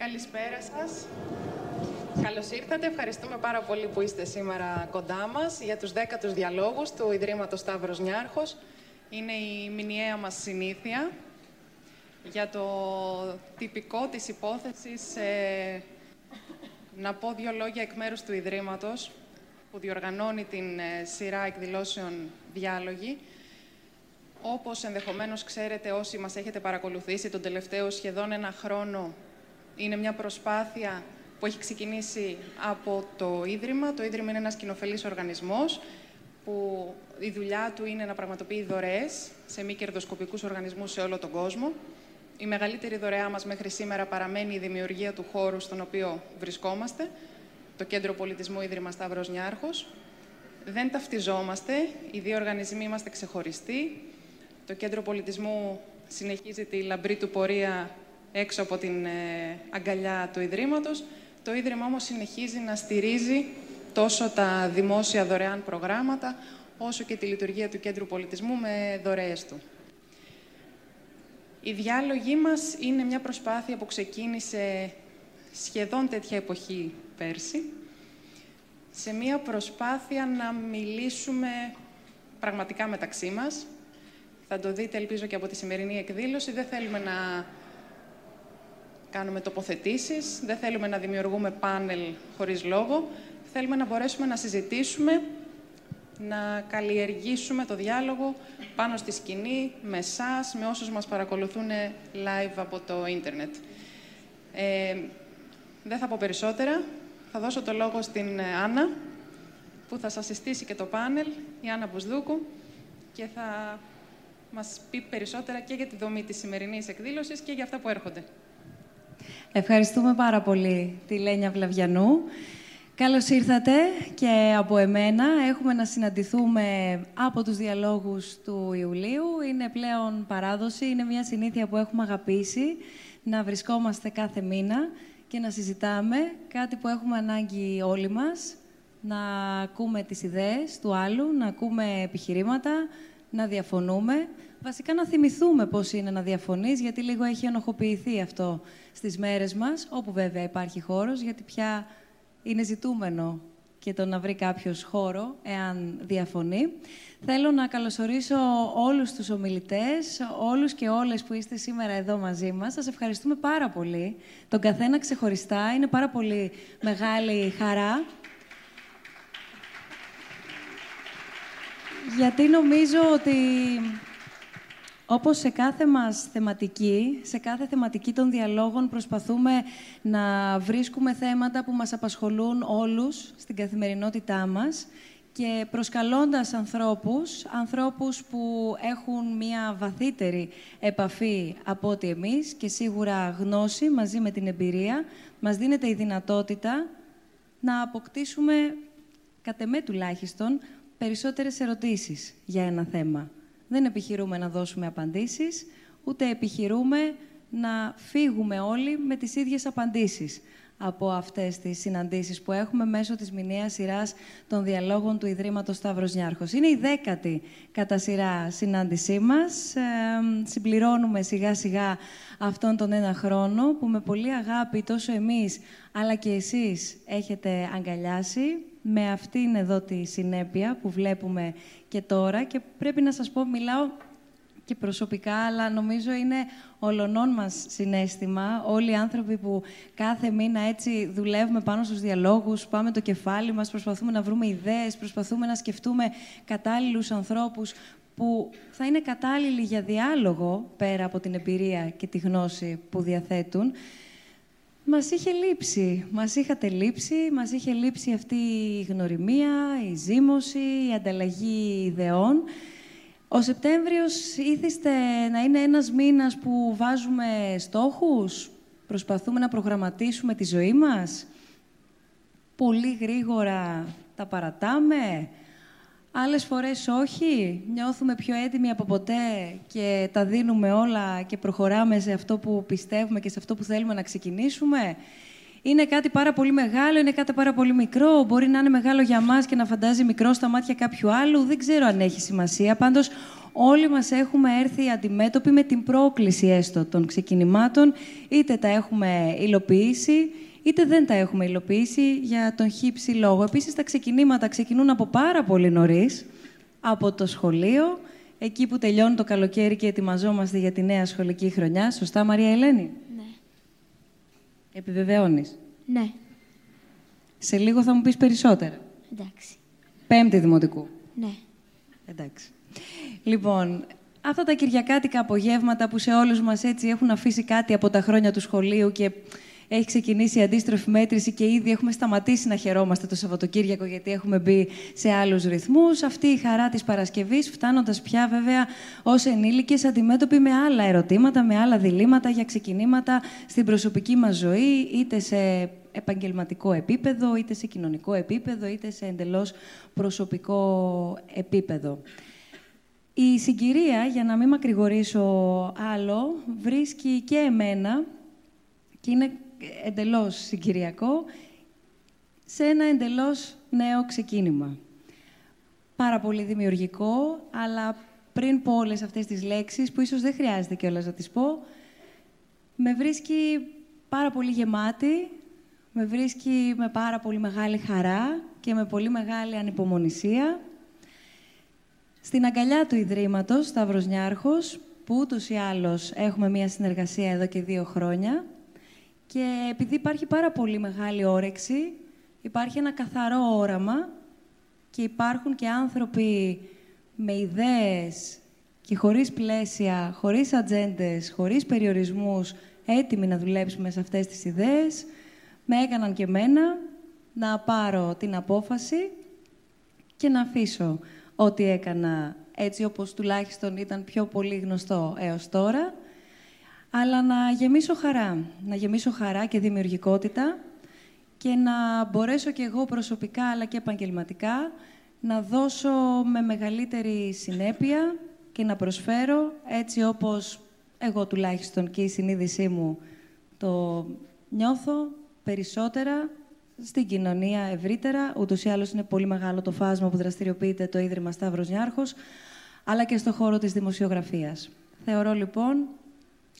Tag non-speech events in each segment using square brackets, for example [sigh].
Καλησπέρα σας. Καλώς ήρθατε. Ευχαριστούμε πάρα πολύ που είστε σήμερα κοντά μας για τους δέκατους διαλόγους του Ιδρύματος Σταύρος Νιάρχος. Είναι η μηνιαία μας συνήθεια για το τυπικό της υπόθεσης. Ε, να πω δύο λόγια εκ μέρους του Ιδρύματος που διοργανώνει την ε, σειρά εκδηλώσεων διάλογοι. Όπως ενδεχομένως ξέρετε όσοι μας έχετε παρακολουθήσει τον τελευταίο σχεδόν ένα χρόνο, είναι μια προσπάθεια που έχει ξεκινήσει από το Ίδρυμα. Το Ίδρυμα είναι ένας κοινοφελής οργανισμός που η δουλειά του είναι να πραγματοποιεί δωρεές σε μη κερδοσκοπικούς οργανισμούς σε όλο τον κόσμο. Η μεγαλύτερη δωρεά μας μέχρι σήμερα παραμένει η δημιουργία του χώρου στον οποίο βρισκόμαστε, το Κέντρο Πολιτισμού Ίδρυμα Σταύρος Νιάρχος. Δεν ταυτιζόμαστε, οι δύο οργανισμοί είμαστε ξεχωριστοί. Το Κέντρο Πολιτισμού συνεχίζει τη λαμπρή του πορεία έξω από την ε, αγκαλιά του Ιδρύματος. Το Ίδρυμα όμως συνεχίζει να στηρίζει τόσο τα δημόσια δωρεάν προγράμματα, όσο και τη λειτουργία του Κέντρου Πολιτισμού με δωρεές του. Η διάλογή μας είναι μια προσπάθεια που ξεκίνησε σχεδόν τέτοια εποχή πέρσι, σε μια προσπάθεια να μιλήσουμε πραγματικά μεταξύ μας. Θα το δείτε, ελπίζω, και από τη σημερινή εκδήλωση. Δεν θέλουμε να κάνουμε τοποθετήσεις, δεν θέλουμε να δημιουργούμε πάνελ χωρίς λόγο. Θέλουμε να μπορέσουμε να συζητήσουμε, να καλλιεργήσουμε το διάλογο πάνω στη σκηνή, με εσάς, με όσους μας παρακολουθούν live από το ίντερνετ. Ε, δεν θα πω περισσότερα. Θα δώσω το λόγο στην Άννα, που θα σας συστήσει και το πάνελ, η Άννα Μπουσδούκου, και θα μας πει περισσότερα και για τη δομή της σημερινής εκδήλωσης και για αυτά που έρχονται. Ευχαριστούμε πάρα πολύ τη Λένια Βλαβιανού. Καλώς ήρθατε και από εμένα. Έχουμε να συναντηθούμε από τους διαλόγους του Ιουλίου. Είναι πλέον παράδοση, είναι μια συνήθεια που έχουμε αγαπήσει να βρισκόμαστε κάθε μήνα και να συζητάμε κάτι που έχουμε ανάγκη όλοι μας, να ακούμε τις ιδέες του άλλου, να ακούμε επιχειρήματα, να διαφωνούμε. Βασικά να θυμηθούμε πώς είναι να διαφωνείς, γιατί λίγο έχει ενοχοποιηθεί αυτό στις μέρες μας, όπου βέβαια υπάρχει χώρος, γιατί πια είναι ζητούμενο και το να βρει κάποιος χώρο, εάν διαφωνεί. Θέλω να καλωσορίσω όλους τους ομιλητές, όλους και όλες που είστε σήμερα εδώ μαζί μας. Σας ευχαριστούμε πάρα πολύ. Τον καθένα ξεχωριστά. Είναι πάρα πολύ μεγάλη χαρά. Γιατί νομίζω ότι όπως σε κάθε μας θεματική, σε κάθε θεματική των διαλόγων προσπαθούμε να βρίσκουμε θέματα που μας απασχολούν όλους στην καθημερινότητά μας και προσκαλώντας ανθρώπους, ανθρώπους που έχουν μία βαθύτερη επαφή από ό,τι εμείς και σίγουρα γνώση μαζί με την εμπειρία, μας δίνεται η δυνατότητα να αποκτήσουμε, κατ' εμέ τουλάχιστον, περισσότερες ερωτήσεις για ένα θέμα. Δεν επιχειρούμε να δώσουμε απαντήσεις, ούτε επιχειρούμε να φύγουμε όλοι με τις ίδιες απαντήσεις από αυτές τις συναντήσεις που έχουμε μέσω της μηνιαίας σειράς των διαλόγων του Ιδρύματος Σταύρος Νιάρχος. Είναι η δέκατη κατά σειρά συνάντησή μας. Ε, συμπληρώνουμε σιγά-σιγά αυτόν τον ένα χρόνο που με πολύ αγάπη τόσο εμείς αλλά και εσείς έχετε αγκαλιάσει με αυτήν εδώ τη συνέπεια που βλέπουμε και τώρα και πρέπει να σας πω, μιλάω και προσωπικά, αλλά νομίζω είναι ολονών μας συνέστημα. Όλοι οι άνθρωποι που κάθε μήνα έτσι δουλεύουμε πάνω στους διαλόγους, πάμε το κεφάλι μας, προσπαθούμε να βρούμε ιδέες, προσπαθούμε να σκεφτούμε κατάλληλους ανθρώπους που θα είναι κατάλληλοι για διάλογο, πέρα από την εμπειρία και τη γνώση που διαθέτουν. Μας είχε λείψει, μας είχατε λείψει, μας είχε λείψει αυτή η γνωριμία, η ζήμωση, η ανταλλαγή ιδεών. Ο Σεπτέμβριος ήθιστε να είναι ένας μήνας που βάζουμε στόχους, προσπαθούμε να προγραμματίσουμε τη ζωή μας. Πολύ γρήγορα τα παρατάμε, άλλες φορές όχι. Νιώθουμε πιο έτοιμοι από ποτέ και τα δίνουμε όλα και προχωράμε σε αυτό που πιστεύουμε και σε αυτό που θέλουμε να ξεκινήσουμε. Είναι κάτι πάρα πολύ μεγάλο, είναι κάτι πάρα πολύ μικρό. Μπορεί να είναι μεγάλο για μας και να φαντάζει μικρό στα μάτια κάποιου άλλου. Δεν ξέρω αν έχει σημασία. Πάντως, όλοι μας έχουμε έρθει αντιμέτωποι με την πρόκληση έστω των ξεκινημάτων. Είτε τα έχουμε υλοποιήσει, είτε δεν τα έχουμε υλοποιήσει για τον χύψη λόγο. Επίσης, τα ξεκινήματα ξεκινούν από πάρα πολύ νωρίς, από το σχολείο, εκεί που τελειώνει το καλοκαίρι και ετοιμαζόμαστε για τη νέα σχολική χρονιά. Σωστά, Μαρία Ελένη; Ναι. Επιβεβαιώνεις; Ναι. Σε λίγο θα μου πεις περισσότερα. Εντάξει. Πέμπτη δημοτικού. Ναι. Εντάξει. Λοιπόν, αυτά τα κυριακάτικα απογεύματα που σε όλους μας έτσι έχουν αφήσει κάτι από τα χρόνια του σχολείου και έχει ξεκινήσει η αντίστροφη μέτρηση και ήδη έχουμε σταματήσει να χαιρόμαστε το Σαββατοκύριακο γιατί έχουμε μπει σε άλλους ρυθμούς. Αυτή η χαρά της Παρασκευής, φτάνοντας πια βέβαια ως ενήλικες αντιμέτωποι με άλλα ερωτήματα, με άλλα διλήμματα για ξεκινήματα στην προσωπική μας ζωή, είτε σε επαγγελματικό επίπεδο, είτε σε κοινωνικό επίπεδο, είτε σε εντελώς προσωπικό επίπεδο. Η συγκυρία, για να μην μακρηγορήσω άλλο, βρίσκει και εμένα, και είναι εντελώς συγκυριακό, σε ένα εντελώς νέο ξεκίνημα. Πάρα πολύ δημιουργικό, αλλά πριν πω όλες αυτές τις λέξεις, που ίσως δεν χρειάζεται κιόλας να τις πω, με βρίσκει πάρα πολύ γεμάτη, με βρίσκει με πάρα πολύ μεγάλη χαρά και με πολύ μεγάλη ανυπομονησία. Στην αγκαλιά του Ιδρύματος, Σταύρος Νιάρχος, που ούτως ή άλλως έχουμε μία συνεργασία εδώ και δύο χρόνια, και επειδή υπάρχει πάρα πολύ μεγάλη όρεξη, υπάρχει ένα καθαρό όραμα και υπάρχουν και άνθρωποι με ιδέες και χωρίς πλαίσια, χωρίς ατζέντες, χωρίς περιορισμούς, έτοιμοι να δουλέψουμε σε αυτές τις ιδέες, με έκαναν και μένα να πάρω την απόφαση και να αφήσω ό,τι έκανα έτσι όπως τουλάχιστον ήταν πιο πολύ γνωστό έως τώρα αλλά να γεμίσω χαρά. Να γεμίσω χαρά και δημιουργικότητα και να μπορέσω και εγώ προσωπικά αλλά και επαγγελματικά να δώσω με μεγαλύτερη συνέπεια και να προσφέρω έτσι όπως εγώ τουλάχιστον και η συνείδησή μου το νιώθω περισσότερα στην κοινωνία ευρύτερα. Ούτως ή άλλως είναι πολύ μεγάλο το φάσμα που δραστηριοποιείται το Ίδρυμα Σταύρος Νιάρχος, αλλά και στο χώρο της δημοσιογραφίας. Θεωρώ λοιπόν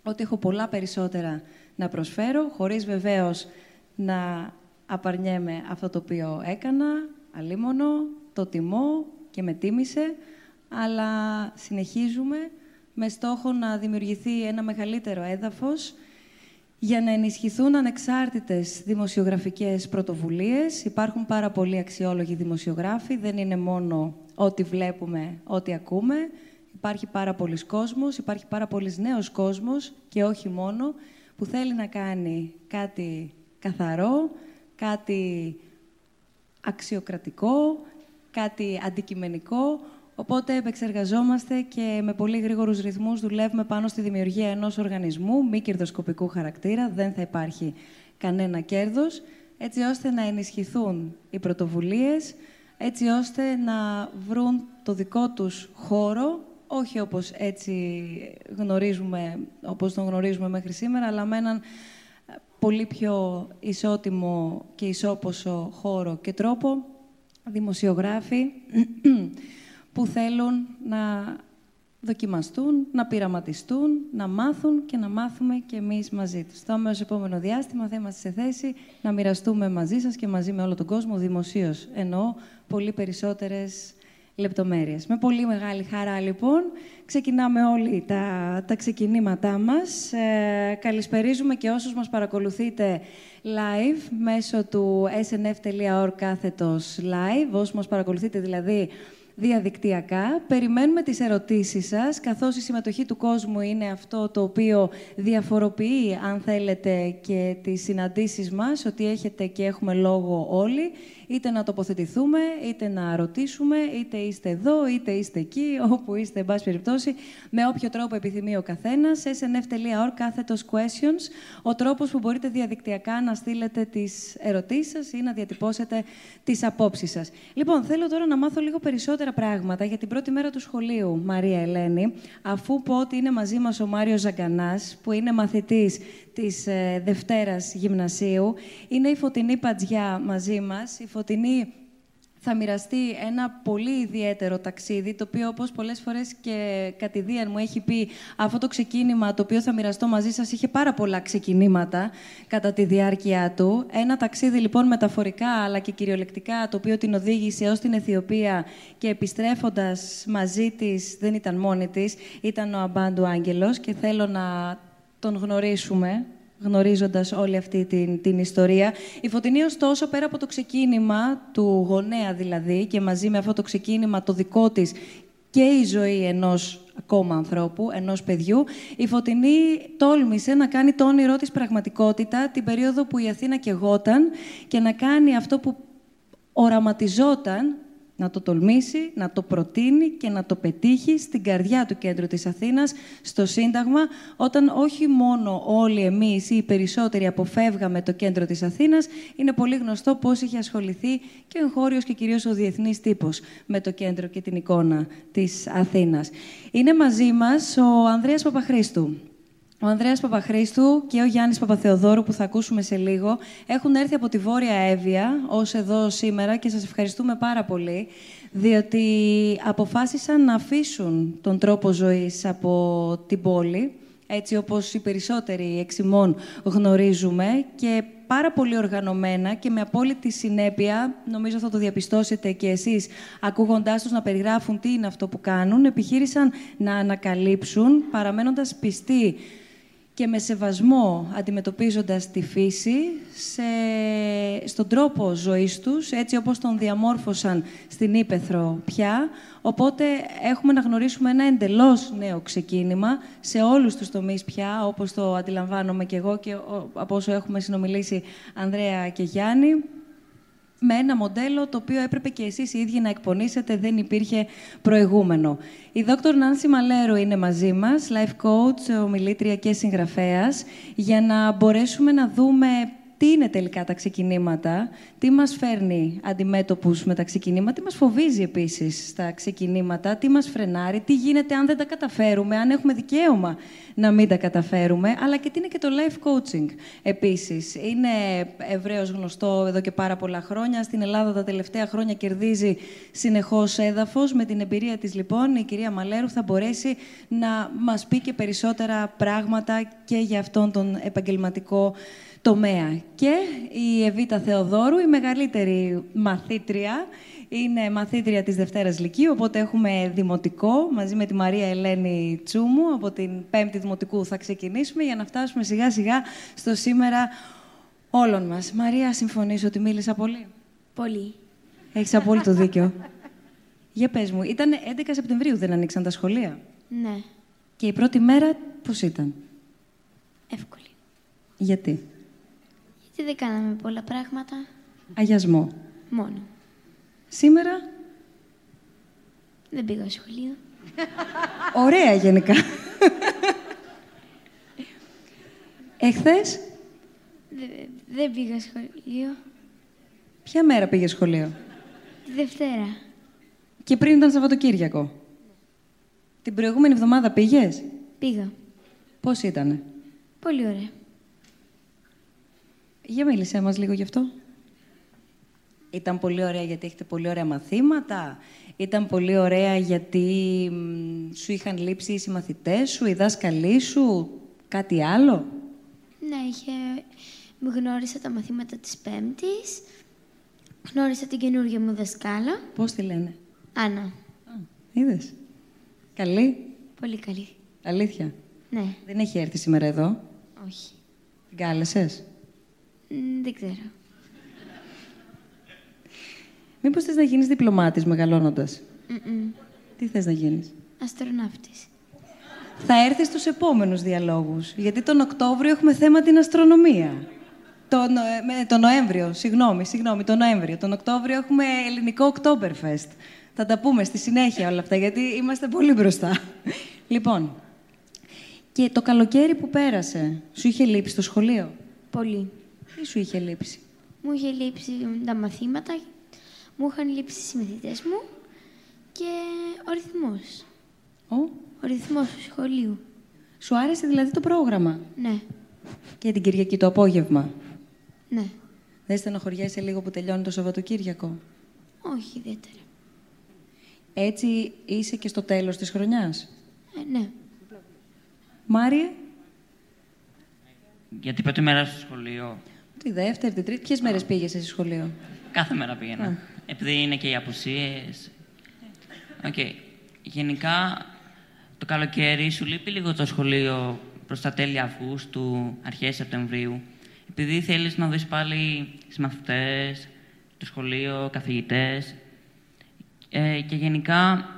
ότι έχω πολλά περισσότερα να προσφέρω, χωρίς βεβαίως να απαρνιέμαι αυτό το οποίο έκανα, αλίμονο, το τιμώ και με τίμησε, αλλά συνεχίζουμε με στόχο να δημιουργηθεί ένα μεγαλύτερο έδαφος για να ενισχυθούν ανεξάρτητες δημοσιογραφικές πρωτοβουλίες. Υπάρχουν πάρα πολλοί αξιόλογοι δημοσιογράφοι, δεν είναι μόνο ό,τι βλέπουμε, ό,τι ακούμε. Υπάρχει πάρα πολλοί κόσμος, υπάρχει πάρα πολλοί νέος κόσμος και όχι μόνο, που θέλει να κάνει κάτι καθαρό, κάτι αξιοκρατικό, κάτι αντικειμενικό, Οπότε επεξεργαζόμαστε και με πολύ γρήγορους ρυθμούς δουλεύουμε πάνω στη δημιουργία ενός οργανισμού μη κερδοσκοπικού χαρακτήρα, δεν θα υπάρχει κανένα κέρδος, έτσι ώστε να ενισχυθούν οι πρωτοβουλίες, έτσι ώστε να βρουν το δικό τους χώρο όχι όπως έτσι γνωρίζουμε, όπως τον γνωρίζουμε μέχρι σήμερα, αλλά με έναν πολύ πιο ισότιμο και ισόποσο χώρο και τρόπο, δημοσιογράφοι [clears throat] που θέλουν να δοκιμαστούν, να πειραματιστούν, να μάθουν και να μάθουμε και εμείς μαζί τους. Στο αμέσως επόμενο διάστημα θα είμαστε σε θέση να μοιραστούμε μαζί σας και μαζί με όλο τον κόσμο, δημοσίως εννοώ, πολύ περισσότερες λεπτομέρειες. Με πολύ μεγάλη χαρά, λοιπόν, ξεκινάμε όλοι τα, τα ξεκινήματά μας. Ε, καλησπερίζουμε και όσους μας παρακολουθείτε live μέσω του snf.org κάθετος live, όσους μας παρακολουθείτε δηλαδή διαδικτυακά. Περιμένουμε τις ερωτήσεις σας, καθώς η συμμετοχή του κόσμου είναι αυτό το οποίο διαφοροποιεί, αν θέλετε, και τις συναντήσεις μας, ότι έχετε και έχουμε λόγο όλοι είτε να τοποθετηθούμε, είτε να ρωτήσουμε, είτε είστε εδώ, είτε είστε εκεί, [laughs] όπου είστε, εν πάση περιπτώσει, με όποιο τρόπο επιθυμεί ο καθένας. snf.org, κάθετος questions, ο τρόπος που μπορείτε διαδικτυακά να στείλετε τις ερωτήσεις σας ή να διατυπώσετε τις απόψεις σας. Λοιπόν, θέλω τώρα να μάθω λίγο περισσότερα περισσότερα πράγματα για την πρώτη μέρα του σχολείου, Μαρία Ελένη, αφού πω ότι είναι μαζί μας ο Μάριος Ζαγκανάς, που είναι μαθητής της ε, Δευτέρας Γυμνασίου. Είναι η Φωτεινή Πατζιά μαζί μας. Η Φωτεινή θα μοιραστεί ένα πολύ ιδιαίτερο ταξίδι, το οποίο όπως πολλές φορές και κατηδίαν μου έχει πει αυτό το ξεκίνημα το οποίο θα μοιραστώ μαζί σας είχε πάρα πολλά ξεκινήματα κατά τη διάρκεια του. Ένα ταξίδι λοιπόν μεταφορικά αλλά και κυριολεκτικά το οποίο την οδήγησε ως την Αιθιοπία και επιστρέφοντας μαζί της, δεν ήταν μόνη της, ήταν ο Αμπάντου Άγγελος και θέλω να τον γνωρίσουμε γνωρίζοντας όλη αυτή την, την ιστορία. Η Φωτεινή, ωστόσο, πέρα από το ξεκίνημα του γονέα δηλαδή και μαζί με αυτό το ξεκίνημα το δικό της και η ζωή ενός ακόμα ανθρώπου, ενός παιδιού, η Φωτεινή τόλμησε να κάνει το όνειρό της πραγματικότητα την περίοδο που η Αθήνα κεγόταν και να κάνει αυτό που οραματιζόταν να το τολμήσει, να το προτείνει και να το πετύχει στην καρδιά του κέντρου της Αθήνας, στο Σύνταγμα, όταν όχι μόνο όλοι εμείς ή οι περισσότεροι αποφεύγαμε το κέντρο της Αθήνας, είναι πολύ γνωστό πώς είχε ασχοληθεί και ο εγχώριος και κυρίως ο διεθνής τύπος με το κέντρο και την εικόνα της Αθήνας. Είναι μαζί μας ο Ανδρέας Παπαχρήστου. Ο Ανδρέας Παπαχρήστου και ο Γιάννης Παπαθεοδόρου, που θα ακούσουμε σε λίγο, έχουν έρθει από τη Βόρεια Εύβοια ως εδώ σήμερα και σας ευχαριστούμε πάρα πολύ, διότι αποφάσισαν να αφήσουν τον τρόπο ζωής από την πόλη, έτσι όπως οι περισσότεροι εξημών γνωρίζουμε, και πάρα πολύ οργανωμένα και με απόλυτη συνέπεια, νομίζω θα το διαπιστώσετε και εσείς, ακούγοντάς τους να περιγράφουν τι είναι αυτό που κάνουν, επιχείρησαν να ανακαλύψουν, παραμένοντας πιστοί και με σεβασμό αντιμετωπίζοντας τη φύση σε, στον τρόπο ζωής τους, έτσι όπως τον διαμόρφωσαν στην Ήπεθρο πια. Οπότε έχουμε να γνωρίσουμε ένα εντελώς νέο ξεκίνημα σε όλους τους τομείς πια, όπως το αντιλαμβάνομαι και εγώ και από όσο έχουμε συνομιλήσει Ανδρέα και Γιάννη με ένα μοντέλο το οποίο έπρεπε και εσείς οι ίδιοι να εκπονήσετε, δεν υπήρχε προηγούμενο. Η δόκτωρ Νάνση Μαλέρο είναι μαζί μας, life coach, ομιλήτρια και συγγραφέας, για να μπορέσουμε να δούμε τι είναι τελικά τα ξεκινήματα, τι μας φέρνει αντιμέτωπους με τα ξεκινήματα, τι μας φοβίζει επίσης στα ξεκινήματα, τι μας φρενάρει, τι γίνεται αν δεν τα καταφέρουμε, αν έχουμε δικαίωμα να μην τα καταφέρουμε, αλλά και τι είναι και το life coaching επίσης. Είναι ευρέως γνωστό εδώ και πάρα πολλά χρόνια. Στην Ελλάδα τα τελευταία χρόνια κερδίζει συνεχώς έδαφος. Με την εμπειρία της λοιπόν η κυρία Μαλέρου θα μπορέσει να μας πει και περισσότερα πράγματα και για αυτόν τον επαγγελματικό τομέα. Και η Εβίτα Θεοδόρου, η μεγαλύτερη μαθήτρια, είναι μαθήτρια της Δευτέρας Λυκείου, οπότε έχουμε δημοτικό μαζί με τη Μαρία Ελένη Τσούμου. Από την Πέμπτη Δημοτικού θα ξεκινήσουμε για να φτάσουμε σιγά σιγά στο σήμερα όλων μας. Μαρία, συμφωνείς ότι μίλησα πολύ; Πολύ. Έχεις απόλυτο δίκιο. για πες μου, ήταν 11 Σεπτεμβρίου δεν ανοίξαν τα σχολεία; Ναι. Και η πρώτη μέρα πώς ήταν; Εύκολη. Γιατί; Γιατί δεν κάναμε πολλά πράγματα; Αγιασμό. Μόνο. Σήμερα; Δεν πήγα σχολείο. [laughs] Ωραία γενικά. Εχθές; Δε- δεν πήγα σχολείο. Ποια μέρα πήγε σχολείο; Τη Δευτέρα. Και πριν ήταν Σαββατοκύριακο; Την προηγούμενη εβδομάδα πήγες; Πήγα. Πώς ήτανε; Πολύ ωραία. Για μίλησέ μας λίγο γι' αυτό. Ήταν πολύ ωραία γιατί έχετε πολύ ωραία μαθήματα. Ήταν πολύ ωραία γιατί μ, σου είχαν λείψει οι συμμαθητές σου, οι δάσκαλοι σου, κάτι άλλο; Ναι, είχε... γνώρισα τα μαθήματα της Πέμπτης. Γνώρισα την καινούργια μου δασκάλα. Πώς τη λένε; Άννα. Α, είδες. Καλή. Πολύ καλή. Αλήθεια. Ναι, Δεν έχει έρθει σήμερα εδώ. όχι. Την κάλεσες; Μ, δεν ξέρω. Μήπως θες να γίνεις διπλωμάτης μεγαλώνοντας; Μμμ. Τι θες να γίνεις; Αστροναύτης. Θα έρθεις στους επόμενους διαλόγους, γιατί τον Οκτώβριο έχουμε θέμα την αστρονομία. Τον, Νοε- με- τον Νοέμβριο, συγγνώμη, συγγνώμη, τον Νοέμβριο. Τον Οκτώβριο έχουμε ελληνικό Oktoberfest. Θα τα πούμε στη συνέχεια όλα αυτά, γιατί είμαστε πολύ μπροστά. λοιπόν, και το καλοκαίρι που πέρασε, σου είχε λείψει το σχολείο; Πολύ. Τι σου είχε λείψει; Μου είχε λείψει τα μαθήματα, μου είχαν λείψει οι συμμαθητές μου και ο ρυθμός. Ω, Ο ρυθμός του σχολείου. σου άρεσε δηλαδή το πρόγραμμα; Ναι, Και την Κυριακή το απόγευμα; ναι. Δεν στενοχωριέσαι λίγο που τελειώνει το Σαββατοκύριακο; Όχι ιδιαίτερα. Έτσι είσαι και στο τέλος της χρονιάς; Ε, ναι. Μάριε, Για την πρώτη μέρα στο σχολείο, τη δεύτερη, τη τρίτη. Ποιες μέρες πήγες εσύ σχολείο; κάθε μέρα πήγαινα. Επειδή είναι και οι απουσίες. Οκ. Γενικά, το καλοκαίρι σου λείπει λίγο το σχολείο προς τα τέλη Αυγούστου, αρχές Σεπτεμβρίου. Επειδή θέλεις να δεις πάλι συμμαθητές, το σχολείο, καθηγητές. Ε, και γενικά,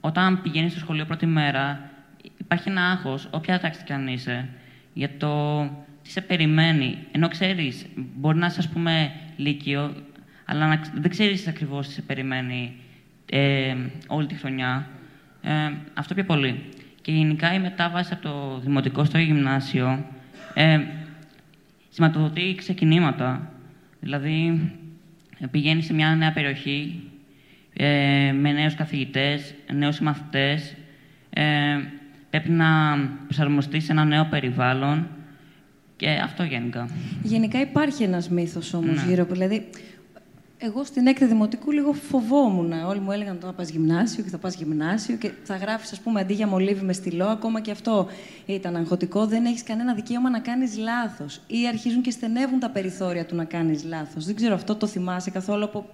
όταν πηγαίνεις στο σχολείο πρώτη μέρα, υπάρχει ένα άγχος, όποια τάξη κι αν είσαι, για το τι σε περιμένει. Ενώ ξέρεις, μπορεί να είσαι, ας πούμε, λύκειο, αλλά να, ξ- δεν ξέρεις ακριβώς τι σε περιμένει ε, όλη τη χρονιά. Ε, αυτό πιο πολύ. Και γενικά η μετάβαση από το δημοτικό στο γυμνάσιο ε, σηματοδοτεί ξεκινήματα. Δηλαδή, ε, πηγαίνεις σε μια νέα περιοχή ε, με νέους καθηγητές, νέους μαθητές. Ε, πρέπει να προσαρμοστείς σε ένα νέο περιβάλλον και αυτό γενικά. Γενικά υπάρχει ένας μύθος όμως Ναι. γύρω από... Δηλαδή, εγώ στην έκτη δημοτικού λίγο φοβόμουν. Όλοι μου έλεγαν ότι θα πας γυμνάσιο και θα πας γυμνάσιο και θα γράφεις, ας πούμε, αντί για μολύβι με στυλό. Ακόμα και αυτό ήταν αγχωτικό. Δεν έχεις κανένα δικαίωμα να κάνεις λάθος. Ή αρχίζουν και στενεύουν τα περιθώρια του να κάνεις λάθος. Δεν ξέρω, αυτό το θυμάσαι καθόλου από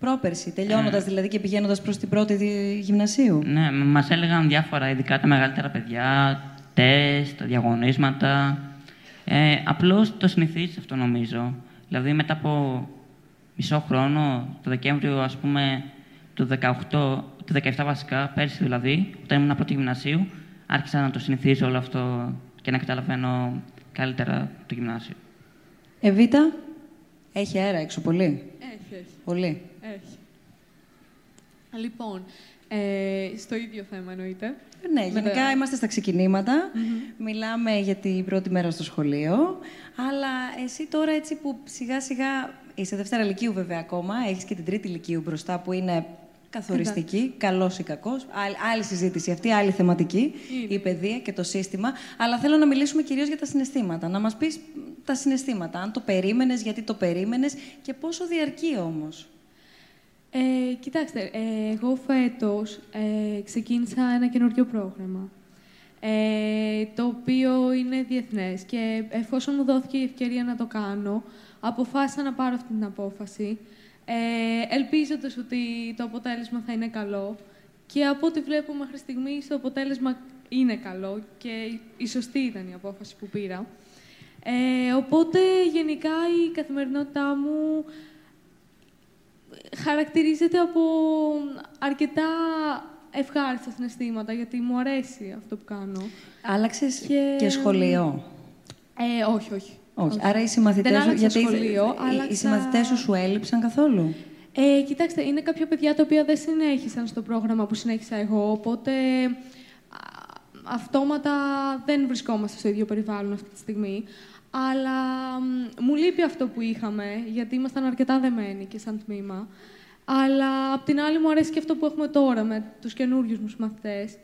πρόπερση. Τελειώνοντας δηλαδή και πηγαίνοντας προς την πρώτη δι- γυμνασίου; Ναι, μας έλεγαν διάφορα, ειδικά τα μεγαλύτερα παιδιά, τεστ, διαγωνίσματα. Ε, απλώς το συνηθίζεις αυτό νομίζω. Δηλαδή μετά από μισό χρόνο, το Δεκέμβριο ας πούμε του 18, του 17 βασικά, πέρσι δηλαδή, όταν ήμουν πρώτη γυμνασίου, άρχισα να το συνηθίζω όλο αυτό και να καταλαβαίνω καλύτερα το γυμνάσιο. Εβίτα, έχει αέρα έξω πολύ; Έχει, έχει. Πολύ. έχει. Λοιπόν, ε, στο ίδιο θέμα εννοείται. Ναι, Με γενικά τα- είμαστε στα ξεκινηματα Μιλάμε για την πρώτη μέρα στο σχολείο. Αλλά εσύ τώρα έτσι που σιγά σιγά είσαι Δευτέρα Λυκείου βέβαια ακόμα, έχεις και την Τρίτη Λυκείου μπροστά που είναι καθοριστική, καλός ή κακός. Άλλη, άλλη συζήτηση αυτή, άλλη θεματική, Είναι. η παιδεία και το σύστημα. Αλλά θέλω να μιλήσουμε κυρίως για τα συναισθήματα. Να μας πεις μ, τα συναισθήματα, αν το περίμενες, γιατί το περίμενες και πόσο διαρκεί όμως; Ε, κοιτάξτε, ε, εγώ φέτος ε, ξεκίνησα ένα καινούριο πρόγραμμα, ε, το οποίο είναι διεθνές και εφόσον μου δόθηκε η ευκαιρία να το κάνω, αποφάσισα να πάρω αυτή την απόφαση, ε, ελπίζοντας ότι το αποτέλεσμα θα είναι καλό και από ό,τι βλέπω μέχρι στιγμής το αποτέλεσμα είναι καλό και η σωστή ήταν η απόφαση που πήρα. Ε, οπότε, γενικά, η καθημερινότητά μου χαρακτηρίζεται από αρκετά ευχάριστα συναισθήματα, γιατί μου αρέσει αυτό που κάνω. Άλλαξες και, Και- σχολείο; Ε, όχι, όχι. Όχι. Άρα οι συμμαθητές Δεν σου, άλλαξα γιατί σχολείο, οι- οι, άλλαξα- συμμαθητές σου σου έλειψαν καθόλου; Ε, κοιτάξτε, είναι κάποια παιδιά τα οποία δεν συνέχισαν στο πρόγραμμα που συνέχισα εγώ, οπότε α, αυτόματα δεν βρισκόμαστε στο ίδιο περιβάλλον αυτή τη στιγμή. Αλλά μ, μου λείπει αυτό που είχαμε, γιατί ήμασταν αρκετά δεμένοι και σαν τμήμα. Αλλά απ' την άλλη μου αρέσει και αυτό που έχουμε τώρα με τους καινούριους μου μαθητές.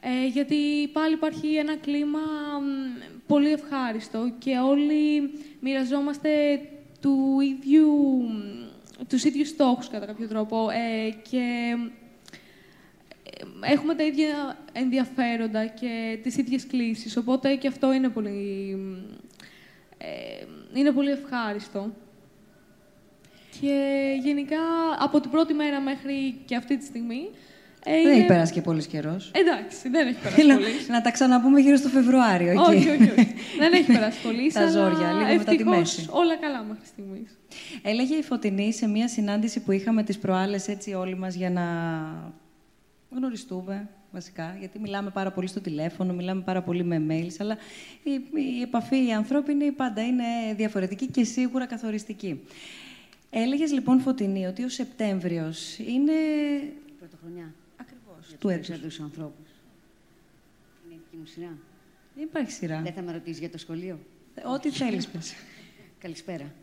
Ε, γιατί πάλι υπάρχει ένα κλίμα μ, πολύ ευχάριστο και όλοι μοιραζόμαστε του ίδιου, μ, τους ίδιους στόχους κατά κάποιο τρόπο ε, και ε, έχουμε τα ίδια ενδιαφέροντα και τις ίδιες κλήσεις, οπότε και αυτό είναι πολύ, μ, ε, είναι πολύ ευχάριστο. Και γενικά από την πρώτη μέρα μέχρι και αυτή τη στιγμή ε, Δεν είναι- έχει περάσει και πολύς καιρός. Εντάξει, δεν έχει περάσει Θέλω πολύ. να τα ξαναπούμε γύρω στο Φεβρουάριο. Εκεί. όχι, όχι, όχι. [laughs] δεν έχει περάσει πολύ. Τα αλλά ζόρια, λίγο μετά τη ευτυχώς μέση. όλα καλά μέχρι στιγμής. Έλεγε η Φωτεινή σε μια συνάντηση που είχαμε τις προάλλες έτσι όλοι μας για να γνωριστούμε βασικά, γιατί μιλάμε πάρα πολύ στο τηλέφωνο, μιλάμε πάρα πολύ με mails, αλλά η, η επαφή η ανθρώπινη πάντα είναι διαφορετική και σίγουρα καθοριστική. Έλεγες λοιπόν Φωτεινή ότι ο Σεπτέμβριος είναι Πρωτοχρονιά. ακριβώς Για του τους έτους. περισσότερους ανθρώπους. Είναι η δική μου σειρά. Δεν υπάρχει σειρά. Δεν θα με ρωτήσεις για το σχολείο. Ό,τι θέλεις πες. [laughs] Καλησπέρα.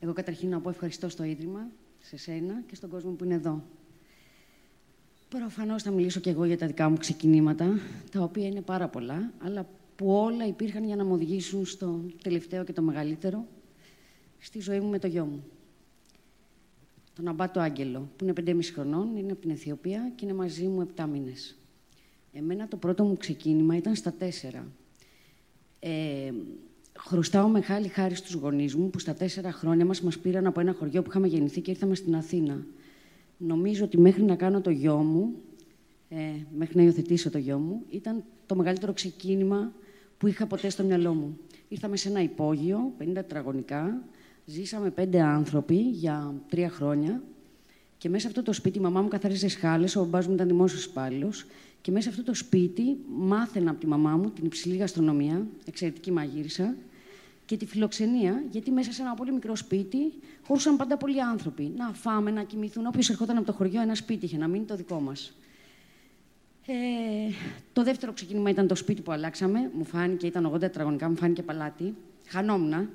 Εγώ καταρχήν να πω ευχαριστώ στο Ίδρυμα, σε σένα και στον κόσμο που είναι εδώ. Προφανώς θα μιλήσω και εγώ για τα δικά μου ξεκινήματα, τα οποία είναι πάρα πολλά, αλλά που όλα υπήρχαν για να μου οδηγήσουν στο τελευταίο και το μεγαλύτερο, στη ζωή μου με το γιο μου. Τον Αμπάτο Άγγελο, που είναι 5,5 χρονών, είναι από την Αιθιοπία και είναι μαζί μου 7 μήνες. Εμένα το πρώτο μου ξεκίνημα ήταν στα 4. Ε, χρωστάω μεγάλη χάρη στους γονείς μου, που στα 4 χρόνια μας μας πήραν από ένα χωριό που είχαμε γεννηθεί και ήρθαμε στην Αθήνα. Νομίζω ότι μέχρι να κάνω το γιο μου, ε, μέχρι να υιοθετήσω το γιο μου, ήταν το μεγαλύτερο ξεκίνημα που είχα ποτέ στο μυαλό μου. Ήρθαμε σε ένα υπόγειο, 50 τετραγωνικά, ζήσαμε πέντε άνθρωποι για τρία χρόνια και μέσα σε αυτό το σπίτι η μαμά μου καθάριζε σχάλε, ο μπαμπάς μου ήταν δημόσιος υπάλληλος. Και μέσα σε αυτό το σπίτι μάθαινα από τη μαμά μου την υψηλή γαστρονομία, εξαιρετική μαγείρισα, και τη φιλοξενία, γιατί μέσα σε ένα πολύ μικρό σπίτι χωρούσαν πάντα πολλοί άνθρωποι. Να φάμε, να κοιμηθούν. Όποιος ερχόταν από το χωριό, ένα σπίτι είχε, να μείνει το δικό μας. Ε, το δεύτερο ξεκίνημα ήταν το σπίτι που αλλάξαμε. Μου φάνηκε, ήταν 80 τετραγωνικά, μου φάνηκε παλάτι. Χανόμουν,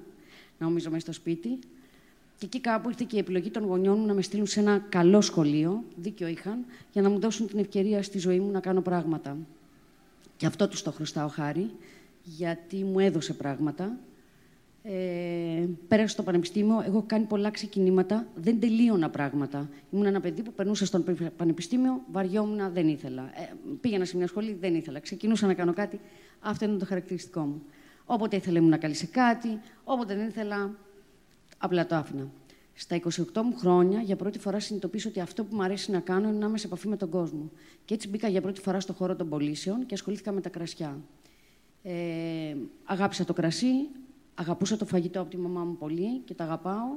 νομίζω, μέσα στο σπίτι. Και εκεί κάπου ήρθε και η επιλογή των γονιών μου να με στείλουν σε ένα καλό σχολείο, δίκιο είχαν, για να μου δώσουν την ευκαιρία στη ζωή μου να κάνω πράγματα. Και αυτό τους το χρωστάω χάρη, γιατί μου έδωσε πράγματα. Ε, πέρασα στο πανεπιστήμιο, εγώ έχω κάνει πολλά ξεκινήματα, δεν τελείωνα πράγματα. Ήμουν ένα παιδί που περνούσε στο πανεπιστήμιο, βαριόμουν, δεν ήθελα. Ε, πήγαινα σε μια σχολή, δεν ήθελα. Ξεκινούσα να κάνω κάτι, αυτό είναι το χαρακτηριστικό μου. Όποτε ήθελα ήμουν καλή σε κάτι, όποτε δεν ήθελα, απλά το άφηνα. Στα 28 μου χρόνια, για πρώτη φορά συνειδητοποίησα ότι αυτό που μου αρέσει να κάνω είναι να είμαι σε επαφή με τον κόσμο. Και έτσι μπήκα για πρώτη φορά στο χώρο των πωλήσεων και ασχολήθηκα με τα κρασιά. Ε, αγάπησα το κρασί, αγαπούσα το φαγητό από τη μαμά μου πολύ και τα αγαπάω.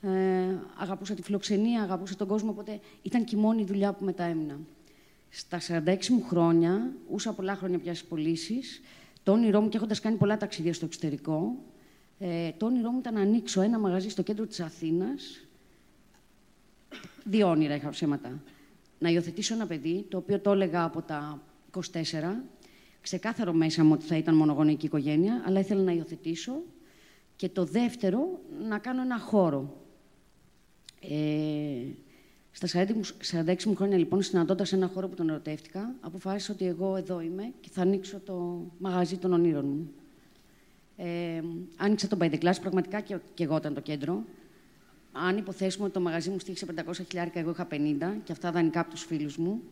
Ε, αγαπούσα τη φιλοξενία, αγαπούσα τον κόσμο, οπότε ήταν και η μόνη δουλειά που μετά έμεινα. Στα 46 μου χρόνια, ούσα πολλά χρόνια πια στις πωλήσεις, το όνειρό μου και έχοντας κάνει πολλά ταξίδια στο εξωτερικό, ε, το όνειρό μου ήταν να ανοίξω ένα μαγαζί στο κέντρο της Αθήνας. Δύο όνειρα είχα ψέματα. Να υιοθετήσω ένα παιδί, το οποίο το έλεγα από τα 24, ξεκάθαρο μέσα μου ότι θα ήταν μονογονική οικογένεια, αλλά ήθελα να υιοθετήσω. Και το δεύτερο, να κάνω ένα χώρο. Ε, στα 46 μου χρόνια, λοιπόν, συναντώντα ένα χώρο που τον ερωτεύτηκα, αποφάσισα ότι εγώ εδώ είμαι και θα ανοίξω το μαγαζί των ονείρων μου. Ε, άνοιξα τον By the Glass, πραγματικά και, και εγώ ήταν το κέντρο. Αν υποθέσουμε ότι το μαγαζί μου στήχησε 500 χιλιάρικα, εγώ είχα 50 και αυτά δανεικά από τους φίλους μου.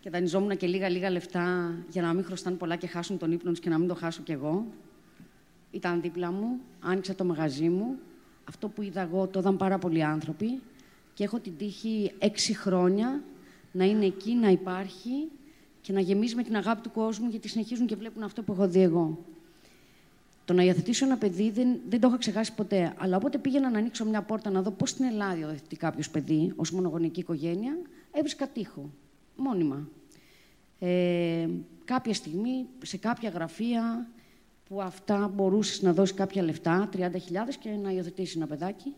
Και δανειζόμουν και λίγα-λίγα λεφτά για να μην χρωστάνε πολλά και χάσουν τον ύπνο τους και να μην το χάσω κι εγώ. Ήταν δίπλα μου, άνοιξα το μαγαζί μου. Αυτό που είδα εγώ το είδαν πάρα πολλοί άνθρωποι και έχω την τύχη έξι χρόνια να είναι εκεί, να υπάρχει και να γεμίζει με την αγάπη του κόσμου γιατί συνεχίζουν και βλέπουν αυτό που έχω δει εγώ. Το να υιοθετήσω ένα παιδί δεν, δεν το είχα ξεχάσει ποτέ. Αλλά όποτε πήγαινα να ανοίξω μια πόρτα να δω πώς στην Ελλάδα υιοθετεί κάποιος παιδί ως μονογονική οικογένεια, έβρισκα τείχο. Μόνιμα. Ε, κάποια στιγμή, σε κάποια γραφεία που αυτά μπορούσες να δώσεις κάποια λεφτά, 30.000 και να υιοθετήσεις ένα παιδάκι,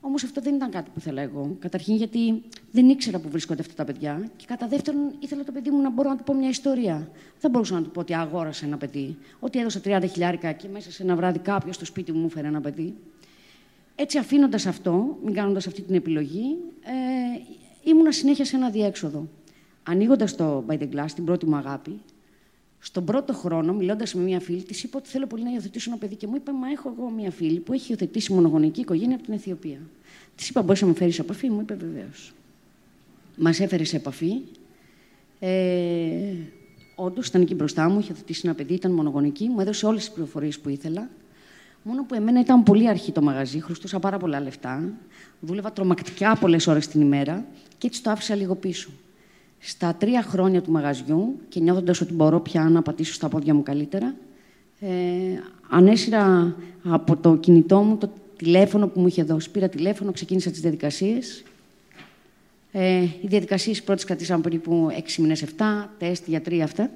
Όμως αυτό δεν ήταν κάτι που ήθελα εγώ. Καταρχήν γιατί δεν ήξερα που βρίσκονται αυτά τα παιδιά. Και κατά δεύτερον, ήθελα το παιδί μου να μπορώ να του πω μια ιστορία. Δεν μπορούσα να του πω ότι αγόρασα ένα παιδί. Ότι έδωσα 30 χιλιάρικα και μέσα σε ένα βράδυ κάποιος στο σπίτι μου μου έφερε ένα παιδί. Έτσι, αφήνοντας αυτό, μην κάνοντας αυτή την επιλογή, ε, ήμουνα συνέχεια σε ένα διέξοδο. Ανοίγοντας το By the Glass, την πρώτη μου αγάπη, στον πρώτο χρόνο, μιλώντας με μια φίλη, της είπα ότι θέλω πολύ να υιοθετήσω ένα παιδί και μου είπε: Μα έχω εγώ μια φίλη που έχει υιοθετήσει μονογονική οικογένεια από την Αιθιοπία. Της είπα: Μπορείς να με φέρεις σε επαφή, μου είπε βεβαίως. Μας έφερες σε επαφή. Ε, Όντως ήταν εκεί μπροστά μου, είχε υιοθετήσει ένα παιδί, ήταν μονογονική, μου έδωσε όλες τις πληροφορίες που ήθελα. Μόνο που εμένα ήταν πολύ αρχή το μαγαζί, χρωστούσα πάρα πολλά λεφτά. Δούλευα τρομακτικά πολλές ώρες την ημέρα και έτσι το άφησα λίγο πίσω. Στα τρία χρόνια του μαγαζιού και νιώθοντας ότι μπορώ πια να πατήσω στα πόδια μου καλύτερα, ε, ανέσυρα από το κινητό μου το τηλέφωνο που μου είχε δώσει. Πήρα τηλέφωνο, ξεκίνησα τις διαδικασίες. Ε, οι διαδικασίες πρώτες κρατήσαμε περίπου 6 μήνες, 7, τεστ, γιατροί αυτά.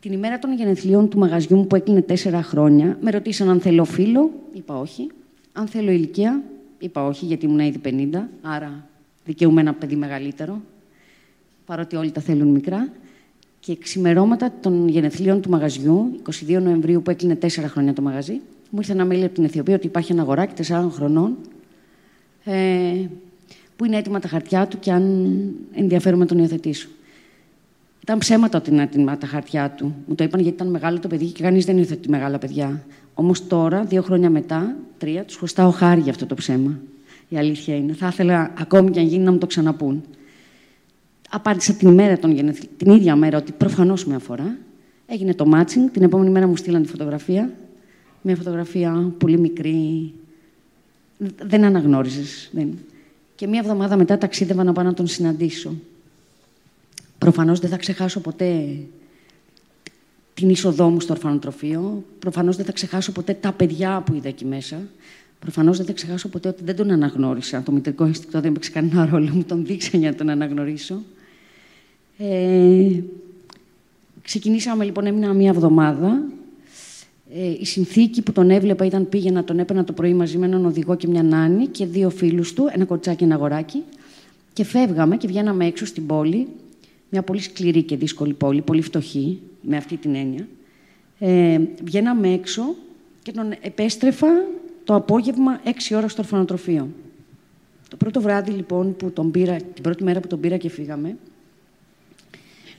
Την ημέρα των γενεθλίων του μαγαζιού μου που έκλεινε 4 χρόνια, με ρωτήσαν αν θέλω φίλο, είπα όχι. Αν θέλω ηλικία, είπα όχι, γιατί ήμουν ήδη 50, άρα δικαιούμαι ένα παιδί μεγαλύτερο παρότι όλοι τα θέλουν μικρά. Και ξημερώματα των γενεθλίων του μαγαζιού, 22 Νοεμβρίου που έκλεινε 4 χρόνια το μαγαζί, μου ήρθε ένα mail από την Αιθιοπία ότι υπάρχει ένα αγοράκι 4 χρονών. Ε, που είναι έτοιμα τα χαρτιά του και αν ενδιαφέρομαι τον υιοθετήσω. Ήταν ψέματα ότι είναι έτοιμα τα χαρτιά του. Μου το είπαν γιατί ήταν μεγάλο το παιδί και κανείς δεν υιοθετεί μεγάλα παιδιά. Όμως τώρα, δύο χρόνια μετά, τρία, τους χρωστάω χάρη για αυτό το ψέμα. Η αλήθεια είναι. Θα ήθελα ακόμη και αν γίνει να μου το ξαναπούν. Απάντησα την, ημέρα των την ίδια μέρα ότι προφανώς με αφορά. Έγινε το matching. Την επόμενη μέρα μου στείλαν τη φωτογραφία. Μια φωτογραφία πολύ μικρή. Δεν αναγνώριζες. Δεν. Και μία εβδομάδα μετά ταξίδευα να πάω να τον συναντήσω. Προφανώς δεν θα ξεχάσω ποτέ την είσοδό μου στο ορφανοτροφείο. Προφανώς δεν θα ξεχάσω ποτέ τα παιδιά που είδα εκεί μέσα. Προφανώς δεν θα ξεχάσω ποτέ ότι δεν τον αναγνώρισα. Το μητρικό αισθητικό δεν έπαιξε κανένα ρόλο. Μου τον δείξα για να τον αναγνωρίσω. Ε, ξεκινήσαμε λοιπόν, έμεινα μία εβδομάδα. Ε, η συνθήκη που τον έβλεπα ήταν πήγαινα, τον έπαιρνα το πρωί μαζί με έναν οδηγό και μια νάνη και δύο φίλους του, ένα κοτσάκι και ένα αγοράκι. Και φεύγαμε και βγαίναμε έξω στην πόλη, μια πολύ σκληρή και δύσκολη πόλη, πολύ φτωχή, με αυτή την έννοια. Ε, βγαίναμε έξω και τον επέστρεφα το απόγευμα 6 ώρα στο ορφανοτροφείο. Το πρώτο βράδυ, λοιπόν, που τον πήρα, την πρώτη μέρα που τον πήρα και φύγαμε,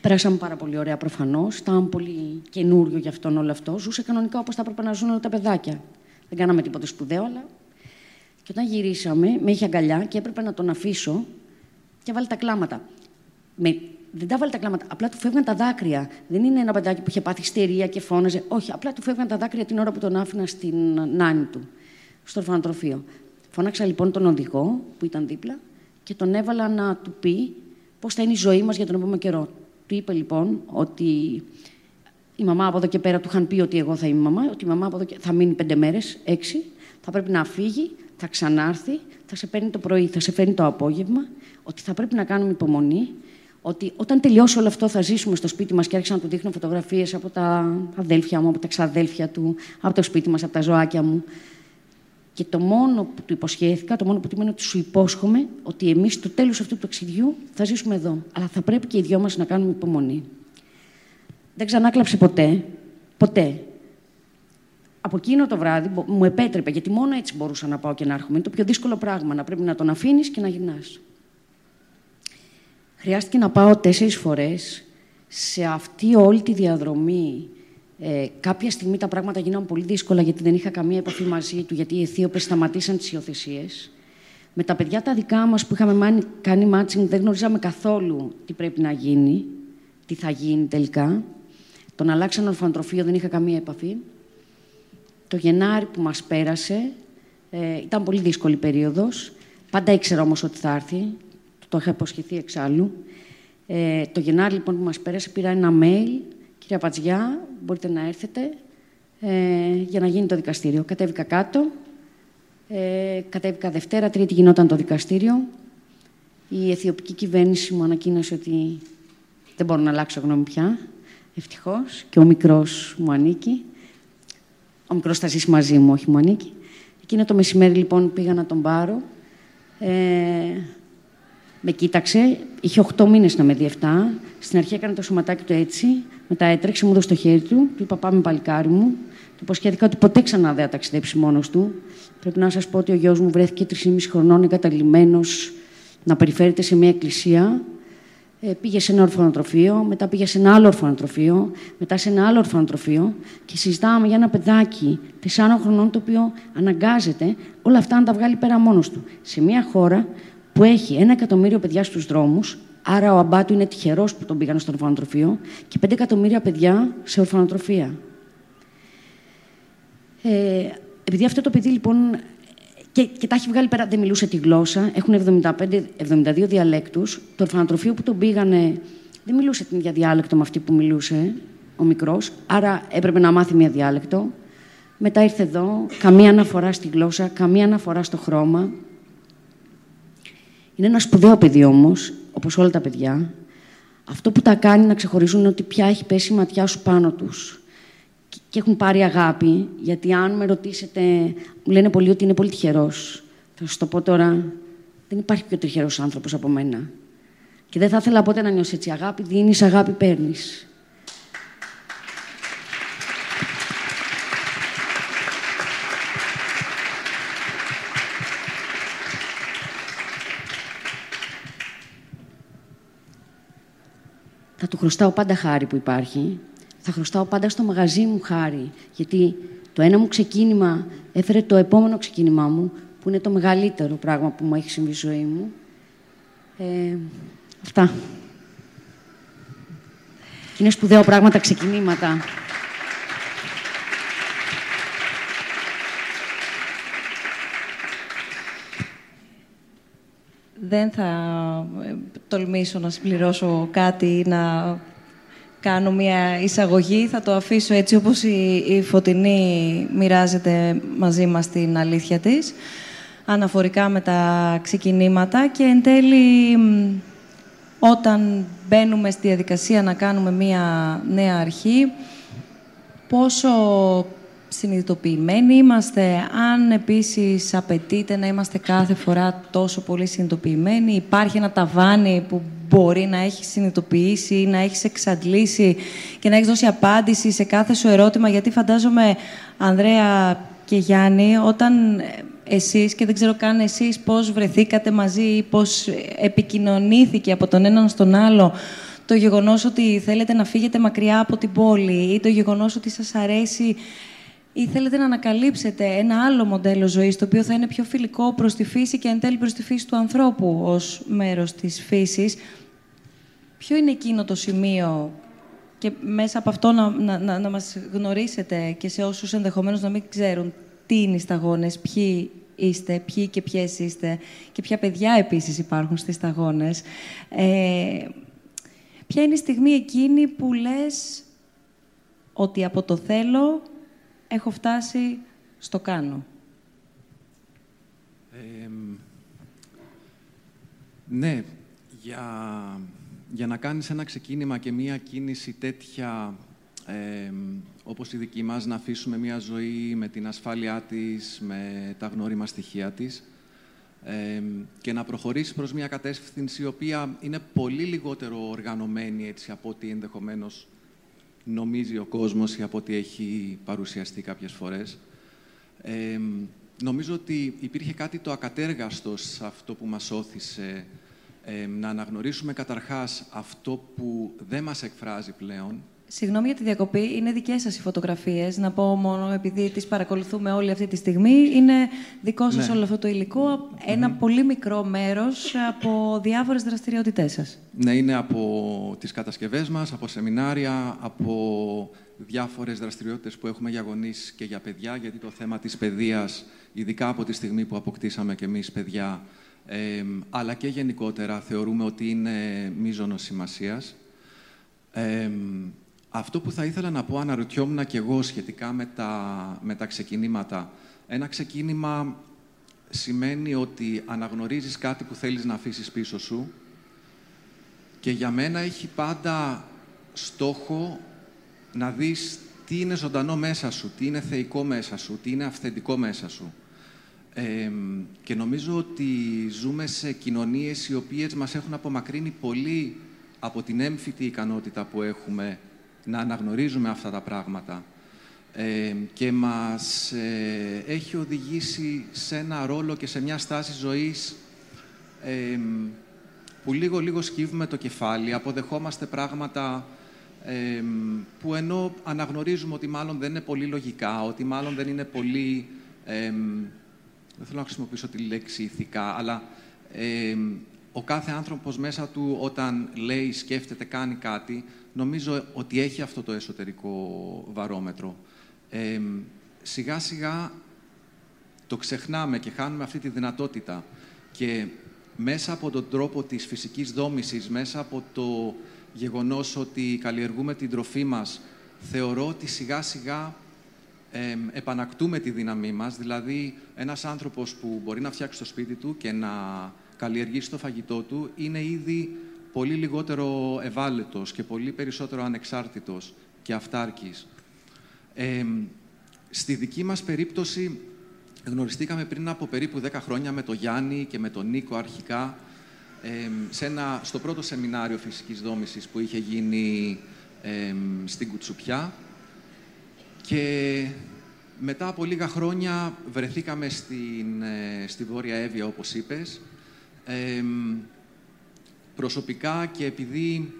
Περάσαμε πάρα πολύ ωραία προφανώς. Ήταν πολύ καινούριο για αυτόν όλο αυτό. Ζούσε κανονικά όπως θα έπρεπε να ζουν όλα τα παιδάκια. Δεν κάναμε τίποτα σπουδαίο, αλλά. Και όταν γυρίσαμε, με είχε αγκαλιά και έπρεπε να τον αφήσω και βάλει τα κλάματα. Με... Δεν τα βάλει τα κλάματα, απλά του φεύγαν τα δάκρυα. Δεν είναι ένα παιδάκι που είχε πάθει στερία και φώναζε. Όχι, απλά του φεύγαν τα δάκρυα την ώρα που τον άφηνα στην νάνη του, στο ορφανοτροφείο. Φώναξα λοιπόν τον οδηγό που ήταν δίπλα και τον έβαλα να του πει πώς θα είναι η ζωή μας για τον επόμενο καιρό. Του είπε λοιπόν ότι η μαμά από εδώ και πέρα του είχαν πει ότι εγώ θα είμαι μαμά, ότι η μαμά από εδώ και... θα μείνει πέντε μέρες, έξι, θα πρέπει να φύγει, θα ξανάρθει, θα σε παίρνει το πρωί, θα σε φέρνει το απόγευμα, ότι θα πρέπει να κάνουμε υπομονή, ότι όταν τελειώσει όλο αυτό θα ζήσουμε στο σπίτι μας και άρχισα να του δείχνω φωτογραφίες από τα αδέλφια μου, από τα ξαδέλφια του, από το σπίτι μας, από τα ζωάκια μου. Και το μόνο που του υποσχέθηκα, το μόνο που του είπα είναι ότι σου υπόσχομαι ότι εμείς στο τέλος αυτού του ταξιδιού θα ζήσουμε εδώ. Αλλά θα πρέπει και οι δυο μας να κάνουμε υπομονή. Δεν ξανάκλαψε ποτέ. Ποτέ. Από εκείνο το βράδυ μου επέτρεπε, γιατί μόνο έτσι μπορούσα να πάω και να έρχομαι. Είναι το πιο δύσκολο πράγμα, να πρέπει να τον αφήνεις και να γυρνάς. Χρειάστηκε να πάω τέσσερις φορές σε αυτή όλη τη διαδρομή ε, κάποια στιγμή τα πράγματα γίνανε πολύ δύσκολα γιατί δεν είχα καμία επαφή μαζί του, γιατί οι Αιθίωπες σταματήσαν τις υιοθεσίες. Με τα παιδιά τα δικά μας που είχαμε κάνει matching δεν γνωρίζαμε καθόλου τι πρέπει να γίνει, τι θα γίνει τελικά. Τον αλλάξαν ορφανοτροφείο, δεν είχα καμία επαφή. Το Γενάρη που μας πέρασε ε, ήταν πολύ δύσκολη περίοδος. Πάντα ήξερα όμως ότι θα έρθει. Το είχα υποσχεθεί εξάλλου. Ε, το Γενάρη λοιπόν που μας πέρασε πήρα ένα mail Κυρία Πατζιά, μπορείτε να έρθετε ε, για να γίνει το δικαστήριο. Κατέβηκα κάτω. Ε, κατέβηκα Δευτέρα, Τρίτη γινόταν το δικαστήριο. Η αιθιοπική κυβέρνηση μου ανακοίνωσε ότι δεν μπορώ να αλλάξω γνώμη πια. Ευτυχώς. Και ο μικρός μου ανήκει. Ο μικρός θα ζήσει μαζί μου, όχι μου ανήκει. Εκείνο το μεσημέρι λοιπόν πήγα να τον πάρω. Ε, με κοίταξε, είχε 8 μήνες να με διεφτά. Στην αρχή έκανε το σωματάκι του έτσι, μετά έτρεξε, μου έδωσε το χέρι του, του είπα πάμε παλικάρι μου. Του υποσχέθηκα ότι ποτέ ξανά δεν θα ταξιδέψει μόνος του. Πρέπει να σας πω ότι ο γιος μου βρέθηκε 3,5 χρονών εγκαταλειμμένος να περιφέρεται σε μια εκκλησία. Ε, πήγε σε ένα ορφανοτροφείο, μετά πήγε σε ένα άλλο ορφανοτροφείο, μετά σε ένα άλλο ορφανοτροφείο και συζητάμε για ένα παιδάκι 4 χρονών το οποίο αναγκάζεται όλα αυτά να τα βγάλει πέρα μόνος του. Σε μια χώρα που έχει ένα εκατομμύριο παιδιά στους δρόμους, άρα ο αμπάτου είναι τυχερός που τον πήγαν στο ορφανοτροφείο, και πέντε εκατομμύρια παιδιά σε ορφανοτροφία. Ε, επειδή αυτό το παιδί λοιπόν και, και τα έχει βγάλει πέρα, δεν μιλούσε τη γλώσσα, έχουν 75-72 διαλέκτους. Το ορφανοτροφείο που τον πήγανε δεν μιλούσε την ίδια διάλεκτο με αυτή που μιλούσε ο μικρός, άρα έπρεπε να μάθει μία διάλεκτο. Μετά ήρθε εδώ, καμία αναφορά στη γλώσσα, καμία αναφορά στο χρώμα. Είναι ένα σπουδαίο παιδί όμως, όπως όλα τα παιδιά. Αυτό που τα κάνει να ξεχωρίζουν είναι ότι πια έχει πέσει η ματιά σου πάνω τους. Και έχουν πάρει αγάπη, γιατί αν με ρωτήσετε, μου λένε πολλοί ότι είναι πολύ τυχερός. Θα σας το πω τώρα, δεν υπάρχει πιο τυχερός άνθρωπος από μένα. Και δεν θα ήθελα ποτέ να νιώσεις έτσι. Αγάπη δίνεις, αγάπη παίρνεις. Θα του χρωστάω πάντα χάρη που υπάρχει. Θα χρωστάω πάντα στο μαγαζί μου χάρη. Γιατί το ένα μου ξεκίνημα έφερε το επόμενο ξεκίνημά μου, που είναι το μεγαλύτερο πράγμα που μου έχει συμβεί στη ζωή μου. Ε, αυτά. Και είναι σπουδαίο πράγματα ξεκινήματα. Δεν θα ε, τολμήσω να συμπληρώσω κάτι ή να κάνω μια εισαγωγή. Θα το αφήσω έτσι όπως η, η Φωτεινή μοιράζεται μαζί μας την αλήθεια της, αναφορικά με τα ξεκινήματα και εν τέλει όταν μπαίνουμε στη διαδικασία να κάνουμε μια νέα αρχή, πόσο συνειδητοποιημένοι είμαστε, αν επίσης απαιτείται να είμαστε κάθε φορά τόσο πολύ συνειδητοποιημένοι, υπάρχει ένα ταβάνι που μπορεί να έχει συνειδητοποιήσει ή να έχεις εξαντλήσει και να έχεις δώσει απάντηση σε κάθε σου ερώτημα, γιατί φαντάζομαι, Ανδρέα και Γιάννη, όταν εσείς και δεν ξέρω καν εσείς πώς βρεθήκατε μαζί ή πώς επικοινωνήθηκε από τον έναν στον άλλο το γεγονός ότι θέλετε να φύγετε μακριά από την πόλη ή το γεγονός ότι σας αρέσει ή θέλετε να ανακαλύψετε ένα άλλο μοντέλο ζωής, το οποίο θα είναι πιο φιλικό προς τη φύση και εν τέλει προς τη φύση του ανθρώπου ως μέρος της φύσης. Ποιο είναι εκείνο το σημείο και μέσα από αυτό να, να, να, να μας γνωρίσετε και σε όσους ενδεχομένως να μην ξέρουν τι είναι οι σταγόνες, ποιοι είστε, ποιοι και ποιες είστε και ποια παιδιά επίσης υπάρχουν στις σταγόνες. Ε, ποια είναι η στιγμή εκείνη που λες ότι από το θέλω έχω φτάσει στο κάνω. ναι, για, για να κάνεις ένα ξεκίνημα και μία κίνηση τέτοια ε, όπως η δική μας, να αφήσουμε μία ζωή με την ασφάλειά της, με τα γνώριμα στοιχεία της και να προχωρήσεις προς μία κατεύθυνση η οποία είναι πολύ λιγότερο οργανωμένη έτσι, από ό,τι ενδεχομένως νομίζει ο κόσμος ή από ό,τι έχει παρουσιαστεί κάποιες φορές. νομίζω ότι υπήρχε κάτι το ακατέργαστο σε αυτό που μας όθησε να αναγνωρίσουμε καταρχάς αυτό που δεν μας εκφράζει πλέον Συγγνώμη για τη διακοπή. Είναι δικές σας οι φωτογραφίες. Να πω μόνο, επειδή τις παρακολουθούμε όλη αυτή τη στιγμή, είναι δικό σας ναι. όλο αυτό το υλικό. Ένα πολύ μικρό μέρος από διάφορες δραστηριότητές σας. Ναι, είναι από τις κατασκευές μας, από σεμινάρια, από διάφορες δραστηριότητες που έχουμε για γονείς και για παιδιά, γιατί το θέμα της παιδείας, ειδικά από τη στιγμή που αποκτήσαμε κι εμείς παιδιά, ε, αλλά και γενικότερα θεωρούμε ότι είναι μείζονο σημασίας. Ε, αυτό που θα ήθελα να πω, αναρωτιόμουν και εγώ σχετικά με τα, με τα ξεκινήματα. Ένα ξεκίνημα σημαίνει ότι αναγνωρίζεις κάτι που θέλεις να αφήσεις πίσω σου και για μένα έχει πάντα στόχο να δεις τι είναι ζωντανό μέσα σου, τι είναι θεϊκό μέσα σου, τι είναι αυθεντικό μέσα σου. και νομίζω ότι ζούμε σε κοινωνίες οι οποίες μας έχουν απομακρύνει πολύ από την έμφυτη ικανότητα που έχουμε να αναγνωρίζουμε αυτά τα πράγματα ε, και μας ε, έχει οδηγήσει σε ένα ρόλο και σε μια στάση ζωής ε, που λίγο-λίγο σκύβουμε το κεφάλι, αποδεχόμαστε πράγματα που ενώ αναγνωρίζουμε ότι μάλλον δεν είναι πολύ λογικά, ότι μάλλον δεν είναι πολύ... δεν θέλω να χρησιμοποιήσω τη λέξη ηθικά, αλλά ο κάθε άνθρωπος μέσα του όταν λέει, σκέφτεται, κάνει κάτι, νομίζω ότι έχει αυτό το εσωτερικό βαρόμετρο. Ε, σιγά σιγά το ξεχνάμε και χάνουμε αυτή τη δυνατότητα. Και μέσα από τον τρόπο της φυσικής δόμησης, μέσα από το γεγονός ότι καλλιεργούμε την τροφή μας, θεωρώ ότι σιγά σιγά ε, επανακτούμε τη δύναμή μας. Δηλαδή, ένας άνθρωπος που μπορεί να φτιάξει το σπίτι του και να καλλιεργήσει το φαγητό του, είναι ήδη πολύ λιγότερο ευάλωτος και πολύ περισσότερο ανεξάρτητος και αυτάρκης. Ε, στη δική μας περίπτωση γνωριστήκαμε πριν από περίπου 10 χρόνια με τον Γιάννη και με τον Νίκο αρχικά ε, σε ένα, στο πρώτο σεμινάριο φυσικής δόμησης που είχε γίνει ε, στην Κουτσουπιά και μετά από λίγα χρόνια βρεθήκαμε στην, ε, στη Βόρεια Εύβοια, όπως είπες, προσωπικά και επειδή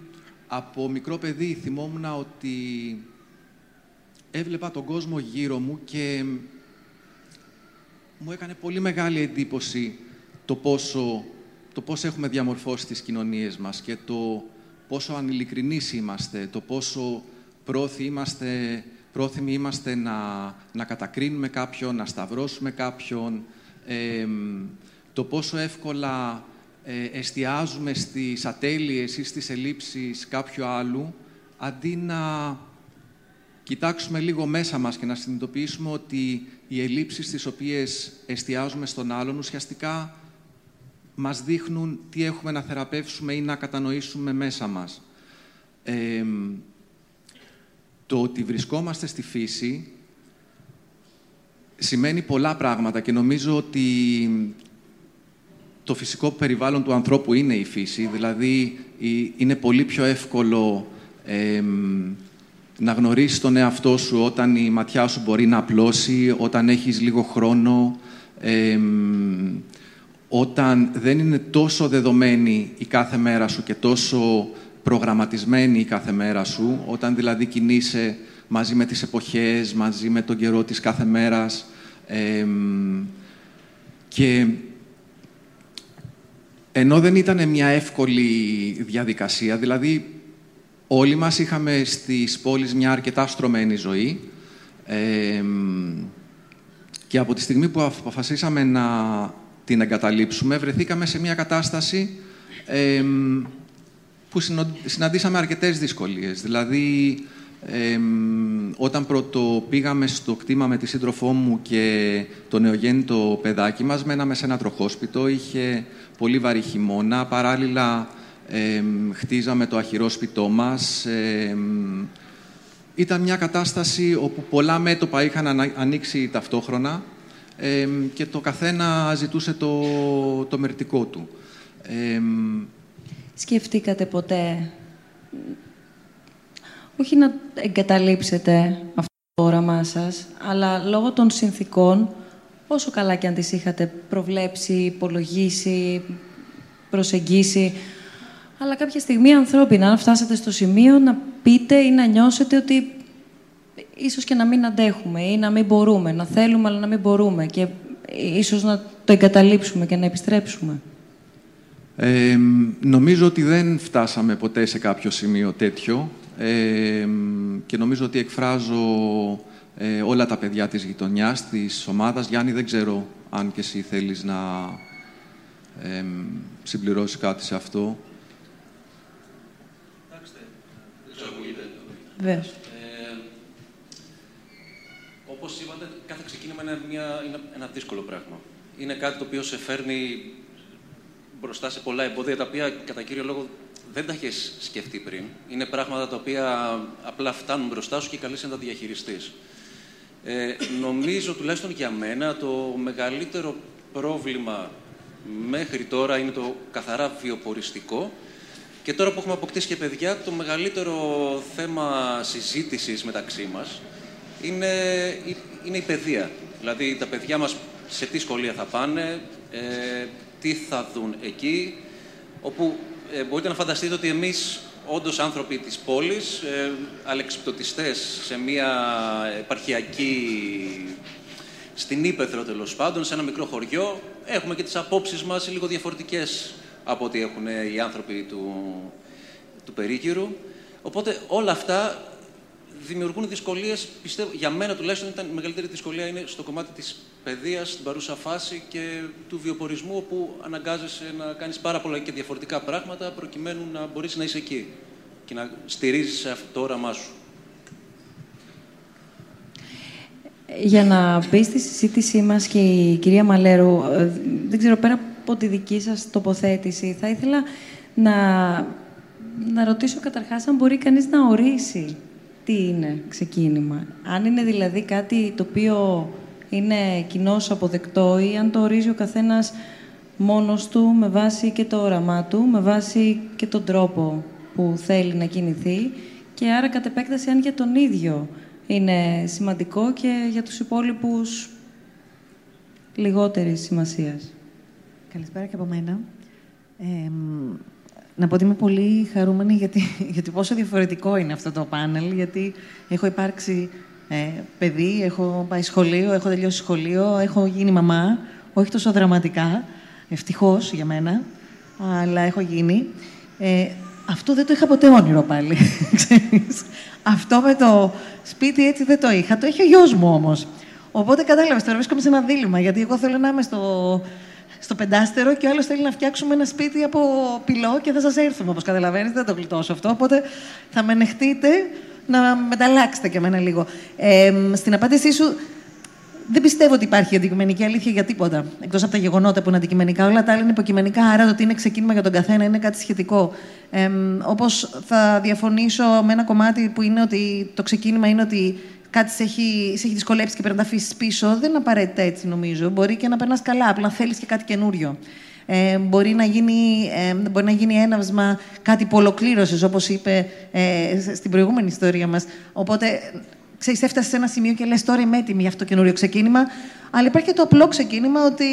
από μικρό παιδί θυμόμουν ότι έβλεπα τον κόσμο γύρω μου και μου έκανε πολύ μεγάλη εντύπωση το πόσο, το πόσο έχουμε διαμορφώσει τις κοινωνίες μας και το πόσο ανηλικρινείς είμαστε, το πόσο πρόθυμοι είμαστε, πρόθυμοι είμαστε να, να κατακρίνουμε κάποιον, να σταυρώσουμε κάποιον, το πόσο εύκολα ε, εστιάζουμε στις ατέλειες ή στις ελλείψεις κάποιου άλλου, αντί να κοιτάξουμε λίγο μέσα μας και να συνειδητοποιήσουμε ότι οι ελλείψεις στις οποίες εστιάζουμε στον άλλον ουσιαστικά μας δείχνουν τι έχουμε να θεραπεύσουμε ή να κατανοήσουμε μέσα μας. το ότι βρισκόμαστε στη φύση σημαίνει πολλά πράγματα και νομίζω ότι το φυσικό περιβάλλον του ανθρώπου είναι η φύση, δηλαδή είναι πολύ πιο εύκολο να γνωρίσεις τον εαυτό σου όταν η ματιά σου μπορεί να απλώσει, όταν έχεις λίγο χρόνο, όταν δεν είναι τόσο δεδομένη η κάθε μέρα σου και τόσο προγραμματισμένη η κάθε μέρα σου, όταν δηλαδή κινείσαι μαζί με τις εποχές, μαζί με τον καιρό της κάθε μέρας. και ενώ δεν ήταν μια εύκολη διαδικασία, δηλαδή όλοι μας είχαμε στις πόλεις μια αρκετά στρωμένη ζωή και από τη στιγμή που αποφασίσαμε να την εγκαταλείψουμε, βρεθήκαμε σε μια κατάσταση που συναντήσαμε αρκετές δυσκολίες. Δηλαδή, όταν πρώτο πήγαμε στο κτήμα με τη σύντροφό μου και το νεογέννητο παιδάκι μας, μέναμε σε ένα τροχόσπιτο, είχε πολύ βαρύ χειμώνα, παράλληλα χτίζαμε το αχυρόσπιτό μας. ήταν μια κατάσταση όπου πολλά μέτωπα είχαν ανοίξει ταυτόχρονα και το καθένα ζητούσε το, το μερτικό του. Σκεφτήκατε ποτέ όχι να εγκαταλείψετε αυτό το όραμά σας, αλλά λόγω των συνθήκων, όσο καλά και αν τις είχατε προβλέψει, υπολογίσει, προσεγγίσει, αλλά κάποια στιγμή ανθρώπινα, αν φτάσατε στο σημείο να πείτε ή να νιώσετε ότι ίσως και να μην αντέχουμε ή να μην μπορούμε, να θέλουμε αλλά να μην μπορούμε και ίσως να το εγκαταλείψουμε και να επιστρέψουμε. Ε, νομίζω ότι δεν φτάσαμε ποτέ σε κάποιο σημείο τέτοιο ε, και νομίζω ότι εκφράζω ε, όλα τα παιδιά της γειτονιάς, της ομάδας. Γιάννη, δεν ξέρω αν και εσύ θέλεις να ε, συμπληρώσεις κάτι σε αυτό. Βεβαίως. Ε, όπως είπατε, κάθε ξεκίνημα είναι, μια, είναι ένα δύσκολο πράγμα. Είναι κάτι το οποίο σε φέρνει μπροστά σε πολλά εμπόδια, τα οποία κατά κύριο λόγο δεν τα έχεις σκεφτεί πριν. Είναι πράγματα τα οποία απλά φτάνουν μπροστά σου και καλείς να τα διαχειριστείς. Ε, νομίζω, τουλάχιστον για μένα, το μεγαλύτερο πρόβλημα μέχρι τώρα είναι το καθαρά βιοποριστικό και τώρα που έχουμε αποκτήσει και παιδιά, το μεγαλύτερο θέμα συζήτησης μεταξύ μας είναι, είναι η παιδεία. Δηλαδή, τα παιδιά μας σε τι σχολεία θα πάνε, ε, τι θα δουν εκεί, όπου ε, μπορείτε να φανταστείτε ότι εμείς, όντως άνθρωποι της πόλης, ε, αλεξιπτωτιστές σε μια επαρχιακή, στην Ήπεθρο τέλος πάντων, σε ένα μικρό χωριό, έχουμε και τις απόψεις μας λίγο διαφορετικές από ό,τι έχουν οι άνθρωποι του, του περίγυρου. Οπότε όλα αυτά δημιουργούν δυσκολίες. Πιστεύω, για μένα τουλάχιστον ήταν η μεγαλύτερη δυσκολία είναι στο κομμάτι της παιδείας, στην παρούσα φάση και του βιοπορισμού, όπου αναγκάζεσαι να κάνεις πάρα πολλά και διαφορετικά πράγματα προκειμένου να μπορείς να είσαι εκεί και να στηρίζεις αυτό το όραμά σου. Για να μπεις στη συζήτησή μας και η κυρία Μαλέρου, ε, δεν ξέρω, πέρα από τη δική σας τοποθέτηση, θα ήθελα να, να ρωτήσω καταρχάς αν μπορεί κανείς να ορίσει τι είναι ξεκίνημα. Αν είναι δηλαδή κάτι το οποίο είναι κοινώ αποδεκτό ή αν το ορίζει ο καθένας μόνος του με βάση και το όραμά του, με βάση και τον τρόπο που θέλει να κινηθεί και άρα κατ' επέκταση αν για τον ίδιο είναι σημαντικό και για τους υπόλοιπους λιγότερης σημασίας. Καλησπέρα και από μένα. Ε, να πω ότι είμαι πολύ χαρούμενη γιατί, [laughs] γιατί πόσο διαφορετικό είναι αυτό το πάνελ, γιατί έχω υπάρξει ε, παιδί, έχω πάει σχολείο, έχω τελειώσει σχολείο, έχω γίνει μαμά, όχι τόσο δραματικά, ευτυχώς για μένα, αλλά έχω γίνει. Ε, αυτό δεν το είχα ποτέ όνειρο πάλι, [laughs] Αυτό με το σπίτι έτσι δεν το είχα. Το έχει ο γιος μου όμως. Οπότε κατάλαβες, τώρα βρίσκομαι σε ένα δίλημα, γιατί εγώ θέλω να είμαι στο, στο πεντάστερο και ο άλλος θέλει να φτιάξουμε ένα σπίτι από πυλό και θα σας έρθουμε. Όπως καταλαβαίνετε, δεν το γλιτώσω αυτό. Οπότε θα με ανεχτείτε να μεταλλάξετε και εμένα λίγο. Ε, στην απάντησή σου, δεν πιστεύω ότι υπάρχει αντικειμενική αλήθεια για τίποτα. Εκτός από τα γεγονότα που είναι αντικειμενικά. Όλα τα άλλα είναι υποκειμενικά. Άρα το ότι είναι ξεκίνημα για τον καθένα είναι κάτι σχετικό. Ε, Όπως θα διαφωνήσω με ένα κομμάτι που είναι ότι το ξεκίνημα είναι ότι κάτι σε έχει, σε έχει δυσκολέψει και πρέπει να τα αφήσεις πίσω. Δεν είναι απαραίτητα έτσι, νομίζω. Μπορεί και να περνάς καλά, απλά θέλεις και κάτι καινούριο. Ε, μπορεί, να γίνει, ε, μπορεί να γίνει έναυσμα κάτι που ολοκλήρωσες, όπως είπε ε, στην προηγούμενη ιστορία μας. Οπότε, ξέρεις, έφτασες σε ένα σημείο και λες: Τώρα είμαι έτοιμη για αυτό το καινούριο ξεκίνημα. Αλλά υπάρχει και το απλό ξεκίνημα ότι.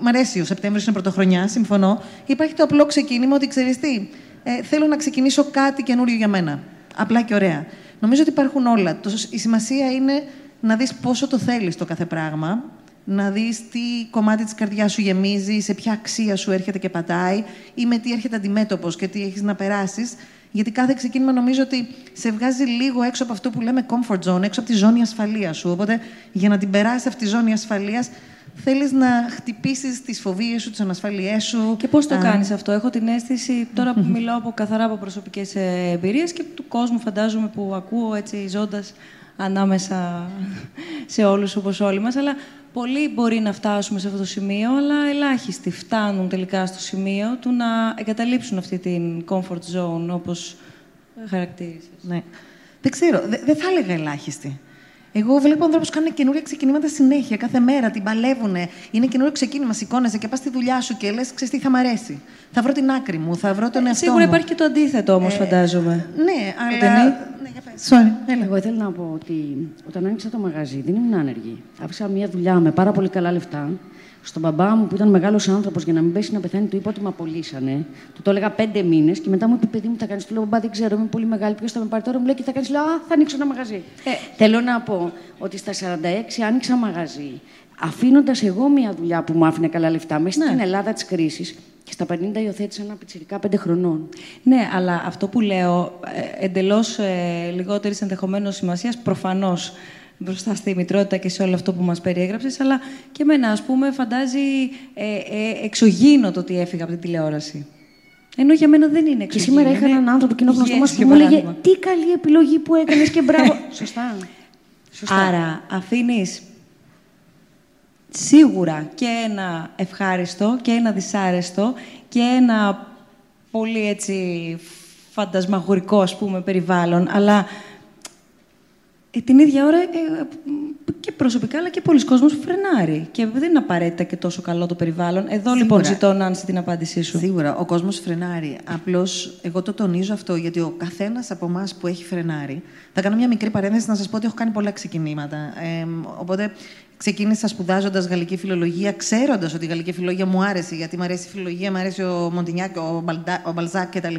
Μ' αρέσει, ο Σεπτέμβριος είναι πρωτοχρονιά, συμφωνώ. Υπάρχει το απλό ξεκίνημα ότι ξέρεις τι, ε, θέλω να ξεκινήσω κάτι καινούριο για μένα. Απλά και ωραία. Νομίζω ότι υπάρχουν όλα. Η σημασία είναι να δεις πόσο το θέλεις το κάθε πράγμα, να δεις τι κομμάτι της καρδιάς σου γεμίζει, σε ποια αξία σου έρχεται και πατάει ή με τι έρχεται αντιμέτωπος και τι έχεις να περάσεις. Γιατί κάθε ξεκίνημα νομίζω ότι σε βγάζει λίγο έξω από αυτό που λέμε comfort zone, έξω από τη ζώνη ασφαλείας σου. Οπότε για να την περάσεις αυτή τη ζώνη ασφαλείας θέλεις να χτυπήσεις τις φοβίες σου, τις ανασφάλειέ σου. Και πώς το κάνεις αυτό; Έχω την αίσθηση, τώρα που μιλάω από, καθαρά από προσωπικές ε, εμπειρίες και του κόσμου, φαντάζομαι, που ακούω έτσι ζώντας ανάμεσα σε όλους όπως όλοι μας, αλλά πολλοί μπορεί να φτάσουμε σε αυτό το σημείο, αλλά ελάχιστοι φτάνουν τελικά στο σημείο του να εγκαταλείψουν αυτή την comfort zone, όπως χαρακτήρισες. Ναι. Δεν ξέρω, δεν θα έλεγα ελάχιστοι. Εγώ βλέπω ανθρώπους που κάνουν καινούργια ξεκινήματα συνέχεια, κάθε μέρα, την παλεύουν. Είναι καινούριο ξεκίνημα, σηκώνεσαι και πας στη δουλειά σου και λες: Ξέρεις τι θα μ' αρέσει. Θα βρω την άκρη μου, θα βρω τον εαυτό Σίγουρα μου. υπάρχει και το αντίθετο όμως, ε, φαντάζομαι. Ναι, αλλά. Ναι, για Sorry, έλα. Εγώ ήθελα να πω ότι όταν άνοιξα το μαγαζί δεν ήμουν άνεργη. Άφησα μια δουλειά με πάρα πολύ καλά λεφτά στον μπαμπά μου που ήταν μεγάλος άνθρωπος για να μην πέσει να πεθάνει, του είπα ότι με απολύσανε. Του το έλεγα πέντε μήνες και μετά μου είπε: Παιδί μου, θα κάνεις. Του λέω: Μπαμπά, δεν ξέρω, είμαι πολύ μεγάλη. Ποιος θα με πάρει τώρα, μου λέει: Και θα κάνεις. Λέω: Α, θα ανοίξω ένα μαγαζί. Ε, θέλω να πω ότι στα 46 άνοιξα μαγαζί, αφήνοντας εγώ μια δουλειά που μου άφηνε καλά λεφτά μέσα ναι. στην Ελλάδα της κρίσης. Και στα 50 υιοθέτησα ένα πιτσιρικά πέντε χρονών. Ναι, αλλά αυτό που λέω, ε, εντελώς ε, λιγότερης ενδεχομένως σημασίας, προφανώς μπροστά στη μητρότητα και σε όλο αυτό που μας περιέγραψες, αλλά και εμένα, ας πούμε, φαντάζει ε, ε, εξωγήινο το ότι έφυγα από την τηλεόραση. Ενώ για μένα δεν είναι εξωγήινο. Και σήμερα είχα έναν άνθρωπο κοινό γνωστός μας που μου έλεγε «Τι καλή επιλογή που έκανες και μπράβο». [laughs] Σωστά. Σωστά. Άρα, αφήνεις σίγουρα και ένα ευχάριστο και ένα δυσάρεστο και ένα πολύ έτσι φαντασμαγορικό, ας πούμε, περιβάλλον, αλλά ε, την ίδια ώρα ε, και προσωπικά αλλά και πολλοί κόσμος φρενάρει. Και δεν είναι απαραίτητα και τόσο καλό το περιβάλλον. Εδώ λοιπόν ζητώ να την απάντησή σου. Σίγουρα, ο κόσμος φρενάρει. Απλώς εγώ το τονίζω αυτό γιατί ο καθένας από εμάς που έχει φρενάρει. Θα κάνω μια μικρή παρένθεση να σας πω ότι έχω κάνει πολλά ξεκινήματα. Ε, οπότε Ξεκίνησα σπουδάζοντας γαλλική φιλολογία, ξέροντας ότι η γαλλική φιλολογία μου άρεσε, γιατί μου αρέσει η φιλολογία, μου αρέσει ο Μοντινιάκ, ο, Μπαλντά, ο Μπαλζάκ κτλ.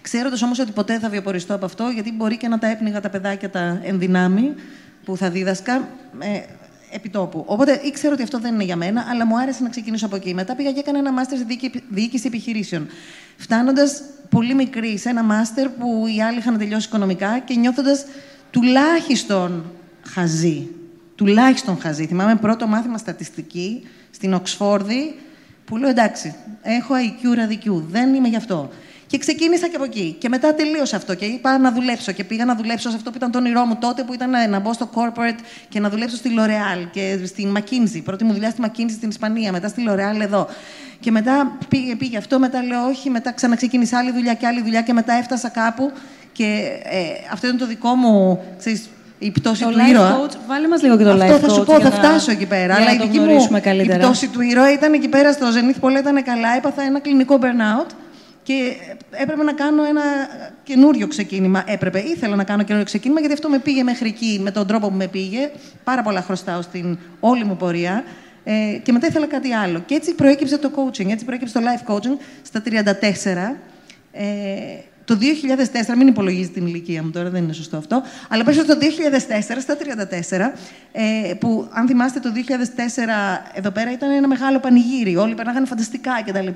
Ξέροντας όμως ότι ποτέ θα βιοποριστώ από αυτό, γιατί μπορεί και να τα έπνιγα τα παιδάκια τα ενδυνάμει που θα δίδασκα. Ε, επιτόπου. Οπότε ήξερα ότι αυτό δεν είναι για μένα, αλλά μου άρεσε να ξεκινήσω από εκεί. Μετά πήγα και έκανα ένα μάστερ σε διοίκηση επιχειρήσεων. Φτάνοντας πολύ μικρή σε ένα μάστερ που οι άλλοι είχαν τελειώσει οικονομικά και νιώθοντας τουλάχιστον χαζή τουλάχιστον χαζή. Θυμάμαι πρώτο μάθημα στατιστική στην Οξφόρδη, που λέω εντάξει, έχω IQ ραδικιού, δεν είμαι γι' αυτό. Και ξεκίνησα και από εκεί. Και μετά τελείωσα αυτό και είπα να δουλέψω. Και πήγα να δουλέψω σε αυτό που ήταν το όνειρό μου τότε, που ήταν να μπω στο corporate και να δουλέψω στη L'Oreal και στην McKinsey. Πρώτη μου δουλειά στη McKinsey στην Ισπανία, μετά στη L'Oreal εδώ. Και μετά πήγε, πήγε αυτό, μετά λέω όχι, μετά ξαναξεκίνησα άλλη δουλειά και άλλη δουλειά και μετά έφτασα κάπου. Και ε, αυτό ήταν το δικό μου, ξέρεις, η πτώση το του ήρωα. Coach, βάλε μας λίγο και το Αυτό life θα σου πω, θα φτάσω εκεί πέρα. Αλλά η δική μου η πτώση του ήρωα ήταν εκεί πέρα στο Zenith πολλά ήταν καλά. Έπαθα ένα κλινικό burnout και έπρεπε να κάνω ένα καινούριο ξεκίνημα. Έπρεπε, ήθελα να κάνω καινούριο ξεκίνημα, γιατί αυτό με πήγε μέχρι εκεί με τον τρόπο που με πήγε. Πάρα πολλά χρωστάω στην όλη μου πορεία. Ε, και μετά ήθελα κάτι άλλο. Και έτσι προέκυψε το coaching, έτσι προέκυψε το life coaching στα 34 Ε, το 2004, μην υπολογίζει την ηλικία μου τώρα, δεν είναι σωστό αυτό, αλλά πέσω το 2004, στα 34, ε, που αν θυμάστε το 2004 εδώ πέρα ήταν ένα μεγάλο πανηγύρι, όλοι περνάγανε φανταστικά κτλ.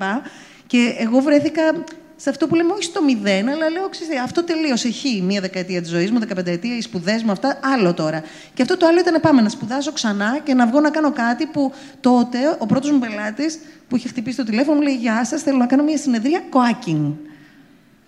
Και εγώ βρέθηκα σε αυτό που λέμε όχι στο μηδέν, αλλά λέω, ξέρετε, αυτό τελείωσε. Χ, μία δεκαετία της ζωής μου, δεκαπενταετία, οι σπουδές μου, αυτά, άλλο τώρα. Και αυτό το άλλο ήταν πάμε να σπουδάσω ξανά και να βγω να κάνω κάτι που τότε ο πρώτος μου πελάτης που είχε χτυπήσει το τηλέφωνο μου λέει Γεια σας, θέλω να κάνω μια συνεδρία coacking.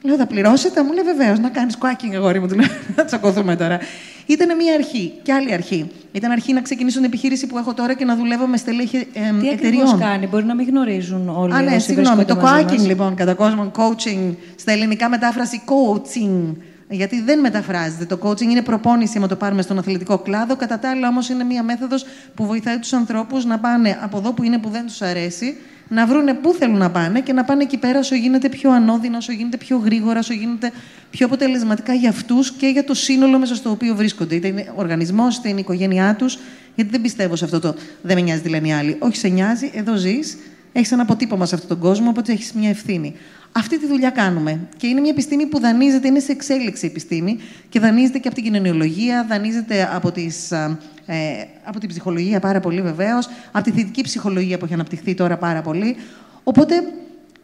Λέω, θα πληρώσετε, μου λέει βεβαίως, να κάνεις coacking, αγόρι μου, του λέω, [laughs] να τσακωθούμε τώρα. Ήταν μια αρχή και άλλη αρχή. Ήταν αρχή να ξεκινήσω την επιχείρηση που έχω τώρα και να δουλεύω με στελέχη ε, Τι εταιριών. Τι κάνει, μπορεί να μην γνωρίζουν όλοι. Α, ναι, όσοι συγγνώμη. Το βρίσκονται μαζί coaching, μας; λοιπόν, κατά κόσμο, coaching, στα ελληνικά μετάφραση coaching. Γιατί δεν μεταφράζεται. Το coaching είναι προπόνηση, άμα το πάρουμε στον αθλητικό κλάδο. Κατά τα άλλα, όμως, είναι μια μέθοδος που βοηθάει τους ανθρώπους να πάνε από εδώ που είναι που δεν τους αρέσει, να βρούνε πού θέλουν να πάνε και να πάνε εκεί πέρα όσο γίνεται πιο ανώδυνα, όσο γίνεται πιο γρήγορα, όσο γίνεται πιο αποτελεσματικά για αυτούς και για το σύνολο μέσα στο οποίο βρίσκονται. Είτε είναι ο οργανισμός, είτε είναι η οικογένειά τους. Γιατί δεν πιστεύω σε αυτό το δεν με νοιάζει τι λένε οι άλλοι. Όχι, σε νοιάζει, εδώ ζεις, έχεις ένα αποτύπωμα σε αυτόν τον κόσμο, οπότε έχεις μια ευθύνη. Αυτή τη δουλειά κάνουμε. Και είναι μια επιστήμη που δανείζεται, είναι σε εξέλιξη επιστήμη και δανείζεται και από την κοινωνιολογία, δανείζεται από, τις, α, ε, από την ψυχολογία πάρα πολύ βεβαίως, από τη θετική ψυχολογία που έχει αναπτυχθεί τώρα πάρα πολύ. Οπότε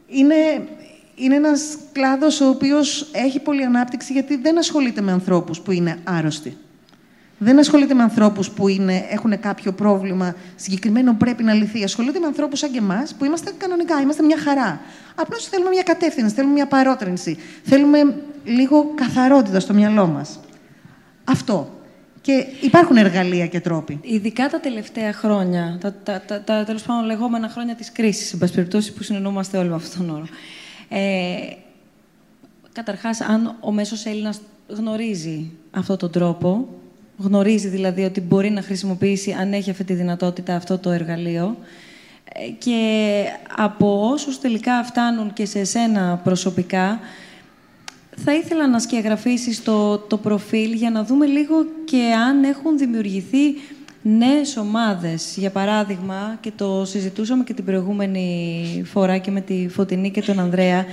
είναι, είναι ένας κλάδος ο οποίος έχει πολλή ανάπτυξη γιατί δεν ασχολείται με ανθρώπους που είναι άρρωστοι. Δεν ασχολείται με ανθρώπους που είναι, έχουν κάποιο πρόβλημα συγκεκριμένο που πρέπει να λυθεί. Ασχολείται με ανθρώπους σαν και εμάς που είμαστε κανονικά, είμαστε μια χαρά. Απλώς θέλουμε μια κατεύθυνση, θέλουμε μια παρότρινση. Θέλουμε λίγο καθαρότητα στο μυαλό μας. Αυτό. Και υπάρχουν εργαλεία και τρόποι. Ειδικά τα τελευταία χρόνια, τα, τα, τα, τα τέλος πάντων λεγόμενα χρόνια της κρίσης, εν πάση περιπτώσει, που συνεννοούμαστε όλοι με αυτόν τον όρο. Ε, καταρχάς, αν ο μέσος Έλληνας γνωρίζει αυτόν τον τρόπο, γνωρίζει δηλαδή ότι μπορεί να χρησιμοποιήσει, αν έχει αυτή τη δυνατότητα, αυτό το εργαλείο, ε, και από όσους τελικά φτάνουν και σε εσένα προσωπικά, θα ήθελα να σκιαγραφίσεις το, το προφίλ για να δούμε λίγο και αν έχουν δημιουργηθεί νέες ομάδες. Για παράδειγμα, και το συζητούσαμε και την προηγούμενη φορά και με τη Φωτεινή και τον Ανδρέα,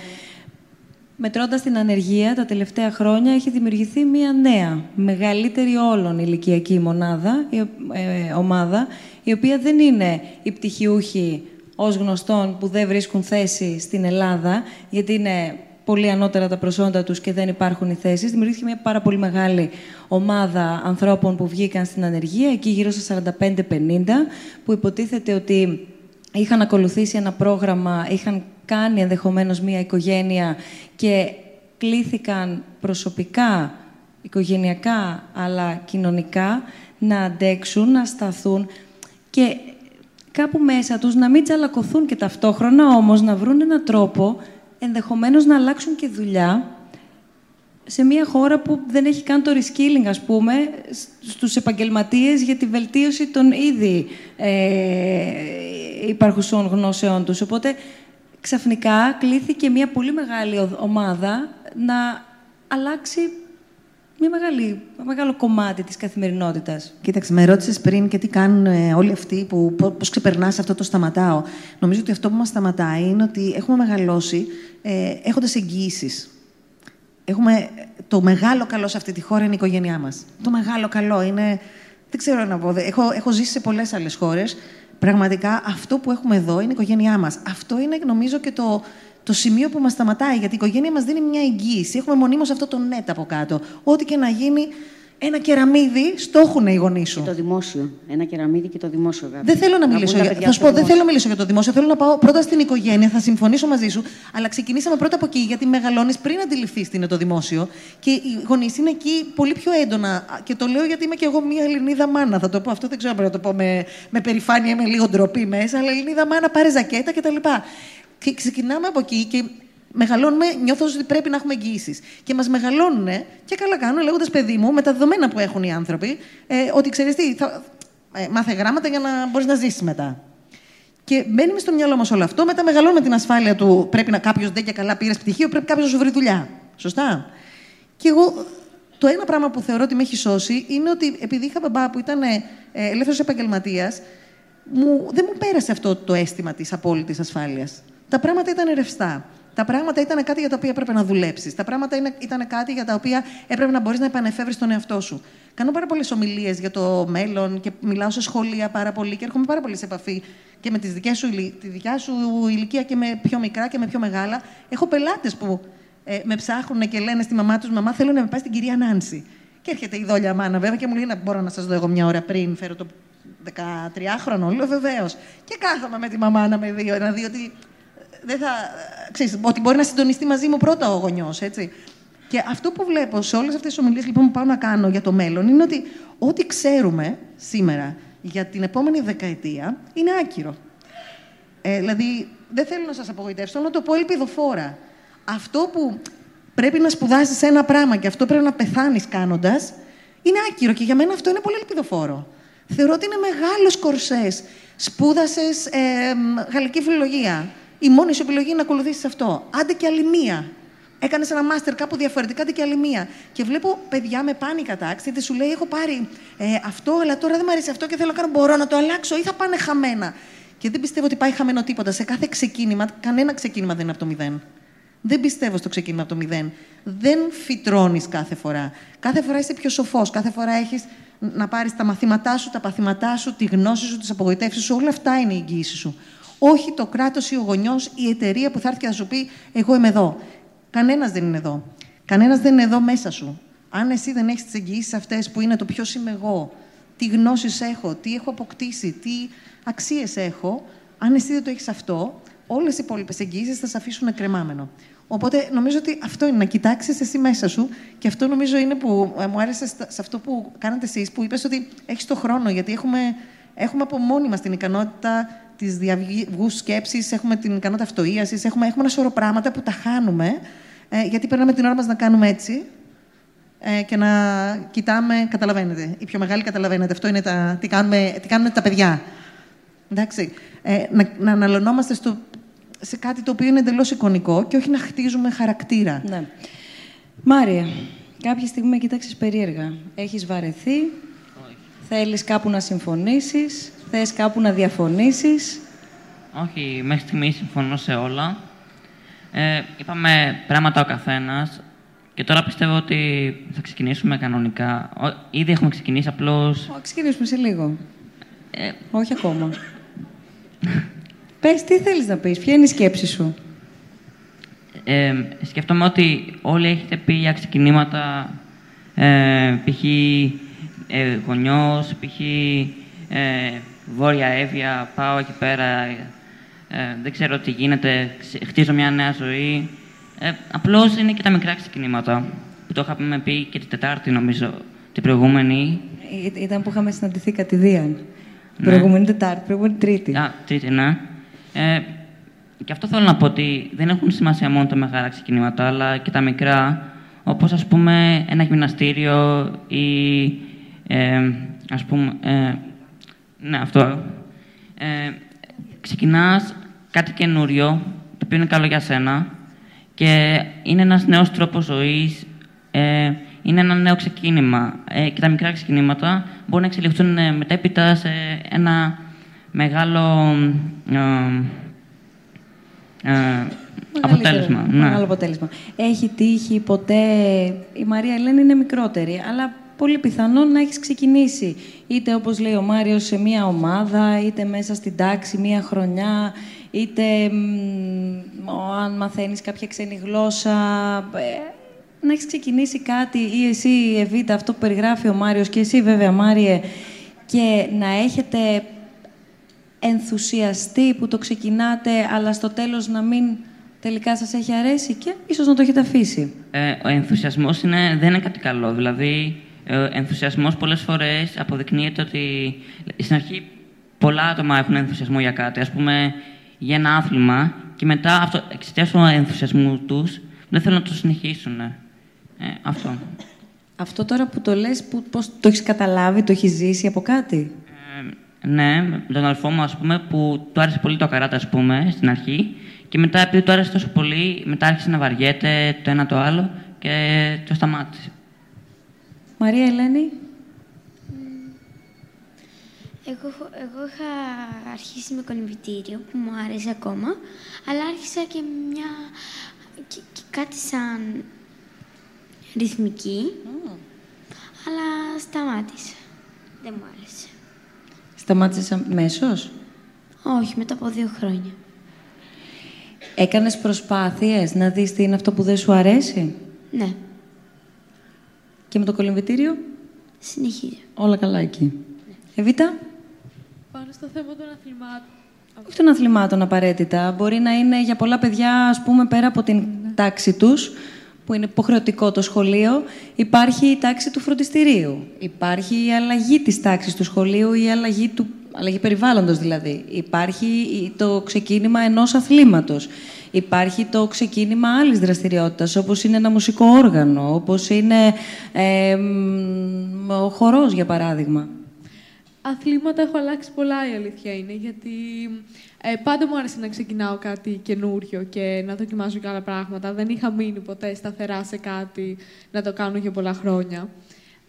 μετρώντας την ανεργία τα τελευταία χρόνια έχει δημιουργηθεί μια νέα, μεγαλύτερη όλων ηλικιακή μονάδα, η, ε, ομάδα, η οποία δεν είναι οι πτυχιούχοι ως γνωστόν που δεν βρίσκουν θέση στην Ελλάδα, γιατί είναι πολύ ανώτερα τα προσόντα τους και δεν υπάρχουν οι θέσεις. Δημιουργήθηκε μια πάρα πολύ μεγάλη ομάδα ανθρώπων που βγήκαν στην ανεργία, εκεί γύρω στα 45-50, που υποτίθεται ότι είχαν ακολουθήσει ένα πρόγραμμα, είχαν κάνει ενδεχομένως μια οικογένεια και κλήθηκαν προσωπικά, οικογενειακά, αλλά κοινωνικά, να αντέξουν, να σταθούν και κάπου μέσα τους να μην τσαλακωθούν και ταυτόχρονα όμως να βρουν έναν τρόπο ενδεχομένως να αλλάξουν και δουλειά σε μια χώρα που δεν έχει καν το reskilling, ας πούμε, στους επαγγελματίες για τη βελτίωση των ήδη ε, υπάρχουσων γνώσεών τους. Οπότε, ξαφνικά κλήθηκε μια πολύ μεγάλη ο- ομάδα να αλλάξει μια μεγάλη, ένα μεγάλο κομμάτι της καθημερινότητας. Κοίταξε, με ρώτησες πριν και τι κάνουν ε, όλοι αυτοί που πώς ξεπερνάς αυτό το σταματάω. Νομίζω ότι αυτό που μας σταματάει είναι ότι έχουμε μεγαλώσει ε, έχοντας εγγυήσεις. Έχουμε το μεγάλο καλό σε αυτή τη χώρα είναι η οικογένειά μας. Το μεγάλο καλό είναι. Δεν ξέρω να πω. δε- Έχω, έχω ζήσει σε πολλές άλλες χώρες. Πραγματικά αυτό που έχουμε εδώ είναι η οικογένειά μας. Αυτό είναι, νομίζω, και το, το σημείο που μας σταματάει. Γιατί η οικογένεια μας δίνει μια εγγύηση. Έχουμε μονίμως αυτό το net από κάτω. Ό,τι και να γίνει, ένα κεραμίδι στο έχουν οι γονείς σου. Και το δημόσιο. Ένα κεραμίδι και το δημόσιο γάμο. Δεν θέλω να μιλήσω για... Θα σου πω, δεν θέλω να μιλήσω για το δημόσιο. Θέλω να πάω πρώτα στην οικογένεια. Θα συμφωνήσω μαζί σου. Αλλά ξεκινήσαμε πρώτα από εκεί, γιατί μεγαλώνεις πριν αντιληφθείς τι είναι το δημόσιο. Και οι γονείς είναι εκεί πολύ πιο έντονα. Και το λέω γιατί είμαι και εγώ μια Ελληνίδα μάνα. Θα το πω αυτό, δεν ξέρω αν πρέπει να το πω με, με περηφάνεια, με λίγο ντροπή μέσα. Αλλά Ελληνίδα μάνα, πάρε ζακέτα κτλ. Και ξεκινάμε από εκεί και μεγαλώνουμε, νιώθω ότι πρέπει να έχουμε εγγυήσεις. Και μας μεγαλώνουν και καλά κάνουν, λέγοντας παιδί μου, με τα δεδομένα που έχουν οι άνθρωποι, ε, ότι ξέρεις τι, θα, ε, μάθε γράμματα για να μπορείς να ζήσεις μετά. Και μπαίνει μες στο μυαλό μας όλο αυτό. Μετά μεγαλώνουμε την ασφάλεια του πρέπει να κάποιος δεν και καλά πήρες πτυχίο, πρέπει κάποιος να σου βρει δουλειά. Σωστά. Και εγώ το ένα πράγμα που θεωρώ ότι με έχει σώσει είναι ότι επειδή είχα μπαμπά που ήταν ε, ελεύθερος επαγγελματίας, μου, δεν μου πέρασε αυτό το αίσθημα της απόλυτης ασφάλειας. Τα πράγματα ήταν ρευστά. Τα πράγματα ήταν κάτι για τα οποία έπρεπε να δουλέψεις. Τα πράγματα ήταν κάτι για τα οποία έπρεπε να μπορείς να επανεφεύρεις τον εαυτό σου. Κάνω πάρα πολλές ομιλίες για το μέλλον και μιλάω σε σχολεία πάρα πολύ και έρχομαι πάρα πολύ σε επαφή και με τις δικές σου, τη δικιά σου ηλικία και με πιο μικρά και με πιο μεγάλα. Έχω πελάτες που ε, με ψάχνουν και λένε στη μαμά τους: Μαμά, θέλω να με πάει στην κυρία Νάνση. Και έρχεται η δόλια μάνα, βέβαια, και μου λέει: να Μπορώ να σας δω εγώ μια ώρα πριν, φέρω το 13χρονο. Λέω: Βεβαίως. Και κάθομαι με τη μαμά να με δει, να δει ότι δεν θα, ξέρεις, ότι μπορεί να συντονιστεί μαζί μου πρώτα ο γονιός, έτσι. Και αυτό που βλέπω σε όλες αυτές τις ομιλίες λοιπόν, που πάω να κάνω για το μέλλον είναι ότι ό,τι ξέρουμε σήμερα για την επόμενη δεκαετία είναι άκυρο. Ε, δηλαδή, δεν θέλω να σας απογοητεύσω, να το πω ελπιδοφόρα. Αυτό που πρέπει να σπουδάσεις ένα πράγμα και αυτό πρέπει να πεθάνεις κάνοντας, είναι άκυρο. Και για μένα αυτό είναι πολύ ελπιδοφόρο. Θεωρώ ότι είναι μεγάλος κορσές. Σπούδασες ε, γαλλική φιλολογία η μόνη σου επιλογή είναι να ακολουθήσεις αυτό. Άντε και άλλη μία. Έκανες ένα μάστερ κάπου διαφορετικά, άντε και άλλη μία. Και βλέπω παιδιά με πάνικα τάξη, γιατί σου λέει: Έχω πάρει ε, αυτό, αλλά τώρα δεν μου αρέσει αυτό και θέλω να κάνω. Μπορώ να το αλλάξω ή θα πάνε χαμένα. Και δεν πιστεύω ότι πάει χαμένο τίποτα. Σε κάθε ξεκίνημα, κανένα ξεκίνημα δεν είναι από το μηδέν. Δεν πιστεύω στο ξεκίνημα από το μηδέν. Δεν φυτρώνεις κάθε φορά. Κάθε φορά είσαι πιο σοφός. Κάθε φορά έχεις να πάρεις τα μαθήματά σου, τα παθήματά σου, τη γνώση σου, τις απογοητεύσεις σου. Όλα αυτά είναι η εγγύηση σου. Όχι το κράτος ή ο γονιός ή η εταιρεία που θα έρθει και θα σου πει: Εγώ είμαι εδώ. Κανένας δεν είναι εδώ. Κανένας δεν είναι εδώ μέσα σου. Αν εσύ δεν έχεις τις εγγυήσεις αυτές που είναι το ποιος είμαι εγώ, τι γνώσεις έχω, τι έχω αποκτήσει, τι αξίες έχω, αν εσύ δεν το έχεις αυτό, όλες οι υπόλοιπες εγγυήσεις θα σε αφήσουν κρεμάμενο. Οπότε νομίζω ότι αυτό είναι να κοιτάξεις εσύ μέσα σου και αυτό νομίζω είναι που ε, μου άρεσε σε αυτό που κάνατε εσείς, που είπες ότι έχεις το χρόνο, γιατί έχουμε, έχουμε από μόνοι μα την ικανότητα τις διαβγού σκέψεις, έχουμε την ικανότητα αυτοίασης, έχουμε, έχουμε ένα σωρό πράγματα που τα χάνουμε, ε, γιατί περνάμε την ώρα μας να κάνουμε έτσι ε, και να κοιτάμε. Καταλαβαίνετε. Η πιο μεγάλη καταλαβαίνετε. Αυτό είναι τα, τι, κάνουμε, τι κάνουμε τα παιδιά. Εντάξει. Ε, να, να αναλωνόμαστε στο, σε κάτι το οποίο είναι εντελώς εικονικό και όχι να χτίζουμε χαρακτήρα. Ναι. Μάρια, κάποια στιγμή με κοίταξε περίεργα. Έχεις βαρεθεί, θέλεις κάπου να συμφωνήσεις, θες κάπου να διαφωνήσεις; Όχι, μέχρι στιγμής συμφωνώ σε όλα. Ε, είπαμε πράγματα ο καθένας και τώρα πιστεύω ότι θα ξεκινήσουμε κανονικά. Ήδη έχουμε ξεκινήσει, απλώς... Θα ξεκινήσουμε σε λίγο. Ε... Όχι ακόμα. Πες, τι θέλεις να πεις, ποια είναι η σκέψη σου; Ε, σκέφτομαι ότι όλοι έχετε πει για ξεκινήματα, ε, π.χ. Ε, γονιός, π.χ. Ε, Βόρεια Εύβοια, πάω εκεί πέρα, ε, δεν ξέρω τι γίνεται, χτίζω μια νέα ζωή. Ε, απλώς είναι και τα μικρά ξεκινήματα, που το είχαμε πει και την Τετάρτη, νομίζω, την προηγούμενη. Ή, ήταν που είχαμε συναντηθεί κατηδίαν. Ναι. Προηγούμενη Τετάρτη, προηγούμενη Τρίτη. Α, Τρίτη, ναι. Ε, και αυτό θέλω να πω ότι δεν έχουν σημασία μόνο τα μεγάλα ξεκινήματα, αλλά και τα μικρά, όπως ας πούμε ένα γυμναστήριο ή ε, ας πούμε ε, ναι, αυτό. Ε, ξεκινάς κάτι καινούριο, το οποίο είναι καλό για σένα και είναι ένας νέος τρόπος ζωής, ε, είναι ένα νέο ξεκίνημα. Ε, και τα μικρά ξεκινήματα μπορούν να εξελιχθούν ε, μετέπειτα σε ένα μεγάλο ε, αποτέλεσμα. Ναι. Μεγάλο αποτέλεσμα. Έχει τύχει ποτέ... Η Μαρία Ελένη είναι μικρότερη, αλλά πολύ πιθανόν να έχεις ξεκινήσει είτε όπως λέει ο Μάριος σε μία ομάδα, είτε μέσα στην τάξη μία χρονιά, είτε αν μαθαίνεις κάποια ξένη γλώσσα, ε, να έχεις ξεκινήσει κάτι ή εσύ η Εβίτα, αυτό που περιγράφει ο Μάριος και εσύ βέβαια Μάριε, και να έχετε ενθουσιαστεί που το ξεκινάτε, αλλά στο τέλος να μην τελικά σας έχει αρέσει και ίσως να το έχετε αφήσει. Ε, ο ενθουσιασμός είναι, δεν είναι κάτι καλό. Δηλαδή, ο ε, ενθουσιασμός πολλές φορές αποδεικνύεται ότι στην αρχή πολλά άτομα έχουν ενθουσιασμό για κάτι, ας πούμε για ένα άθλημα και μετά αυτό, εξαιτίας του ενθουσιασμού τους δεν θέλουν να το συνεχίσουν. Ε, αυτό. Αυτό τώρα που το λες, που, πώς το έχεις καταλάβει, το έχεις ζήσει από κάτι; Ε, ναι, με τον αδελφό μου, ας πούμε, που του άρεσε πολύ το καράτα, ας πούμε, στην αρχή. Και μετά, επειδή του άρεσε τόσο πολύ, μετά άρχισε να βαριέται το ένα το άλλο και το σταμάτησε. Μαρία Ελένη; Εγώ, εγώ είχα αρχίσει με κολυμβητήριο που μου άρεσε ακόμα, αλλά άρχισα και μια και, και κάτι σαν ρυθμική, αλλά σταμάτησα. Δεν μου άρεσε. Σταμάτησες αμέσως. Όχι, μετά από δύο χρόνια. Έκανες προσπάθειες να δεις τι είναι αυτό που δεν σου αρέσει; Ναι, Και με το κολυμβητήριο, συνεχίζω. όλα καλά εκεί. Εβίτα, Πάνω στο θέμα των αθλημάτων. όχι των αθλημάτων απαραίτητα. Μπορεί να είναι για πολλά παιδιά, ας πούμε, πέρα από την τάξη τους, που είναι υποχρεωτικό το σχολείο, υπάρχει η τάξη του φροντιστηρίου. Υπάρχει η αλλαγή της τάξης του σχολείου, η αλλαγή του αλλαγή περιβάλλοντος δηλαδή. Υπάρχει η- το ξεκίνημα ενός αθλήματος. Υπάρχει το ξεκίνημα άλλης δραστηριότητας, όπως είναι ένα μουσικό όργανο, όπως είναι ε, μ, ο χορός, για παράδειγμα. Αθλήματα έχω αλλάξει πολλά, η αλήθεια είναι, γιατί ε, πάντα μου άρεσε να ξεκινάω κάτι καινούριο και να δοκιμάζω και άλλα πράγματα. Δεν είχα μείνει ποτέ σταθερά σε κάτι να το κάνω για πολλά χρόνια.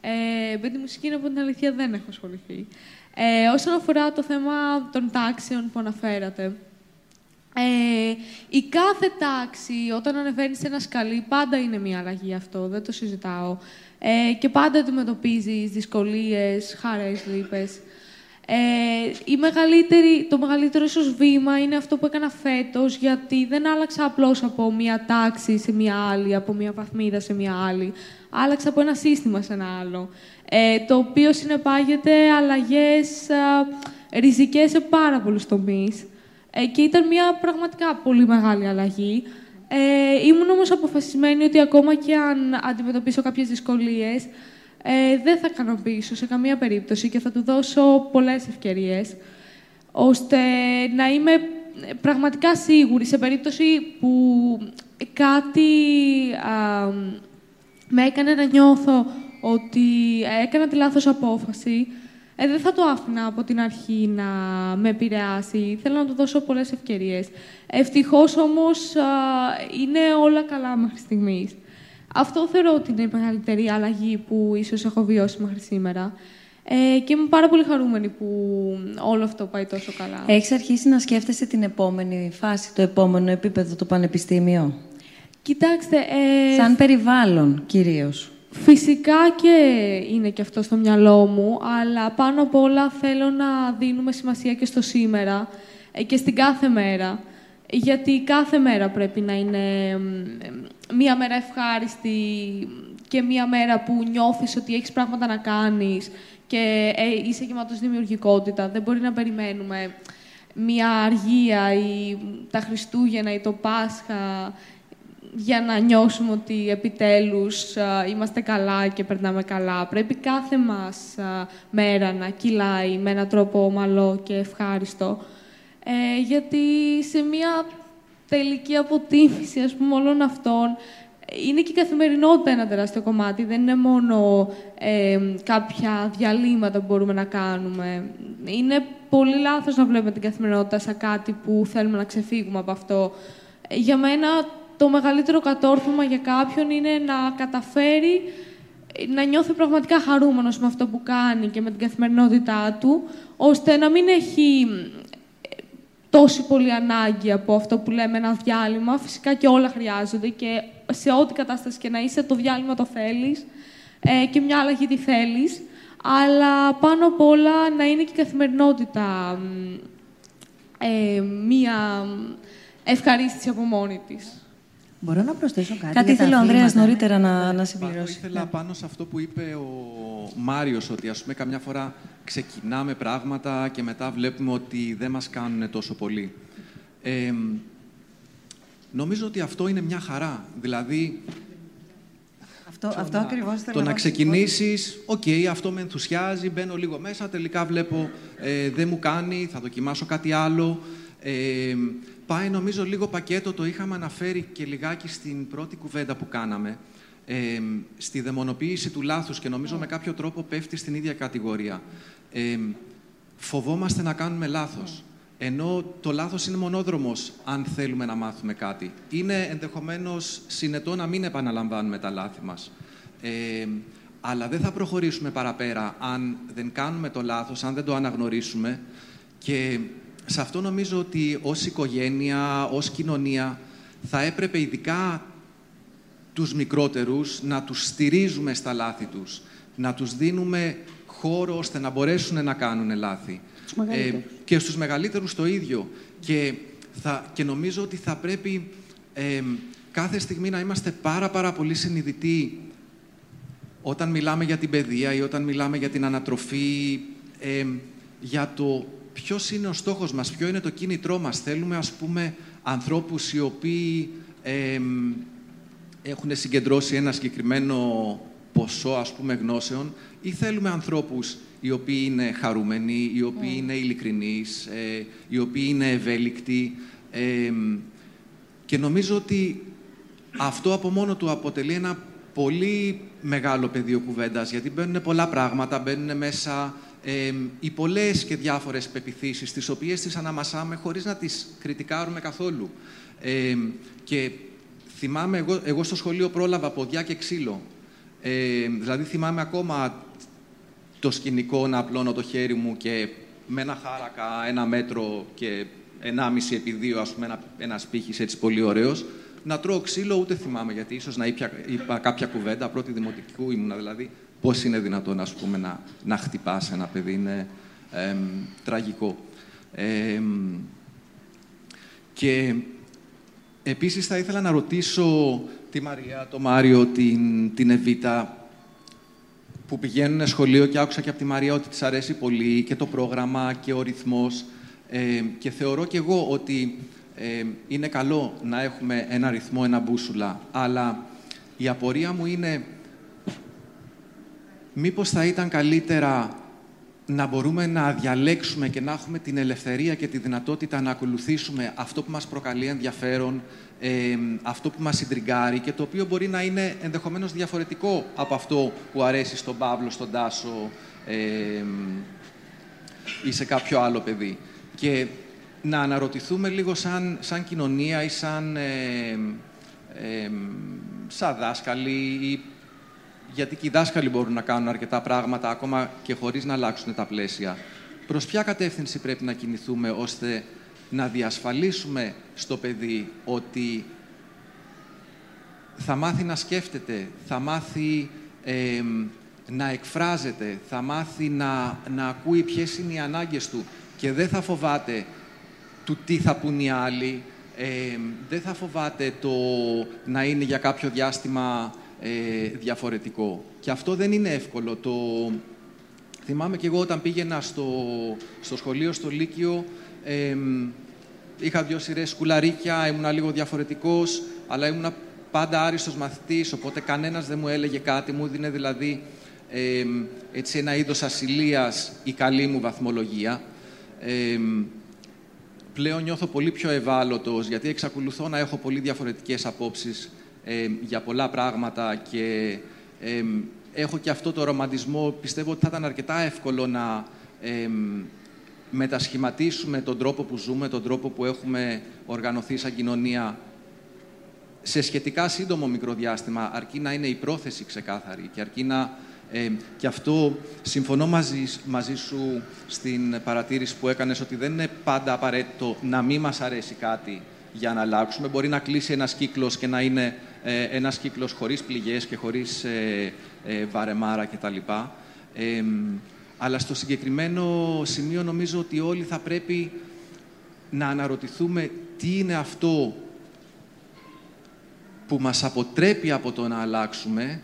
Ε, με τη μουσική, να πω την αλήθεια, δεν έχω ασχοληθεί. Ε, όσον αφορά το θέμα των τάξεων που αναφέρατε, ε, η κάθε τάξη, όταν ανεβαίνεις σε ένα σκαλί, πάντα είναι μια αλλαγή αυτό, δεν το συζητάω. Ε, και πάντα αντιμετωπίζεις δυσκολίες, χαρές, λύπες. Ε, η μεγαλύτερη, το μεγαλύτερο ίσως βήμα είναι αυτό που έκανα φέτος, γιατί δεν άλλαξα απλώς από μία τάξη σε μία άλλη, από μία βαθμίδα σε μία άλλη. Άλλαξα από ένα σύστημα σε ένα άλλο, ε, το οποίο συνεπάγεται αλλαγές α, ριζικές σε πάρα πολλούς τομείς. Ε, και ήταν μια πραγματικά πολύ μεγάλη αλλαγή. Ε, ήμουν όμως αποφασισμένη ότι ακόμα και αν αντιμετωπίσω κάποιες δυσκολίες, ε, δεν θα ικανοποιήσω σε καμία περίπτωση και θα του δώσω πολλές ευκαιρίες, ώστε να είμαι πραγματικά σίγουρη σε περίπτωση που κάτι α, με έκανε να νιώθω ότι έκανα τη λάθος απόφαση, ε, δεν θα το άφηνα από την αρχή να με επηρεάσει. Θέλω να του δώσω πολλές ευκαιρίες. Ευτυχώς όμως α, είναι όλα καλά μέχρι στιγμής. Αυτό θεωρώ ότι είναι η μεγαλύτερη αλλαγή που ίσως έχω βιώσει μέχρι σήμερα. Ε, και είμαι πάρα πολύ χαρούμενη που όλο αυτό πάει τόσο καλά. Έχεις αρχίσει να σκέφτεσαι την επόμενη φάση, το επόμενο επίπεδο, το πανεπιστήμιο; Κοιτάξτε, ε, Σαν περιβάλλον, κυρίως. Φυσικά και είναι και αυτό στο μυαλό μου, αλλά πάνω απ' όλα θέλω να δίνουμε σημασία και στο σήμερα ε, και στην κάθε μέρα. Γιατί κάθε μέρα πρέπει να είναι μ, μία μέρα ευχάριστη και μία μέρα που νιώθεις ότι έχεις πράγματα να κάνεις και ε, είσαι γεμάτος δημιουργικότητα. Δεν μπορεί να περιμένουμε μία αργία ή τα Χριστούγεννα ή το Πάσχα για να νιώσουμε ότι επιτέλους α, είμαστε καλά και περνάμε καλά. Πρέπει κάθε μας α, μέρα να κυλάει με έναν τρόπο ομαλό και ευχάριστο. Ε, γιατί σε μια τελική αποτίμηση, ας πούμε, όλων αυτών, είναι και η καθημερινότητα ένα τεράστιο κομμάτι. Δεν είναι μόνο ε, κάποια διαλύματα που μπορούμε να κάνουμε. Είναι πολύ λάθος να βλέπουμε την καθημερινότητα σαν κάτι που θέλουμε να ξεφύγουμε από αυτό. Ε, Για μένα το μεγαλύτερο κατόρθωμα για κάποιον είναι να καταφέρει να νιώθει πραγματικά χαρούμενος με αυτό που κάνει και με την καθημερινότητά του, ώστε να μην έχει ε, τόση πολύ ανάγκη από αυτό που λέμε ένα διάλειμμα. Φυσικά και όλα χρειάζονται και σε ό,τι κατάσταση και να είσαι, το διάλειμμα το θέλεις ε, και μια αλλαγή τη θέλεις. Αλλά πάνω απ' όλα να είναι και η καθημερινότητα μ, ε, μία ευχαρίστηση από μόνη της. Μπορώ να προσθέσω κάτι. Κάτι για τα ήθελε ο Ανδρέας αθλήματα; νωρίτερα να, να Πάνω συμπληρώσει. ήθελα πάνω σε αυτό που είπε ο Μάριος, ότι ας πούμε καμιά φορά ξεκινάμε πράγματα και μετά βλέπουμε ότι δεν μας κάνουν τόσο πολύ. Ε, νομίζω ότι αυτό είναι μια χαρά. Δηλαδή, Αυτό, αυτό ακριβώς θέλω το να πω. ξεκινήσεις, οκ, αυτό με ενθουσιάζει, μπαίνω λίγο μέσα, τελικά βλέπω ε, δεν μου κάνει, θα δοκιμάσω κάτι άλλο. Ε, πάει νομίζω λίγο πακέτο, το είχαμε αναφέρει και λιγάκι στην πρώτη κουβέντα που κάναμε, ε, στη δαιμονοποίηση του λάθους και νομίζω με κάποιο τρόπο πέφτει στην ίδια κατηγορία. Ε, φοβόμαστε να κάνουμε λάθος. Ενώ το λάθος είναι μονόδρομος αν θέλουμε να μάθουμε κάτι. Είναι ενδεχομένως συνετό να μην επαναλαμβάνουμε τα λάθη μας. Ε, αλλά δεν θα προχωρήσουμε παραπέρα αν δεν κάνουμε το λάθος, αν δεν το αναγνωρίσουμε. Και σε αυτό νομίζω ότι ως οικογένεια, ως κοινωνία, θα έπρεπε ειδικά τους μικρότερους να τους στηρίζουμε στα λάθη τους, να τους δίνουμε χώρο ώστε να μπορέσουν να κάνουν λάθη. Ε, και στους μεγαλύτερους το ίδιο. Και, θα, και νομίζω ότι θα πρέπει ε, κάθε στιγμή να είμαστε πάρα πάρα πολύ συνειδητοί όταν μιλάμε για την παιδεία ή όταν μιλάμε για την ανατροφή, ε, για το ποιος είναι ο στόχος μας, ποιο είναι το κίνητρό μας. Θέλουμε, ας πούμε, ανθρώπους οι οποίοι έχουν συγκεντρώσει ένα συγκεκριμένο ποσό, ας πούμε, γνώσεων ή θέλουμε ανθρώπους οι οποίοι είναι χαρούμενοι, οι οποίοι mm. είναι ειλικρινείς, ε, οι οποίοι είναι ευέλικτοι. και νομίζω ότι αυτό από μόνο του αποτελεί ένα πολύ μεγάλο πεδίο κουβέντας, γιατί μπαίνουν πολλά πράγματα, μπαίνουν μέσα ε, οι πολλές και διάφορες πεπιθήσεις, τις οποίες τις αναμασάμε χωρίς να τις κριτικάρουμε καθόλου. και θυμάμαι, εγώ, εγώ στο σχολείο πρόλαβα ποδιά και ξύλο. Ε, δηλαδή θυμάμαι ακόμα το σκηνικό να απλώνω το χέρι μου και με ένα χάρακα, ένα μέτρο και ενάμιση επί δύο, ας πούμε, ένα, ένας πύχης έτσι πολύ ωραίος, να τρώω ξύλο, ούτε θυμάμαι, γιατί ίσως να είπα, είπα κάποια κουβέντα, πρώτη δημοτικού ήμουνα, δηλαδή, πώς είναι δυνατόν, ας πούμε, να, να χτυπάς ένα παιδί, είναι τραγικό. και επίσης θα ήθελα να ρωτήσω τη Μαρία, το Μάριο, την, την Εβίτα, που πηγαίνουν σχολείο και άκουσα και από τη Μαρία ότι της αρέσει πολύ και το πρόγραμμα και ο ρυθμός. Ε, και θεωρώ και εγώ ότι ε, είναι καλό να έχουμε ένα ρυθμό, ένα μπούσουλα, αλλά η απορία μου είναι μήπως θα ήταν καλύτερα να μπορούμε να διαλέξουμε και να έχουμε την ελευθερία και τη δυνατότητα να ακολουθήσουμε αυτό που μας προκαλεί ενδιαφέρον, ε, αυτό που μας συντριγκάρει και το οποίο μπορεί να είναι ενδεχομένως διαφορετικό από αυτό που αρέσει στον Παύλο, στον Τάσο ε, ή σε κάποιο άλλο παιδί. Και να αναρωτηθούμε λίγο σαν, σαν κοινωνία ή σαν, ε, σαν δάσκαλοι ή γιατί και οι δάσκαλοι μπορούν να κάνουν αρκετά πράγματα ακόμα και χωρίς να αλλάξουν τα πλαίσια. Προς ποια κατεύθυνση πρέπει να κινηθούμε ώστε να διασφαλίσουμε στο παιδί ότι θα μάθει να σκέφτεται, θα μάθει να εκφράζεται, θα μάθει να, να ακούει ποιες είναι οι ανάγκες του και δεν θα φοβάται του τι θα πούν οι άλλοι, δεν θα φοβάται το να είναι για κάποιο διάστημα ε, διαφορετικό. Και αυτό δεν είναι εύκολο. Το... Θυμάμαι και εγώ όταν πήγαινα στο, στο σχολείο, στο Λύκειο, είχα δύο σειρές σκουλαρίκια, ήμουνα λίγο διαφορετικός, αλλά ήμουνα πάντα άριστος μαθητής, οπότε κανένας δεν μου έλεγε κάτι, μου δίνει δηλαδή έτσι ένα είδος ασυλίας η καλή μου βαθμολογία. πλέον νιώθω πολύ πιο ευάλωτος, γιατί εξακολουθώ να έχω πολύ διαφορετικές απόψεις για πολλά πράγματα και έχω και αυτό το ρομαντισμό. Πιστεύω ότι θα ήταν αρκετά εύκολο να μετασχηματίσουμε τον τρόπο που ζούμε, τον τρόπο που έχουμε οργανωθεί σαν κοινωνία σε σχετικά σύντομο μικρό διάστημα, αρκεί να είναι η πρόθεση ξεκάθαρη και αρκεί να... Ε, και αυτό συμφωνώ μαζί, μαζί σου στην παρατήρηση που έκανες ότι δεν είναι πάντα απαραίτητο να μην μας αρέσει κάτι για να αλλάξουμε. Μπορεί να κλείσει ένας κύκλος και να είναι ε, ένας κύκλος χωρίς πληγές και χωρίς ε, ε, βαρεμάρα κτλ. Ε, αλλά στο συγκεκριμένο σημείο νομίζω ότι όλοι θα πρέπει να αναρωτηθούμε τι είναι αυτό που μας αποτρέπει από το να αλλάξουμε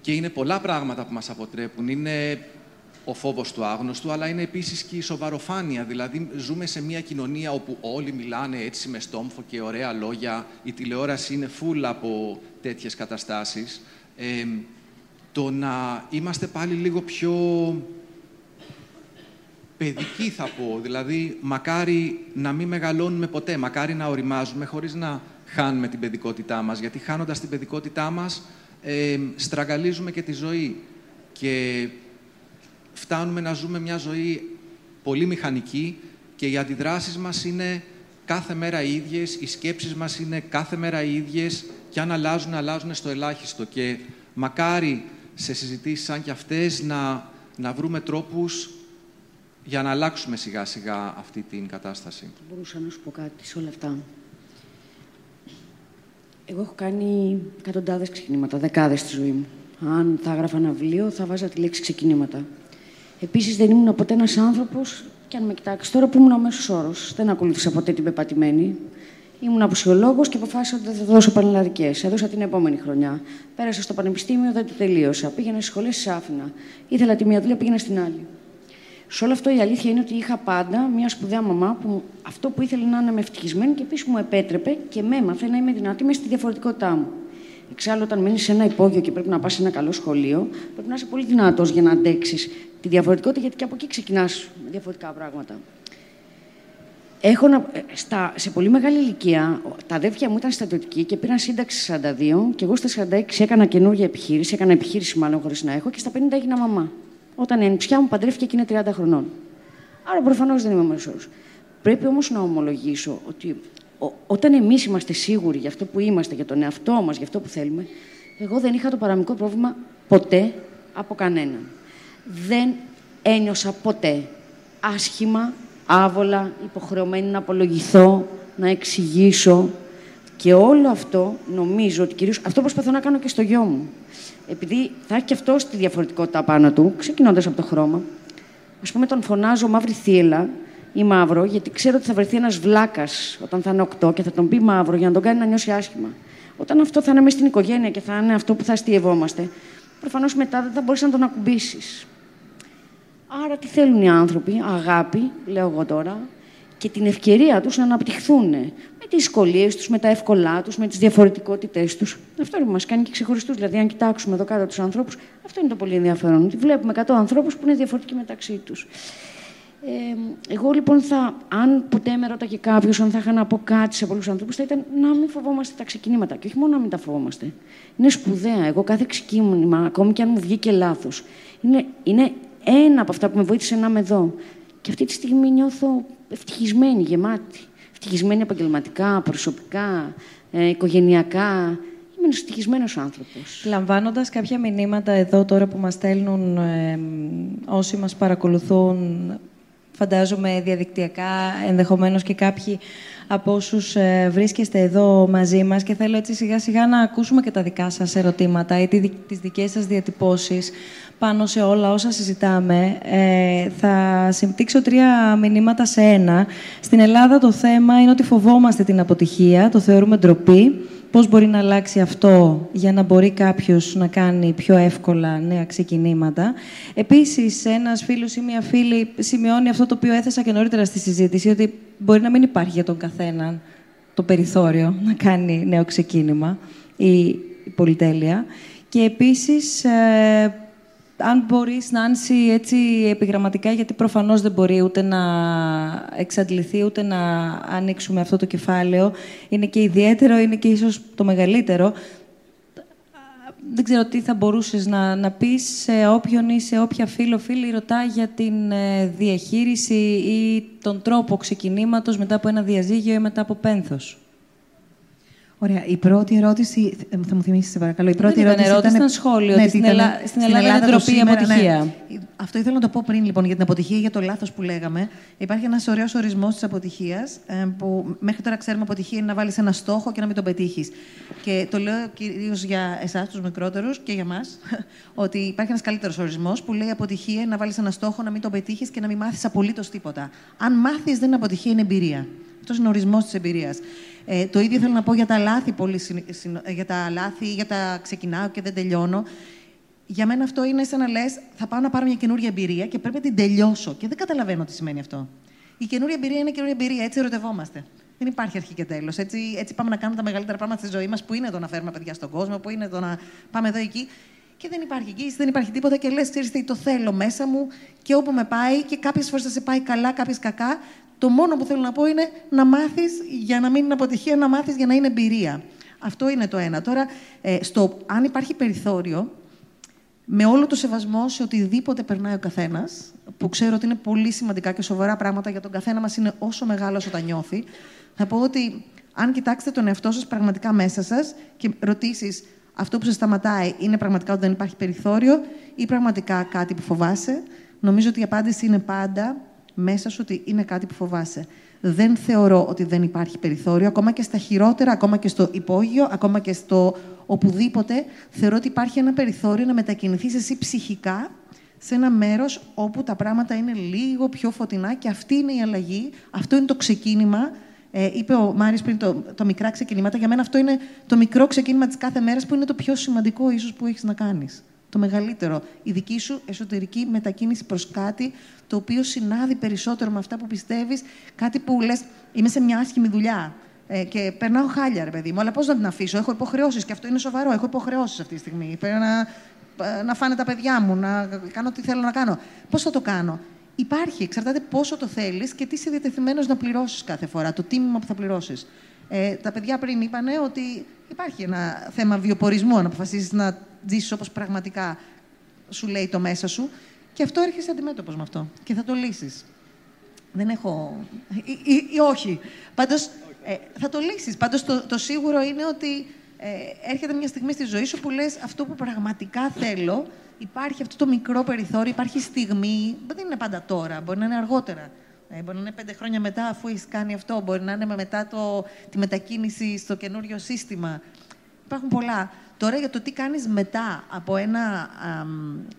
και είναι πολλά πράγματα που μας αποτρέπουν. Είναι ο φόβος του άγνωστου, αλλά είναι επίσης και η σοβαροφάνεια. Δηλαδή, ζούμε σε μια κοινωνία όπου όλοι μιλάνε έτσι με στόμφο και ωραία λόγια. Η τηλεόραση είναι φούλα από τέτοιες καταστάσεις. Ε, το να είμαστε πάλι λίγο πιο παιδικοί θα πω. Δηλαδή, μακάρι να μην μεγαλώνουμε ποτέ, μακάρι να οριμάζουμε χωρίς να χάνουμε την παιδικότητά μας. Γιατί χάνοντας την παιδικότητά μας, ε, στραγγαλίζουμε και τη ζωή. Και φτάνουμε να ζούμε μια ζωή πολύ μηχανική και οι αντιδράσεις μας είναι κάθε μέρα οι ίδιες, οι σκέψεις μας είναι κάθε μέρα οι ίδιες και αν αλλάζουν, αλλάζουν στο ελάχιστο. Και μακάρι σε συζητήσεις σαν και αυτές να, να βρούμε τρόπους για να αλλάξουμε σιγά σιγά αυτή την κατάσταση. Μπορούσα να σου πω κάτι σε όλα αυτά. Εγώ έχω κάνει εκατοντάδες ξεκινήματα, δεκάδες στη ζωή μου. Αν θα έγραφα ένα βιβλίο, θα βάζα τη λέξη ξεκινήματα. Επίσης, δεν ήμουν ποτέ ένας άνθρωπος, και αν με κοιτάξεις τώρα που ήμουν ο μέσος όρος. Δεν ακολούθησα ποτέ την πεπατημένη. Ήμουν αποσιολόγο και αποφάσισα ότι δεν θα δώσω πανελλαδικές. Έδωσα την επόμενη χρονιά. Πέρασα στο πανεπιστήμιο, δεν το τελείωσα. Πήγαινα στις σχολές, άφηνα. Ήθελα τη μία δουλειά, πήγαινα στην άλλη. Σε όλο αυτό η αλήθεια είναι ότι είχα πάντα μια σπουδαία μαμά που αυτό που ήθελε να είναι με ευτυχισμένη και επίσης μου επέτρεπε και με έμαθε να είμαι δυνατή μες στη διαφορετικότητά μου. Εξάλλου, όταν μένεις σε ένα υπόγειο και πρέπει να πας σε ένα καλό σχολείο, πρέπει να είσαι πολύ δυνατός για να αντέξεις τη διαφορετικότητα, γιατί και από εκεί ξεκινάς με διαφορετικά πράγματα. Έχω να, στα, σε πολύ μεγάλη ηλικία, τα αδέρφια μου ήταν στρατιωτικοί και πήραν σύνταξη 42 και εγώ στα 46 έκανα καινούργια επιχείρηση, έκανα επιχείρηση μάλλον χωρίς να έχω και στα 50 έγινα μαμά όταν η ανιψιά μου παντρεύτηκε και είναι 30 χρονών. Άρα προφανώς δεν είμαι μέσο Πρέπει όμως να ομολογήσω ότι όταν εμείς είμαστε σίγουροι για αυτό που είμαστε, για τον εαυτό μας, για αυτό που θέλουμε, εγώ δεν είχα το παραμικρό πρόβλημα ποτέ από κανέναν. Δεν ένιωσα ποτέ άσχημα, άβολα, υποχρεωμένη να απολογηθώ, να εξηγήσω. Και όλο αυτό νομίζω ότι κυρίως αυτό προσπαθώ να κάνω και στο γιο μου επειδή θα έχει και αυτό τη διαφορετικότητα πάνω του, ξεκινώντας από το χρώμα, ας πούμε, τον φωνάζω μαύρη θύελα ή μαύρο, γιατί ξέρω ότι θα βρεθεί ένας βλάκας όταν θα είναι οκτώ και θα τον πει μαύρο για να τον κάνει να νιώσει άσχημα. Όταν αυτό θα είναι μέσα στην οικογένεια και θα είναι αυτό που θα αστείευόμαστε, προφανώς μετά δεν θα μπορείς να τον ακουμπήσεις. Άρα τι θέλουν οι άνθρωποι, αγάπη, λέω εγώ τώρα, και την ευκαιρία τους να αναπτυχθούν με τις δυσκολίες τους, με τα εύκολά τους, με τις διαφορετικότητές τους. Αυτό είναι που μας κάνει και ξεχωριστούς. Δηλαδή, αν κοιτάξουμε εδώ κάτω τους ανθρώπους, αυτό είναι το πολύ ενδιαφέρον. Ότι βλέπουμε 100 ανθρώπους που είναι διαφορετικοί μεταξύ τους. Ε, εγώ λοιπόν θα, αν ποτέ με ρώταγε κάποιος αν θα είχα να πω κάτι σε πολλούς ανθρώπους, θα ήταν να μην φοβόμαστε τα ξεκινήματα. Και όχι μόνο να μην τα φοβόμαστε. Είναι σπουδαία. Εγώ κάθε ξεκίνημα, ακόμη και αν μου βγήκε λάθος, είναι, είναι ένα από αυτά που με βοήθησε να είμαι εδώ. Και αυτή τη στιγμή νιώθω ευτυχισμένη, γεμάτη. Ευτυχισμένη επαγγελματικά, προσωπικά, ε, οικογενειακά. Είμαι ένας ευτυχισμένος άνθρωπος. Λαμβάνοντας κάποια μηνύματα εδώ τώρα που μας στέλνουν ε, όσοι μας παρακολουθούν, φαντάζομαι διαδικτυακά, ενδεχομένως και κάποιοι από όσους ε, βρίσκεστε εδώ μαζί μας και θέλω έτσι σιγά σιγά να ακούσουμε και τα δικά σας ερωτήματα ή τις δικές σας διατυπώσεις πάνω σε όλα όσα συζητάμε. Ε, θα συμπτύξω τρία μηνύματα σε ένα. Στην Ελλάδα το θέμα είναι ότι φοβόμαστε την αποτυχία, το θεωρούμε ντροπή. Πώς μπορεί να αλλάξει αυτό για να μπορεί κάποιος να κάνει πιο εύκολα νέα ξεκινήματα. Επίσης, ένας φίλος ή μια φίλη σημειώνει αυτό το οποίο έθεσα και νωρίτερα στη συζήτηση, ότι μπορεί να μην υπάρχει για τον καθέναν το περιθώριο να κάνει νέο ξεκίνημα ή η πολυτέλεια. Και επίσης, ε, αν μπορείς, Νάνση, έτσι επιγραμματικά, γιατί προφανώς δεν μπορεί ούτε να εξαντληθεί, ούτε να ανοίξουμε αυτό το κεφάλαιο. Είναι και ιδιαίτερο, είναι και ίσως το μεγαλύτερο. Δεν ξέρω τι θα μπορούσες να, να πεις σε όποιον ή σε όποια φίλο φίλη ρωτά για την ε, διαχείριση ή τον τρόπο ξεκινήματος μετά από ένα διαζύγιο ή μετά από πένθος. Ωραία. Η πρώτη ερώτηση. Ε, θα μου θυμίσεις, παρακαλώ. Η πρώτη Δεν ερώτηση. ερώτηση, ήταν σχόλιο. Ναι, ότι στην, Ελλάδα, στην Ελλάδα είναι ντροπή η αποτυχία. Ναι. Αυτό ήθελα να το πω πριν λοιπόν για την αποτυχία, για το λάθος που λέγαμε. Υπάρχει ένας ωραίος ορισμός της αποτυχίας, ε, που μέχρι τώρα ξέρουμε αποτυχία είναι να βάλεις ένα στόχο και να μην τον πετύχεις. Και το λέω κυρίως για εσάς, τους μικρότερους, και για εμά, [laughs] ότι υπάρχει ένας καλύτερος ορισμός που λέει αποτυχία είναι να βάλεις ένα στόχο, να μην τον πετύχεις και να μην μάθεις απολύτως τίποτα. Αν μάθεις, δεν είναι αποτυχία, είναι εμπειρία. Αυτός είναι ο ορισμός της εμπειρίας. Ε, το ίδιο θέλω να πω για τα λάθη, πολύ, για τα λάθη, για τα ξεκινάω και δεν τελειώνω. Για μένα αυτό είναι σαν να λες: Θα πάω να πάρω μια καινούργια εμπειρία και πρέπει να την τελειώσω. Και δεν καταλαβαίνω τι σημαίνει αυτό. Η καινούργια εμπειρία είναι καινούργια εμπειρία. Έτσι ερωτευόμαστε. Δεν υπάρχει αρχή και τέλος. Έτσι, έτσι πάμε να κάνουμε τα μεγαλύτερα πράγματα στη ζωή μας, που είναι εδώ να φέρουμε παιδιά στον κόσμο, που είναι εδώ να πάμε εδώ εκεί. Και δεν υπάρχει εκεί, δεν υπάρχει τίποτα. Και λες: Ξέρετε, το θέλω μέσα μου και όπου με πάει, και κάποιες φορές θα σε πάει καλά, κάποιες κακά. Το μόνο που θέλω να πω είναι να μάθεις για να μην είναι αποτυχία, να μάθεις για να είναι εμπειρία. Αυτό είναι το ένα. Τώρα, ε, στο, αν υπάρχει περιθώριο, με όλο το σεβασμό σε οτιδήποτε περνάει ο καθένας, που ξέρω ότι είναι πολύ σημαντικά και σοβαρά πράγματα για τον καθένα μας είναι όσο μεγάλο όσο τα νιώθει, θα πω ότι αν κοιτάξετε τον εαυτό σας πραγματικά μέσα σας και ρωτήσεις, Αυτό που σε σταματάει είναι πραγματικά ότι δεν υπάρχει περιθώριο ή πραγματικά κάτι που φοβάσαι. Νομίζω ότι η απάντηση είναι πάντα μέσα σου ότι είναι κάτι που φοβάσαι. Δεν θεωρώ ότι δεν υπάρχει περιθώριο, ακόμα και στα χειρότερα, ακόμα και στο υπόγειο, ακόμα και στο οπουδήποτε. Θεωρώ ότι υπάρχει ένα περιθώριο να μετακινηθείς εσύ ψυχικά σε ένα μέρος όπου τα πράγματα είναι λίγο πιο φωτεινά και αυτή είναι η αλλαγή, αυτό είναι το ξεκίνημα. Ε, είπε ο Μάρης πριν το, το μικρά ξεκινήματα. Για μένα αυτό είναι το μικρό ξεκίνημα της κάθε μέρας που είναι το πιο σημαντικό ίσως που έχεις να κάνεις. Το μεγαλύτερο. Η δική σου εσωτερική μετακίνηση προς κάτι το οποίο συνάδει περισσότερο με αυτά που πιστεύεις. Κάτι που λες, είμαι σε μια άσχημη δουλειά. Ε, και περνάω χάλια, ρε παιδί μου. Αλλά πώς να την αφήσω, έχω υποχρεώσεις και αυτό είναι σοβαρό. Έχω υποχρεώσεις αυτή τη στιγμή. Πρέπει να, να φάνε τα παιδιά μου, να κάνω ό,τι θέλω να κάνω. Πώς θα το κάνω; Υπάρχει, εξαρτάται πόσο το θέλεις και τι είσαι διατεθειμένος να πληρώσεις κάθε φορά, το τίμημα που θα πληρώσεις. Ε, τα παιδιά πριν είπαν ότι υπάρχει ένα θέμα βιοπορισμού, αν αποφασίσει να ζήσεις όπως πραγματικά σου λέει το μέσα σου. Και αυτό έρχεσαι αντιμέτωπος με αυτό. Και θα το λύσεις. Δεν έχω. ή, ή, ή όχι. Πάντως ε, θα το λύσεις. Πάντως το, το σίγουρο είναι ότι ε, έρχεται μια στιγμή στη ζωή σου που λες αυτό που πραγματικά θέλω, υπάρχει αυτό το μικρό περιθώριο, υπάρχει στιγμή, δεν είναι πάντα τώρα, μπορεί να είναι αργότερα. Ε, μπορεί να είναι πέντε χρόνια μετά, αφού έχεις κάνει αυτό. Μπορεί να είναι μετά το, τη μετακίνηση στο καινούριο σύστημα. Υπάρχουν πολλά. Τώρα για το τι κάνεις μετά από ένα,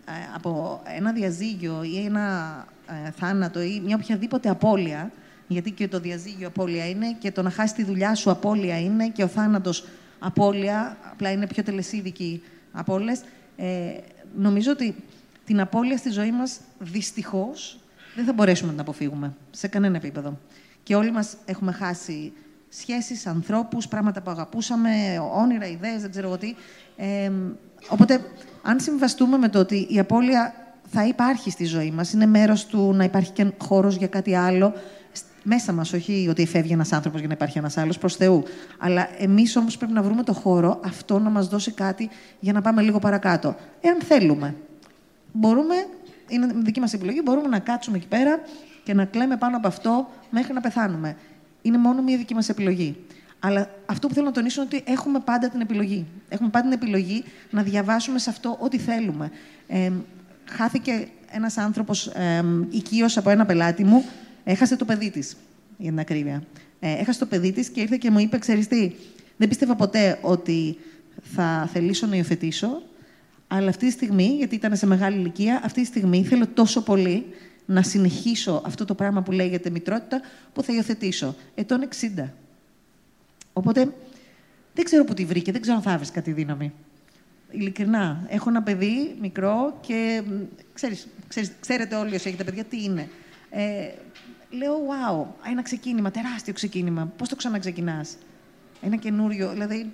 ε, από ένα διαζύγιο ή ένα ε, θάνατο ή μια οποιαδήποτε απώλεια, γιατί και το διαζύγιο απώλεια είναι και το να χάσεις τη δουλειά σου απώλεια είναι και ο θάνατος απώλεια, απλά είναι πιο τελεσίδικη από όλες. Ε, νομίζω ότι την απώλεια στη ζωή μας, δυστυχώς, δεν θα μπορέσουμε να την αποφύγουμε σε κανένα επίπεδο. Και όλοι μας έχουμε χάσει σχέσεις, ανθρώπους, πράγματα που αγαπούσαμε, όνειρα, ιδέες, δεν ξέρω εγώ τι. Ε, οπότε, αν συμβαστούμε με το ότι η απώλεια θα υπάρχει στη ζωή μας, είναι μέρος του να υπάρχει και χώρος για κάτι άλλο, μέσα μας, όχι ότι φεύγει ένας άνθρωπος για να υπάρχει ένας άλλος, προς Θεού. Αλλά εμείς όμως πρέπει να βρούμε το χώρο αυτό να μας δώσει κάτι για να πάμε λίγο παρακάτω. Εάν θέλουμε. Μπορούμε, είναι δική μας επιλογή, μπορούμε να κάτσουμε εκεί πέρα και να κλαίμε πάνω από αυτό μέχρι να πεθάνουμε. Είναι μόνο μια δική μας επιλογή. Αλλά αυτό που θέλω να τονίσω είναι ότι έχουμε πάντα την επιλογή. Έχουμε πάντα την επιλογή να διαβάσουμε σε αυτό ό,τι θέλουμε. Ε, χάθηκε ένας άνθρωπος ε, οικείος από ένα πελάτη μου Έχασε το παιδί της, για την ακρίβεια. Ε, έχασε το παιδί της και ήρθε και μου είπε: Ξέρεις τι, δεν πίστευα ποτέ ότι θα θελήσω να υιοθετήσω, αλλά αυτή τη στιγμή, γιατί ήταν σε μεγάλη ηλικία, αυτή τη στιγμή θέλω τόσο πολύ να συνεχίσω αυτό το πράγμα που λέγεται μητρότητα, που θα υιοθετήσω. Ετών 60. Οπότε δεν ξέρω που τη βρήκε, δεν ξέρω αν θα έβρισκα κάτι δύναμη. Ειλικρινά. Έχω ένα παιδί μικρό και ξέρεις, ξέρεις, ξέρετε όλοι όσοι έχετε παιδιά τι είναι. Ε, λέω, wow, ένα ξεκίνημα, τεράστιο ξεκίνημα. Πώς το ξαναξεκινάς; Ένα καινούριο, δηλαδή...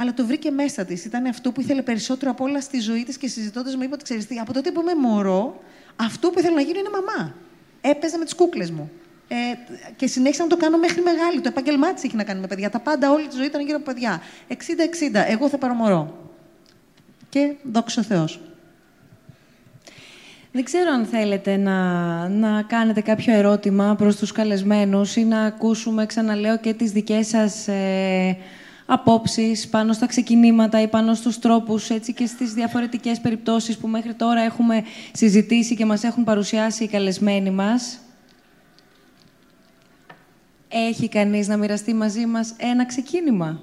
Αλλά το βρήκε μέσα της. Ήταν αυτό που ήθελε περισσότερο από όλα στη ζωή της και συζητώντας με είπε ότι ξέρεις τι, από τότε που είμαι μωρό, αυτό που ήθελα να γίνω είναι μαμά. Έπαιζα με τις κούκλες μου. Ε, και συνέχισα να το κάνω μέχρι μεγάλη. Το επάγγελμά τη έχει να κάνει με παιδιά. Τα πάντα όλη τη ζωή ήταν γύρω από παιδιά. 60-60. Εγώ θα πάρω μωρό. Και δόξα Θεός. Δεν ξέρω αν θέλετε να, να κάνετε κάποιο ερώτημα προς τους καλεσμένους ή να ακούσουμε, ξαναλέω, και τις δικές σας ε, απόψεις πάνω στα ξεκινήματα ή πάνω στους τρόπους έτσι, και στις διαφορετικές περιπτώσεις που μέχρι τώρα έχουμε συζητήσει και μας έχουν παρουσιάσει οι καλεσμένοι μας. Έχει κανείς να μοιραστεί μαζί μας ένα ξεκίνημα;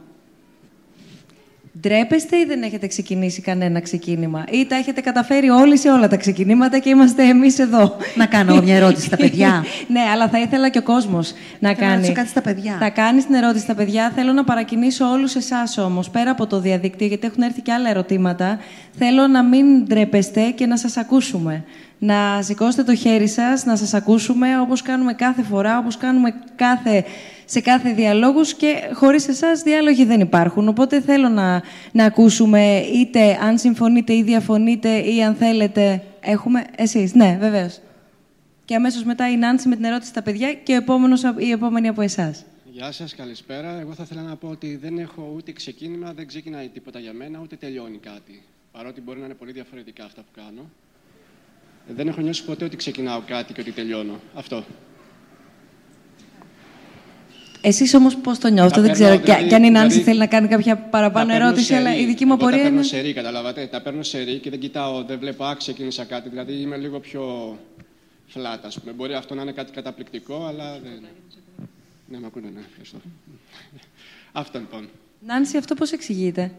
Ντρέπεστε ή δεν έχετε ξεκινήσει κανένα ξεκίνημα; Ή τα έχετε καταφέρει όλοι σε όλα τα ξεκινήματα και είμαστε εμείς εδώ; Να κάνω μια ερώτηση στα παιδιά. [laughs] ναι, αλλά θα ήθελα και ο κόσμος να Θέλω κάνει. Να κάτι στα παιδιά. Θα κάνει την ερώτηση στα παιδιά. Θέλω να παρακινήσω όλους εσάς όμως, πέρα από το διαδίκτυο, γιατί έχουν έρθει και άλλα ερωτήματα. Θέλω να μην ντρέπεστε και να σας ακούσουμε. Να σηκώσετε το χέρι σας, να σας ακούσουμε όπως κάνουμε κάθε φορά, όπως κάνουμε κάθε σε κάθε διαλόγους και χωρίς εσάς διάλογοι δεν υπάρχουν. Οπότε θέλω να, να ακούσουμε είτε αν συμφωνείτε ή διαφωνείτε ή αν θέλετε. Έχουμε εσείς. Ναι, βεβαίως. Και αμέσως μετά η Νάνση με την ερώτηση στα παιδιά και ο επόμενος, η επόμενη από εσάς. Γεια σας, καλησπέρα. Εγώ θα ήθελα να πω ότι δεν έχω ούτε ξεκίνημα, δεν ξεκινάει τίποτα για μένα, ούτε τελειώνει κάτι. Παρότι μπορεί να είναι πολύ διαφορετικά αυτά που κάνω. Δεν έχω νιώσει ποτέ ότι ξεκινάω κάτι και ότι τελειώνω. Αυτό. Εσείς όμως πώς το νιώθετε, δεν ξέρω. Δηλαδή, και, αν η Νάνση δηλαδή, θέλει να κάνει κάποια παραπάνω ερώτηση, αλλά η δική μου απορία είναι... Τα παίρνω σερή, καταλάβατε. Τα παίρνω σερή και δεν κοιτάω, δεν βλέπω, α, ξεκίνησα κάτι. Δηλαδή είμαι λίγο πιο φλάτα, ας πούμε. Μπορεί αυτό να είναι κάτι καταπληκτικό, αλλά δεν... Ναι, με ακούνε, ναι, ευχαριστώ. αυτό λοιπόν. Νάνση, αυτό πώς εξηγείται.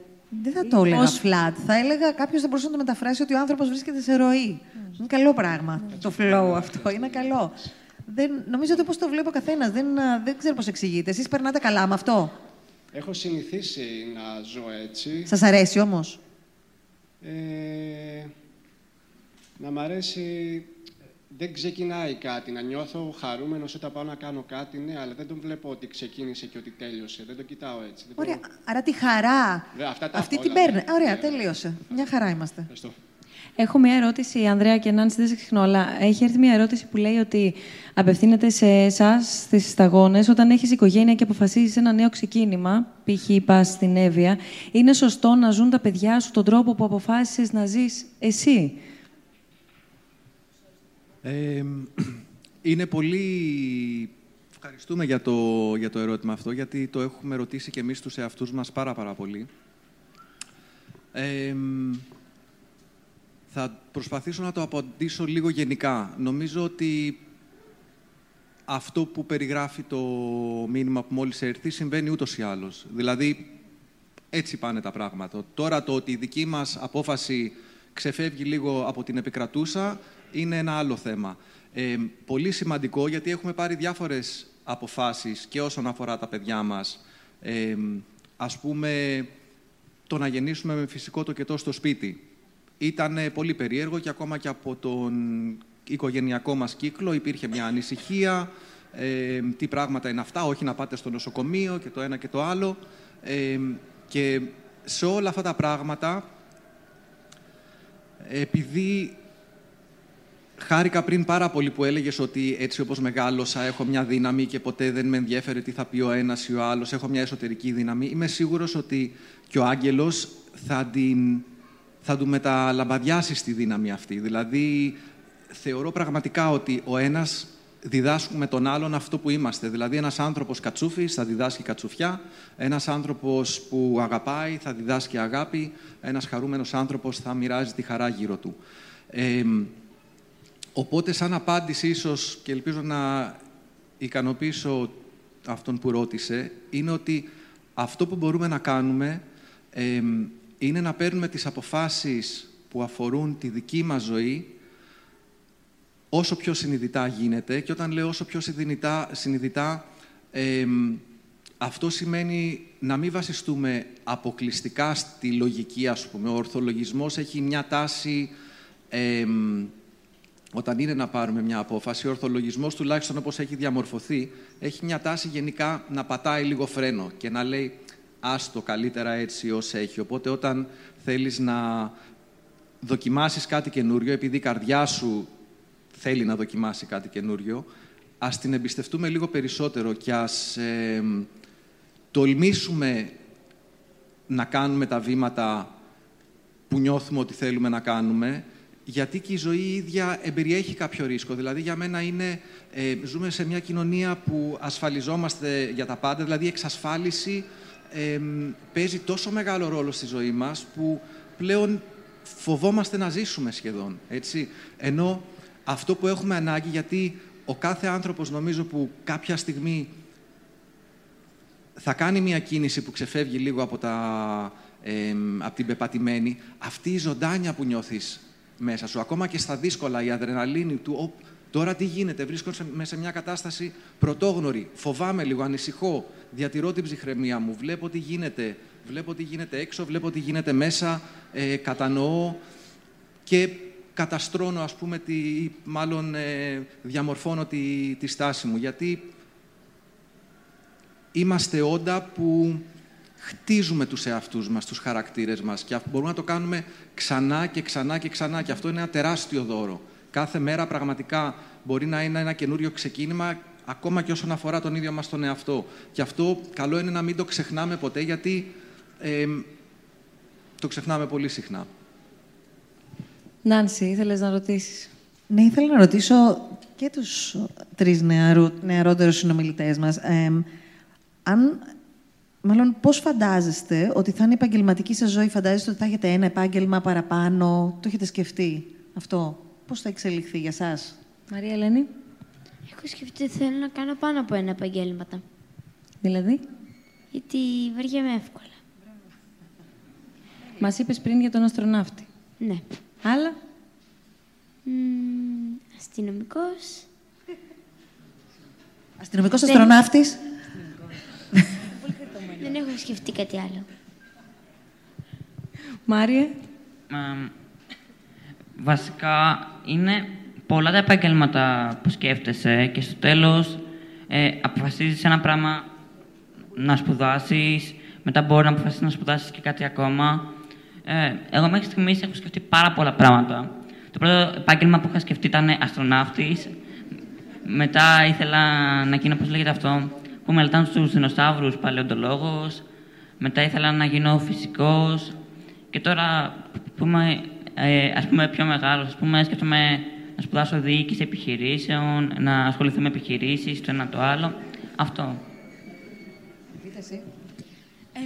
Δεν θα το έλεγα flat. Θα έλεγα κάποιος θα μπορούσε να το μεταφράσει ότι ο άνθρωπος βρίσκεται σε ροή. Είναι καλό πράγμα το flow αυτό. Είναι καλό. Δεν, νομίζω ότι πώ το βλέπει ο καθένας. Δεν, δεν ξέρω πώς εξηγείται. Εσείς περνάτε καλά με αυτό; Έχω συνηθίσει να ζω έτσι. Σας αρέσει όμως; Ε, να μ' αρέσει δεν ξεκινάει κάτι. Να νιώθω χαρούμενος όταν πάω να κάνω κάτι, ναι, αλλά δεν τον βλέπω ότι ξεκίνησε και ότι τέλειωσε. Δεν το κοιτάω έτσι. Δεν Ωραία. Άρα τη χαρά. Δε, αυτά τα αυτή την παίρνει. Ωραία, ναι, τέλειωσε. Μια χαρά είμαστε. Ευχαριστώ. Έχω μια ερώτηση, Ανδρέα και Νάνση, δεν σε ξεχνώ, αλλά έχει έρθει μια ερώτηση που λέει ότι απευθύνεται σε εσάς, στις σταγόνες, όταν έχεις οικογένεια και αποφασίζεις ένα νέο ξεκίνημα, π.χ. πας στην Εύβοια, είναι σωστό να ζουν τα παιδιά σου τον τρόπο που αποφάσισες να ζεις εσύ; Είναι πολύ... Ευχαριστούμε για το, για το ερώτημα αυτό, γιατί το έχουμε ρωτήσει και εμείς τους εαυτούς μας πάρα πάρα πολύ. Θα προσπαθήσω να το απαντήσω λίγο γενικά. Νομίζω ότι αυτό που περιγράφει το μήνυμα που μόλις έρθει συμβαίνει ούτως ή άλλως. Δηλαδή, έτσι πάνε τα πράγματα. Τώρα το ότι η δική μας απόφαση ξεφεύγει λίγο από την επικρατούσα είναι ένα άλλο θέμα. Ε, πολύ σημαντικό γιατί έχουμε πάρει διάφορες αποφάσεις και όσον αφορά τα παιδιά μας. Ε, ας πούμε, το να γεννήσουμε με φυσικό το κετό στο σπίτι. Ήταν πολύ περίεργο και ακόμα και από τον οικογενειακό μας κύκλο υπήρχε μια ανησυχία. Ε, τι πράγματα είναι αυτά, όχι να πάτε στο νοσοκομείο και το ένα και το άλλο. Ε, και σε όλα αυτά τα πράγματα, επειδή Χάρηκα πριν πάρα πολύ που έλεγες ότι έτσι όπως μεγάλωσα έχω μια δύναμη και ποτέ δεν με ενδιαφέρει τι θα πει ο ένας ή ο άλλος, έχω μια εσωτερική δύναμη. Είμαι σίγουρος ότι και ο άγγελος θα, την, θα του μεταλαμπαδιάσει στη δύναμη αυτή. Δηλαδή, θεωρώ πραγματικά ότι ο ένας διδάσκουμε τον άλλον αυτό που είμαστε. Δηλαδή, ένας άνθρωπος κατσούφης θα διδάσκει κατσουφιά, ένας άνθρωπος που αγαπάει θα διδάσκει αγάπη, ένας χαρούμενος άνθρωπος θα μοιράζει τη χαρά γύρω του. Ε, Οπότε, σαν απάντηση ίσως, και ελπίζω να ικανοποιήσω αυτόν που ρώτησε, είναι ότι αυτό που μπορούμε να κάνουμε είναι να παίρνουμε τις αποφάσεις που αφορούν τη δική μας ζωή όσο πιο συνειδητά γίνεται. Και όταν λέω όσο πιο συνειδητά, συνειδητά αυτό σημαίνει να μην βασιστούμε αποκλειστικά στη λογική, ας πούμε. Ο ορθολογισμός έχει μια τάση όταν είναι να πάρουμε μια απόφαση, ο ορθολογισμός, τουλάχιστον όπως έχει διαμορφωθεί, έχει μια τάση γενικά να πατάει λίγο φρένο και να λέει άστο καλύτερα έτσι ως έχει. Οπότε όταν θέλεις να δοκιμάσεις κάτι καινούριο, επειδή η καρδιά σου θέλει να δοκιμάσει κάτι καινούριο, ας την εμπιστευτούμε λίγο περισσότερο και ας ε, τολμήσουμε να κάνουμε τα βήματα που νιώθουμε ότι θέλουμε να κάνουμε, γιατί και η ζωή η ίδια εμπεριέχει κάποιο ρίσκο. Δηλαδή, για μένα είναι, ε, ζούμε σε μια κοινωνία που ασφαλιζόμαστε για τα πάντα, δηλαδή η εξασφάλιση ε, παίζει τόσο μεγάλο ρόλο στη ζωή μας, που πλέον φοβόμαστε να ζήσουμε σχεδόν. Έτσι. Ενώ αυτό που έχουμε ανάγκη, γιατί ο κάθε άνθρωπος νομίζω που κάποια στιγμή θα κάνει μια κίνηση που ξεφεύγει λίγο από, τα, ε, από την πεπατημένη, αυτή η ζωντάνια που νιώθεις μέσα σου. Ακόμα και στα δύσκολα, η αδρεναλίνη του, τώρα τι γίνεται, βρίσκομαι μέσα σε μια κατάσταση πρωτόγνωρη, φοβάμαι λίγο, ανησυχώ, διατηρώ την ψυχραιμία μου, βλέπω τι γίνεται, βλέπω τι γίνεται έξω, βλέπω τι γίνεται μέσα, ε, κατανοώ και καταστρώνω, ας πούμε, τη, μάλλον ε, διαμορφώνω τη, τη στάση μου. Γιατί είμαστε όντα που χτίζουμε τους εαυτούς μας, τους χαρακτήρες μας και μπορούμε να το κάνουμε ξανά και ξανά και ξανά και αυτό είναι ένα τεράστιο δώρο. Κάθε μέρα πραγματικά μπορεί να είναι ένα καινούριο ξεκίνημα ακόμα και όσον αφορά τον ίδιο μας τον εαυτό. Και αυτό καλό είναι να μην το ξεχνάμε ποτέ γιατί το ξεχνάμε πολύ συχνά. Νάνση, ήθελες να ρωτήσεις; Ναι, ήθελα να ρωτήσω και τους τρεις νεαρού, νεαρότερους συνομιλητές μας. αν, μάλλον πώς φαντάζεστε ότι θα είναι η επαγγελματική σας ζωή, φαντάζεστε ότι θα έχετε ένα επάγγελμα παραπάνω, το έχετε σκεφτεί αυτό, πώς θα εξελιχθεί για σας; Μαρία Ελένη. Έχω σκεφτεί ότι θέλω να κάνω πάνω από ένα επαγγέλματα. Δηλαδή, Γιατί βαριέμαι εύκολα. μας είπες πριν για τον αστροναύτη. Ναι. Άλλα; Μμμ, αστυνομικός. Αστυνομικός Δεν- αστροναύτης; Δεν έχω σκεφτεί κάτι άλλο. Μάριε; Μα, βασικά είναι πολλά τα επαγγέλματα που σκέφτεσαι και στο τέλος ε, αποφασίζεις ένα πράγμα να σπουδάσεις, μετά μπορεί να αποφασίσεις να σπουδάσεις και κάτι ακόμα. Ε, εγώ μέχρι στιγμής έχω σκεφτεί πάρα πολλά πράγματα. Το πρώτο επάγγελμα που είχα σκεφτεί ήταν αστροναύτης. Μετά ήθελα να γίνω, πώς λέγεται αυτό, που μελετάνε στους δεινοσαύρους, παλαιοντολόγος. Μετά ήθελα να γίνω φυσικός. Και τώρα, που είμαι, ε, ας πούμε, πιο μεγάλος, ας πούμε, σκέφτομαι να σπουδάσω διοίκηση επιχειρήσεων, να ασχοληθώ με επιχειρήσεις, το ένα το άλλο. Αυτό.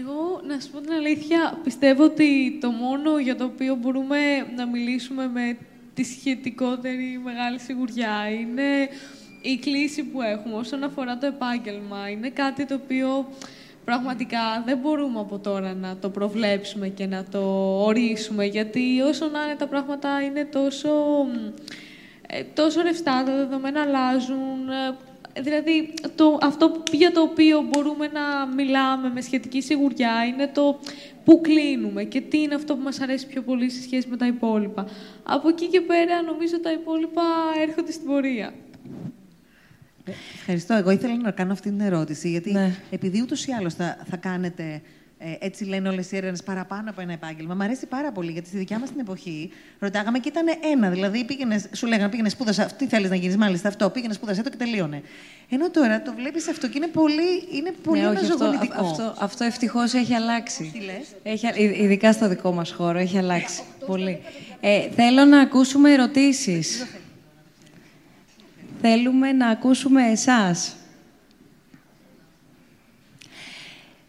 Εγώ, να σου πω την αλήθεια, πιστεύω ότι το μόνο για το οποίο μπορούμε να μιλήσουμε με τη σχετικότερη μεγάλη σιγουριά είναι η κλίση που έχουμε όσον αφορά το επάγγελμα. Είναι κάτι το οποίο πραγματικά δεν μπορούμε από τώρα να το προβλέψουμε και να το ορίσουμε, γιατί όσο να είναι τα πράγματα είναι τόσο, ε, τόσο ρευστά, τα δεδομένα αλλάζουν, ε, Δηλαδή, το, αυτό για το οποίο μπορούμε να μιλάμε με σχετική σιγουριά είναι το πού κλείνουμε και τι είναι αυτό που μας αρέσει πιο πολύ σε σχέση με τα υπόλοιπα. Από εκεί και πέρα, νομίζω τα υπόλοιπα έρχονται στην πορεία. Ευχαριστώ. Εγώ ήθελα να κάνω αυτή την ερώτηση, γιατί Ναι. επειδή ούτως ή άλλως θα, θα κάνετε. Ε, έτσι λένε όλες οι έρευνες παραπάνω από ένα επάγγελμα. Μ' αρέσει πάρα πολύ γιατί στη δικιά μας την εποχή ρωτάγαμε και ήταν ένα. Δηλαδή πήγαινες, σου λέγανε πήγαινε σπούδασα. Τι θέλεις να γίνεις, μάλιστα αυτό. Πήγαινε σπούδασε το και τελείωνε. Ενώ τώρα το βλέπεις αυτό και είναι πολύ, είναι πολύ ναι, όχι, αυτό, αναζωογονητικό. αυτό, αυτό ευτυχώς έχει αλλάξει. Τι λες; Έχει, α- ει- ειδικά στο δικό μας χώρο, έχει αλλάξει πολύ. Ε, θέλω να ακούσουμε ερωτήσεις. Θέλουμε να ακούσουμε εσάς.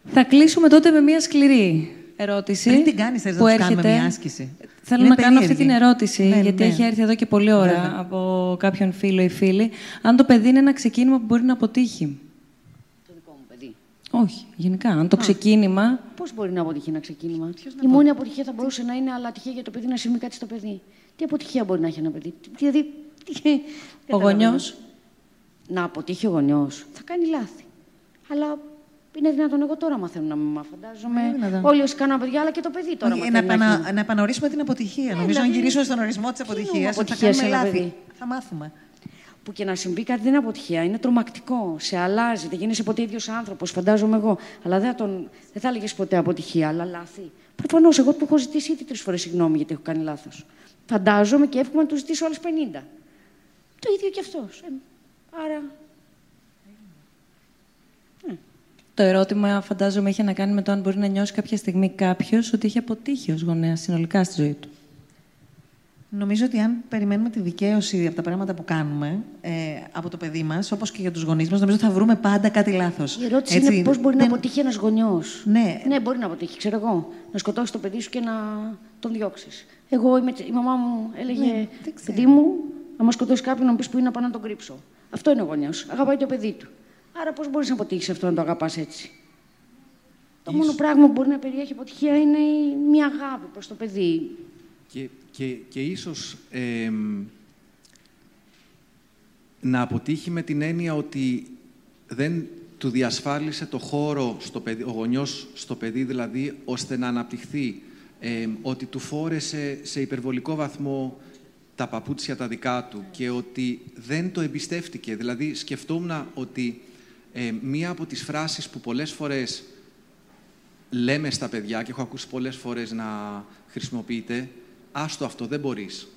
Θα κλείσουμε τότε με μια σκληρή ερώτηση. Πριν την κάνεις, θες να που τους κάνουμε έρχεται. μια άσκηση; Θέλω Είναι να κάνω αυτή περίεργη. την ερώτηση, Ναι, γιατί ναι. έχει έρθει εδώ και πολλή ώρα Βέβαια. από κάποιον φίλο ή φίλη. Αν το παιδί είναι ένα ξεκίνημα που μπορεί να αποτύχει. Το δικό μου παιδί. Όχι, γενικά. Αν το ξεκίνημα Πώς μπορεί να αποτύχει ένα ξεκίνημα; Η μόνη αποτυχία θα μπορούσε να είναι αλλά τυχαία για το παιδί να συμβεί κάτι στο παιδί. Τι αποτυχία μπορεί να έχει ένα παιδί; Τι- Δηλαδή. τι- ο καταλαβαίνω. γονιός Να αποτύχει ο γονιός. Θα κάνει λάθη. Αλλά είναι δυνατόν εγώ τώρα μαθαίνω να με φαντάζομαι. Είναι δυνατόν. Όλοι όσοι κάνουν παιδιά, αλλά και το παιδί τώρα. Όχι, μαθαίνει να, να επανα, έχει- να επανορίσουμε την αποτυχία. Νομίζω δηλαδή, αν γυρίσουμε στον ορισμό της τι αποτυχίας, εννοούμε θα αποτυχία σε κάνουμε ένα λάθη. παιδί; Θα μάθουμε. Που και να συμβεί κάτι δεν είναι αποτυχία. Είναι τρομακτικό. Σε αλλάζει. Δεν γίνεσαι ποτέ ίδιος άνθρωπος, φαντάζομαι εγώ. Αλλά δεν θα, τον... δεν θα έλεγες ποτέ αποτυχία, αλλά λάθη. Προφανώς, εγώ του έχω ζητήσει ήδη τρεις φορές συγγνώμη γιατί έχω κάνει λάθος. Φαντάζομαι και εύχομαι να του ζητήσω άλλες 50. Το ίδιο και αυτός. άρα. Το ερώτημα, φαντάζομαι, έχει να κάνει με το αν μπορεί να νιώσει κάποια στιγμή κάποιος ότι έχει αποτύχει ως γονέας συνολικά στη ζωή του. Νομίζω ότι αν περιμένουμε τη δικαίωση από τα πράγματα που κάνουμε ε, από το παιδί μας, όπως και για τους γονείς μας, νομίζω θα βρούμε πάντα κάτι λάθος. Η ερώτηση είναι πώς μπορεί να αποτύχει ένας γονιός. Ναι. ναι, μπορεί να αποτύχει, ξέρω εγώ. Να σκοτώσεις το παιδί σου και να τον διώξεις. Εγώ, είμαι, η μαμά μου έλεγε: Ναι, δεν ξέρω. Παιδί μου, άμα σκοτώσεις κάποιον, να μου πεις που είναι να πάω να τον κρύψω. Αυτό είναι ο γονιός. Αγαπάει το παιδί του. Άρα, πώς μπορείς να αποτύχεις αυτό να το αγαπάς έτσι; Το μόνο πράγμα που μπορεί να περιέχει αποτυχία είναι η- μια αγάπη προς το παιδί. Και, και, και ίσως εμ, να αποτύχει με την έννοια ότι δεν του διασφάλισε το χώρο στο παιδί, ο γονιός στο παιδί δηλαδή, ώστε να αναπτυχθεί. Εμ, ότι του φόρεσε σε υπερβολικό βαθμό τα παπούτσια τα δικά του και ότι δεν το εμπιστεύτηκε. Δηλαδή σκεφτόμουν ότι ε, μία από τις φράσεις που πολλές φορές λέμε στα παιδιά και έχω ακούσει πολλές φορές να χρησιμοποιείται «Άστο αυτό, δεν μπορείς».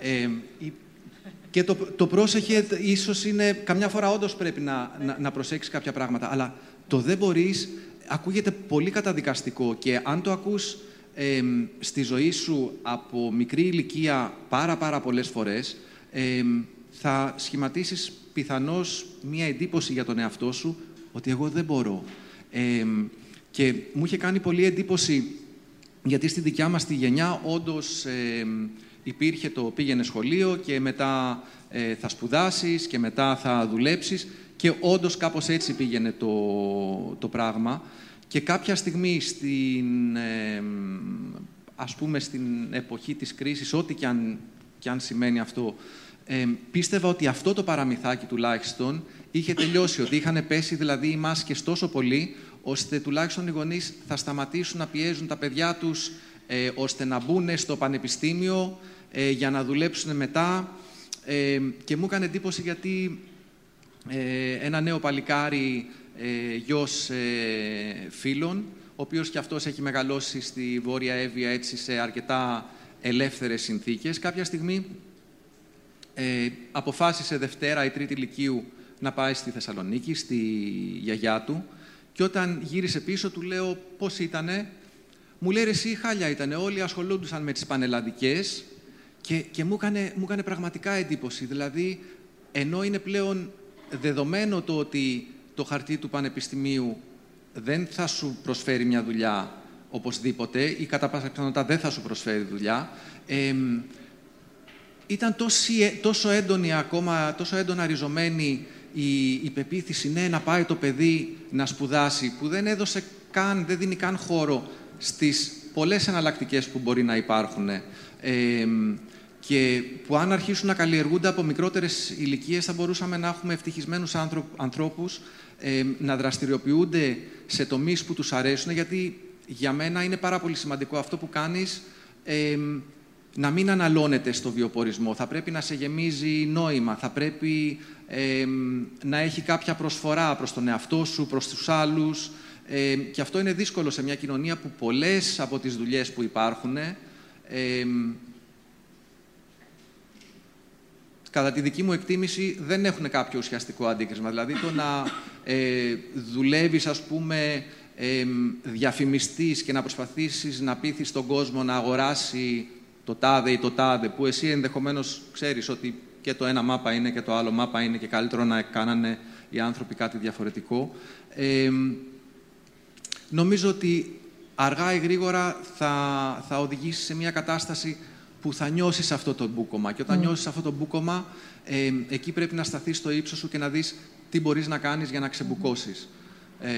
Ε, η- και το, το πρόσεχε ίσως είναι... Καμιά φορά όντως πρέπει να, να, να προσέξεις κάποια πράγματα, αλλά το «δεν μπορείς» ακούγεται πολύ καταδικαστικό και αν το ακούς εμ, στη ζωή σου από μικρή ηλικία πάρα πάρα πολλές φορές, εμ, θα σχηματίσεις πιθανώς μία εντύπωση για τον εαυτό σου ότι εγώ δεν μπορώ. Ε, και μου είχε κάνει πολύ εντύπωση, γιατί στη δικιά μας τη γενιά όντως ε, υπήρχε το πήγαινε σχολείο και μετά ε, θα σπουδάσεις και μετά θα δουλέψεις και όντως κάπως έτσι πήγαινε το, το πράγμα. Και κάποια στιγμή στην, ε, ας πούμε, στην εποχή της κρίσης, ό,τι και αν, και αν σημαίνει αυτό, ε, πίστευα ότι αυτό το παραμυθάκι τουλάχιστον είχε τελειώσει, ότι είχαν πέσει δηλαδή οι μάσκες τόσο πολύ, ώστε τουλάχιστον οι γονείς θα σταματήσουν να πιέζουν τα παιδιά τους ε, ώστε να μπουν στο πανεπιστήμιο ε, για να δουλέψουν μετά. Ε, και μου έκανε εντύπωση γιατί ε, ένα νέο παλικάρι, ε, γιος ε, φίλων, ο οποίος και αυτός έχει μεγαλώσει στη Βόρεια Εύβοια έτσι σε αρκετά ελεύθερες συνθήκες. Κάποια στιγμή ε, αποφάσισε Δευτέρα ή Τρίτη Λυκείου να πάει στη Θεσσαλονίκη, στη γιαγιά του. Και όταν γύρισε πίσω, του λέω πώς ήτανε; Μου λέει, εσύ χάλια ήτανε. Όλοι ασχολούντουσαν με τις πανελλαδικές και, και μου, έκανε, μου έκανε πραγματικά εντύπωση. Δηλαδή, ενώ είναι πλέον δεδομένο το ότι το χαρτί του πανεπιστημίου δεν θα σου προσφέρει μια δουλειά οπωσδήποτε ή κατά πάσα πιθανότητα δεν θα σου προσφέρει δουλειά, ε, ήταν τόσο έντονη ακόμα, τόσο έντονα ριζωμένη η, η πεποίθηση ναι, να πάει το παιδί να σπουδάσει, που δεν έδωσε καν, δεν δίνει καν χώρο στις πολλές εναλλακτικές που μπορεί να υπάρχουν. Ε, και που αν αρχίσουν να καλλιεργούνται από μικρότερες ηλικίες θα μπορούσαμε να έχουμε ευτυχισμένους ανθρώπους ε, να δραστηριοποιούνται σε τομείς που τους αρέσουν, γιατί για μένα είναι πάρα πολύ σημαντικό αυτό που κάνεις ε, να μην αναλώνεται στο βιοπορισμό. Θα πρέπει να σε γεμίζει νόημα, θα πρέπει να έχει κάποια προσφορά προς τον εαυτό σου, προς τους άλλους. Ε, και αυτό είναι δύσκολο σε μια κοινωνία που πολλές από τις δουλειές που υπάρχουν ε, κατά τη δική μου εκτίμηση, δεν έχουν κάποιο ουσιαστικό αντίκρισμα. Δηλαδή, το να ε, δουλεύεις, ας πούμε, ε, διαφημιστής και να προσπαθήσεις να πείθεις τον κόσμο να αγοράσει το τάδε ή το τάδε, που εσύ ενδεχομένως ξέρεις ότι και το ένα μάπα είναι και το άλλο μάπα είναι και καλύτερο να κάνανε οι άνθρωποι κάτι διαφορετικό. Ε, νομίζω ότι αργά ή γρήγορα θα, θα οδηγήσεις σε μια κατάσταση που θα νιώσεις αυτό το μπούκομα. Και όταν mm. νιώσεις αυτό το μπούκομα, ε, εκεί πρέπει να σταθείς στο ύψος σου και να δεις τι μπορείς να κάνεις για να ξεμπουκώσεις. Ε,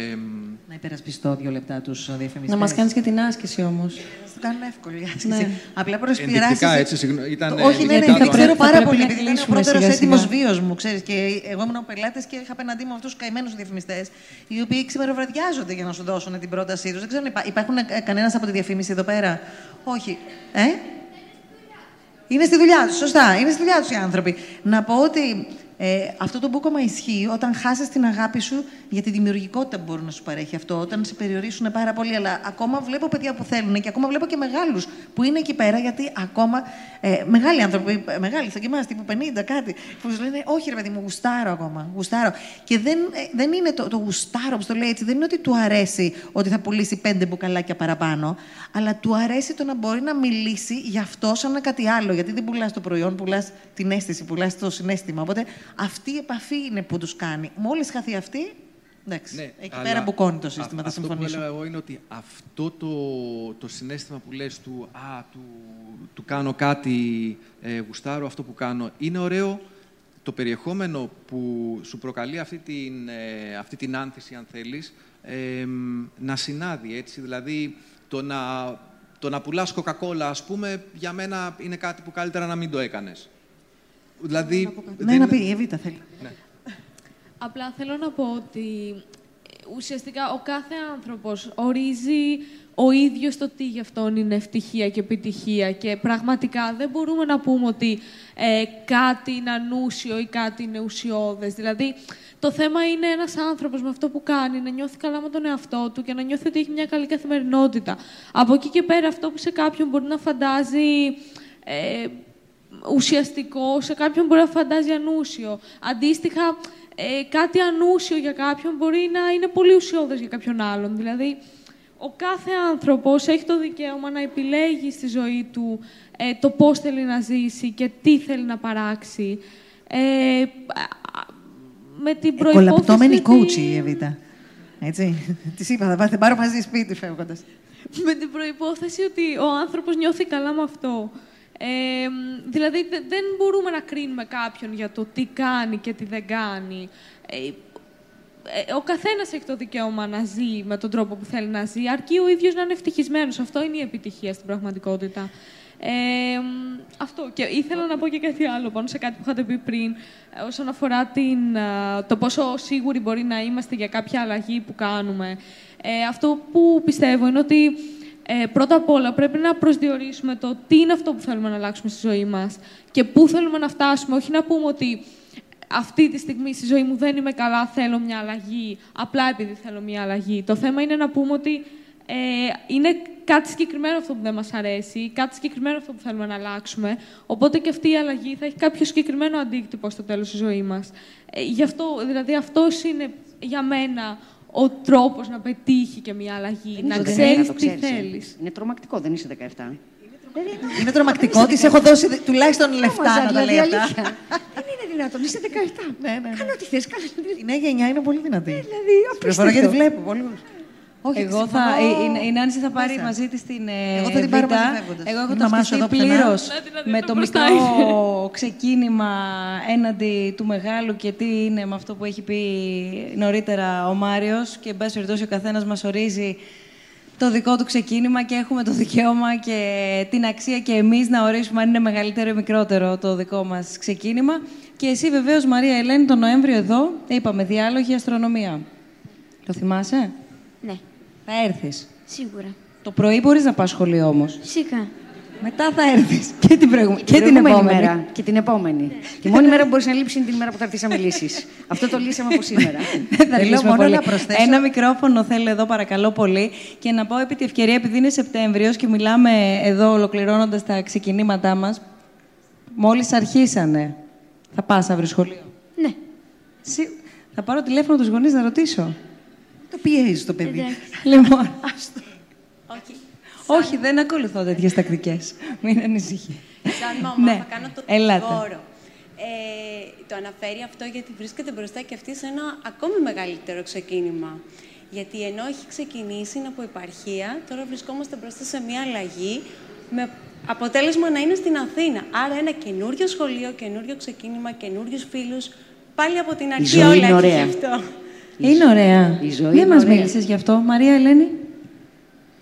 να υπερασπιστώ δύο λεπτά τους διαφημιστές. Να μας κάνεις και την άσκηση όμως. Να το κάνουν εύκολη άσκηση. Ναι. Απλά προσποιράσει. έτσι, συγγνώ, ήταν. Όχι, ναι, ναι, ναι, ξέρω πάρα πολύ. Επειδή ήταν ο πρώτος έτοιμος βίος μου, ξέρεις. Και εγώ ήμουν ο πελάτης και είχα απέναντί μου αυτούς τους καημένους διαφημιστές, οι οποίοι ξημεροβραδιάζονται για να σου δώσουν την πρότασή τους. Δεν ξέρω, υπάρχουν ε, κανένας από τη διαφήμιση εδώ πέρα; Όχι. Ε; Είναι στη δουλειά τους, σωστά. Είναι στη δουλειά τους οι άνθρωποι. Να πω ότι ε, αυτό το μπούκομα ισχύει όταν χάσεις την αγάπη σου για τη δημιουργικότητα που μπορεί να σου παρέχει αυτό, όταν σε περιορίσουν πάρα πολύ. Αλλά ακόμα βλέπω παιδιά που θέλουν και ακόμα βλέπω και μεγάλους που είναι εκεί πέρα, γιατί ακόμα ε, μεγάλοι άνθρωποι, ε, μεγάλοι, θα κοιμάσαι τύπου 50, κάτι, που σου λένε Όχι, ρε παιδί μου, γουστάρω ακόμα. Γουστάρω. Και δεν, ε, δεν είναι το, το γουστάρω, όπω το λέει έτσι, δεν είναι ότι του αρέσει ότι θα πουλήσει πέντε μπουκαλάκια παραπάνω, αλλά του αρέσει το να μπορεί να μιλήσει γι' αυτό σαν κάτι άλλο. Γιατί δεν πουλάς το προϊόν, πουλάς την αίσθηση, πουλάς το συνέστημα. Οπότε αυτή η επαφή είναι που τους κάνει. Μόλις χαθεί αυτή, εντάξει. Ναι, εκεί πέρα μπουκώνει το σύστημα, θα συμφωνήσω. Αυτό που έλεγα εγώ είναι ότι αυτό το, το συνέστημα που λες του, α, του, του κάνω κάτι, ε, γουστάρω αυτό που κάνω, είναι ωραίο το περιεχόμενο που σου προκαλεί αυτή την, ε, αυτή την άνθηση, αν θέλεις, ε, να συνάδει, έτσι. Δηλαδή, το να, το να πουλάς κοκακόλα, ας πούμε, για μένα είναι κάτι που καλύτερα να μην το έκανες. Δηλαδή, ναι, να πει, η Εβίτα θέλει. Ναι. Απλά θέλω να πω ότι ουσιαστικά ο κάθε άνθρωπος ορίζει ο ίδιος το τι γι' αυτόν είναι ευτυχία και επιτυχία και πραγματικά δεν μπορούμε να πούμε ότι ε, κάτι είναι ανούσιο ή κάτι είναι ουσιώδες. Δηλαδή, το θέμα είναι ένας άνθρωπος με αυτό που κάνει να νιώθει καλά με τον εαυτό του και να νιώθει ότι έχει μια καλή καθημερινότητα. Από εκεί και πέρα αυτό που σε κάποιον μπορεί να φαντάζει ε, ουσιαστικό, σε κάποιον μπορεί να φαντάζει ανούσιο. Αντίστοιχα, ε, κάτι ανούσιο για κάποιον μπορεί να είναι πολύ ουσιώδες για κάποιον άλλον. Δηλαδή, ο κάθε άνθρωπος έχει το δικαίωμα να επιλέγει στη ζωή του ε, το πώς θέλει να ζήσει και τι θέλει να παράξει. Ε, με την προϋπόθεση... Εκολαπτώμενη coach η Εβίτα. Έτσι. [laughs] Της είπα, θα πά- θα πάρω μαζί σπίτι φεύγοντας. με την προϋπόθεση ότι ο άνθρωπος νιώθει καλά με αυτό. Ε, μ, δηλαδή, δε- δεν μπορούμε να κρίνουμε κάποιον για το τι κάνει και τι δεν κάνει. Ε, ε, ο καθένας έχει το δικαίωμα να ζει με τον τρόπο που θέλει να ζει, αρκεί ο ίδιος να είναι ευτυχισμένος. Αυτό είναι η επιτυχία στην πραγματικότητα. Ε, μ, αυτό. Και ήθελα να πω και κάτι άλλο πάνω σε κάτι που είχατε πει πριν, ε, όσον αφορά την, α, το πόσο σίγουροι μπορεί να είμαστε για κάποια αλλαγή που κάνουμε. Ε, αυτό που πιστεύω είναι ότι ε, πρώτα απ' όλα πρέπει να προσδιορίσουμε το τι είναι αυτό που θέλουμε να αλλάξουμε στη ζωή μας και πού θέλουμε να φτάσουμε. Όχι να πούμε ότι αυτή τη στιγμή στη ζωή μου δεν είμαι καλά, θέλω μια αλλαγή, απλά επειδή θέλω μια αλλαγή. Το θέμα είναι να πούμε ότι ε, είναι κάτι συγκεκριμένο αυτό που δεν μας αρέσει, κάτι συγκεκριμένο αυτό που θέλουμε να αλλάξουμε, οπότε και αυτή η αλλαγή θα έχει κάποιο συγκεκριμένο αντίκτυπο στο τέλος της ζωής μας. Ε, γι' αυτό, δηλαδή αυτός είναι για μένα ο τρόπος να πετύχει και μια αλλαγή, να Δεν είσαι ξέρεις 17, το τι ξέρεις, ε. θέλεις. Είναι τρομακτικό, δεν είσαι 17. Είναι τρομακτικό. Της έχω δώσει δε- τουλάχιστον λεφτά να τα δηλαδή, λέει αυτά. αλήθεια. Δεν είναι δυνατόν, είσαι 17. Ναι, ναι, ναι. Κάνε ό,τι θες, κάνε ό,τι θες. Η νέα γενιά είναι πολύ δυνατή. Δηλαδή, Πληροφορώ γιατί απίστευτο. βλέπω πολλού. Όχι, Εγώ θα, η, η, η Νάνση θα πάρει Μέσα. μαζί της την ε, Εγώ θα την πάρω Β. μαζί φεύγοντας. Εγώ έχω Είναι η μαμά σου ταυτιστεί εδώ πουθενά. πλήρως Να την με αδερφή το μπροστά μικρό ξεκίνημα έναντι του μεγάλου και τι είναι με αυτό που έχει πει νωρίτερα ο Μάριος και εν πάση περιπτώσει ο καθένας μας ορίζει το δικό του ξεκίνημα και έχουμε το δικαίωμα και την αξία και εμείς να ορίσουμε αν είναι μεγαλύτερο ή μικρότερο το δικό μας ξεκίνημα. Και εσύ βεβαίως Μαρία Ελένη τον Νοέμβριο εδώ είπαμε διάλογη αστρονομία. Το θυμάσαι; Ναι, Θα έρθεις. σίγουρα. Το πρωί μπορείς να πας σχολείο όμως. Φυσικά. Μετά θα έρθεις. Και την προηγούμενη. Και την προηγούμενη επόμενη. μέρα. Και την επόμενη. Τη μόνη μέρα που μπορείς να λείψεις είναι την ημέρα που θα έρθεις να μιλήσεις. [laughs] Αυτό το λύσαμε από σήμερα. Δεν θα Θέλω λύσουμε μόνο πολύ. να προσθέσω- Ένα μικρόφωνο θέλω εδώ, παρακαλώ πολύ. Και να πω επί τη ευκαιρία, επειδή είναι Σεπτέμβριος και μιλάμε εδώ ολοκληρώνοντας τα ξεκινήματά μας, μόλις αρχίσανε. Θα πας αύριο σχολείο; Ναι. Σι- Θα πάρω τηλέφωνο τους γονείς να ρωτήσω. Το πιέζει το παιδί. Εντάξει. [laughs] Λοιπόν, Όχι. όχι, δεν ακολουθώ τέτοιες τακτικές. Μην ανησυχεί. Σαν μαμά Ναι. θα κάνω το Ελάτε. δικηγόρο. Ε, το αναφέρει αυτό γιατί βρίσκεται μπροστά και αυτή σε ένα ακόμη μεγαλύτερο ξεκίνημα. Γιατί ενώ έχει ξεκινήσει είναι από επαρχία, τώρα βρισκόμαστε μπροστά σε μια αλλαγή με αποτέλεσμα να είναι στην Αθήνα. Άρα ένα καινούριο σχολείο, καινούριο ξεκίνημα, καινούριους φίλους. Πάλι από την αρχή ζωή όλα είναι έχει ωραία. αυτό. Είναι ωραία. Η ζωή Δεν είναι μας ωραία. μίλησες γι' αυτό. Μαρία Ελένη,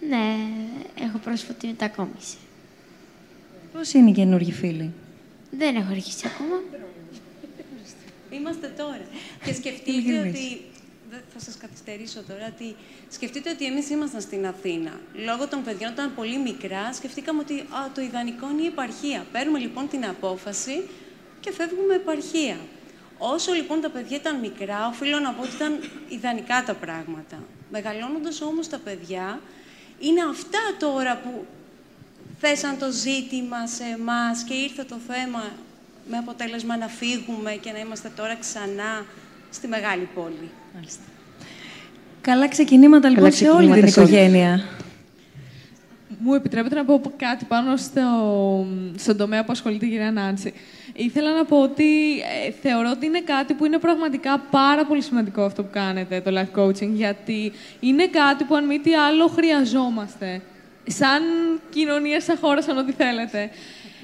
Ναι, έχω πρόσφατη μετακόμιση. πώς είναι οι καινούργιοι φίλοι; Δεν έχω αρχίσει ακόμα. Είμαστε τώρα. [laughs] Και σκεφτείτε Ειλικρινής. ότι. Δεν θα σας καθυστερήσω τώρα. Ότι σκεφτείτε ότι εμείς ήμασταν στην Αθήνα. Λόγω των παιδιών ήταν πολύ μικρά, σκεφτήκαμε ότι α, το ιδανικό είναι η επαρχία. Παίρνουμε λοιπόν την απόφαση και φεύγουμε επαρχία. Όσο λοιπόν τα παιδιά ήταν μικρά, οφείλω να πω ότι ήταν ιδανικά τα πράγματα. Μεγαλώνοντας όμως τα παιδιά, είναι αυτά τώρα που θέσαν το ζήτημα σε εμάς και ήρθε το θέμα με αποτέλεσμα να φύγουμε και να είμαστε τώρα ξανά στη μεγάλη πόλη. Καλά ξεκινήματα λοιπόν σε όλη ξεκινήματα την σε όλη. οικογένεια. Μου επιτρέπετε να πω κάτι πάνω στο, στον τομέα που ασχολείται η κυρία Νάνση. Ήθελα να πω ότι ε, θεωρώ ότι είναι κάτι που είναι πραγματικά πάρα πολύ σημαντικό αυτό που κάνετε, το life coaching, γιατί είναι κάτι που αν μη τι άλλο χρειαζόμαστε. Σαν κοινωνία, σαν χώρα, σαν ό,τι θέλετε.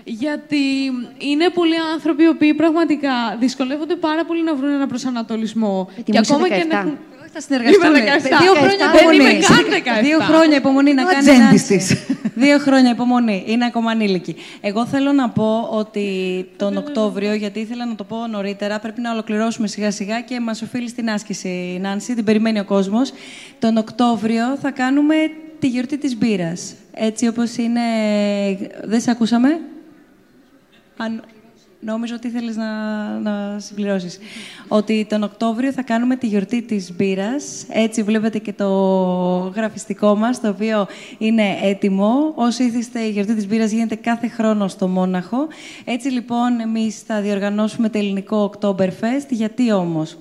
Γιατί είναι πολλοί άνθρωποι οι οποίοι πραγματικά δυσκολεύονται πάρα πολύ να βρουν ένα προσανατολισμό. Γιατί μου είσαι 17. έχουν- Θα συνεργαστούμε. Είμαι 17. Δύο χρόνια 17. Δεν είμαι υπομονή. καν 17. Δύο χρόνια υπομονή να Ο κάνεις. ατζέντης ένα- της. Δύο χρόνια υπομονή. Είναι ακόμα ανήλικη. Εγώ θέλω να πω ότι τον Οκτώβριο, γιατί ήθελα να το πω νωρίτερα, πρέπει να ολοκληρώσουμε σιγά σιγά και μας οφείλει στην άσκηση, Νάνση, την περιμένει ο κόσμος. Τον Οκτώβριο θα κάνουμε τη γιορτή της μπύρας. Έτσι όπως είναι... Δεν σε ακούσαμε; Αν... Νόμιζα ότι ήθελες να, να συμπληρώσεις. Ότι τον Οκτώβριο θα κάνουμε τη γιορτή της μπύρας. Έτσι βλέπετε και το γραφιστικό μας, το οποίο είναι έτοιμο. Όσοι ήθιστε, η γιορτή της μπύρας γίνεται κάθε χρόνο στο Μόναχο. Έτσι λοιπόν, εμείς θα διοργανώσουμε το ελληνικό Oktoberfest. Γιατί όμως;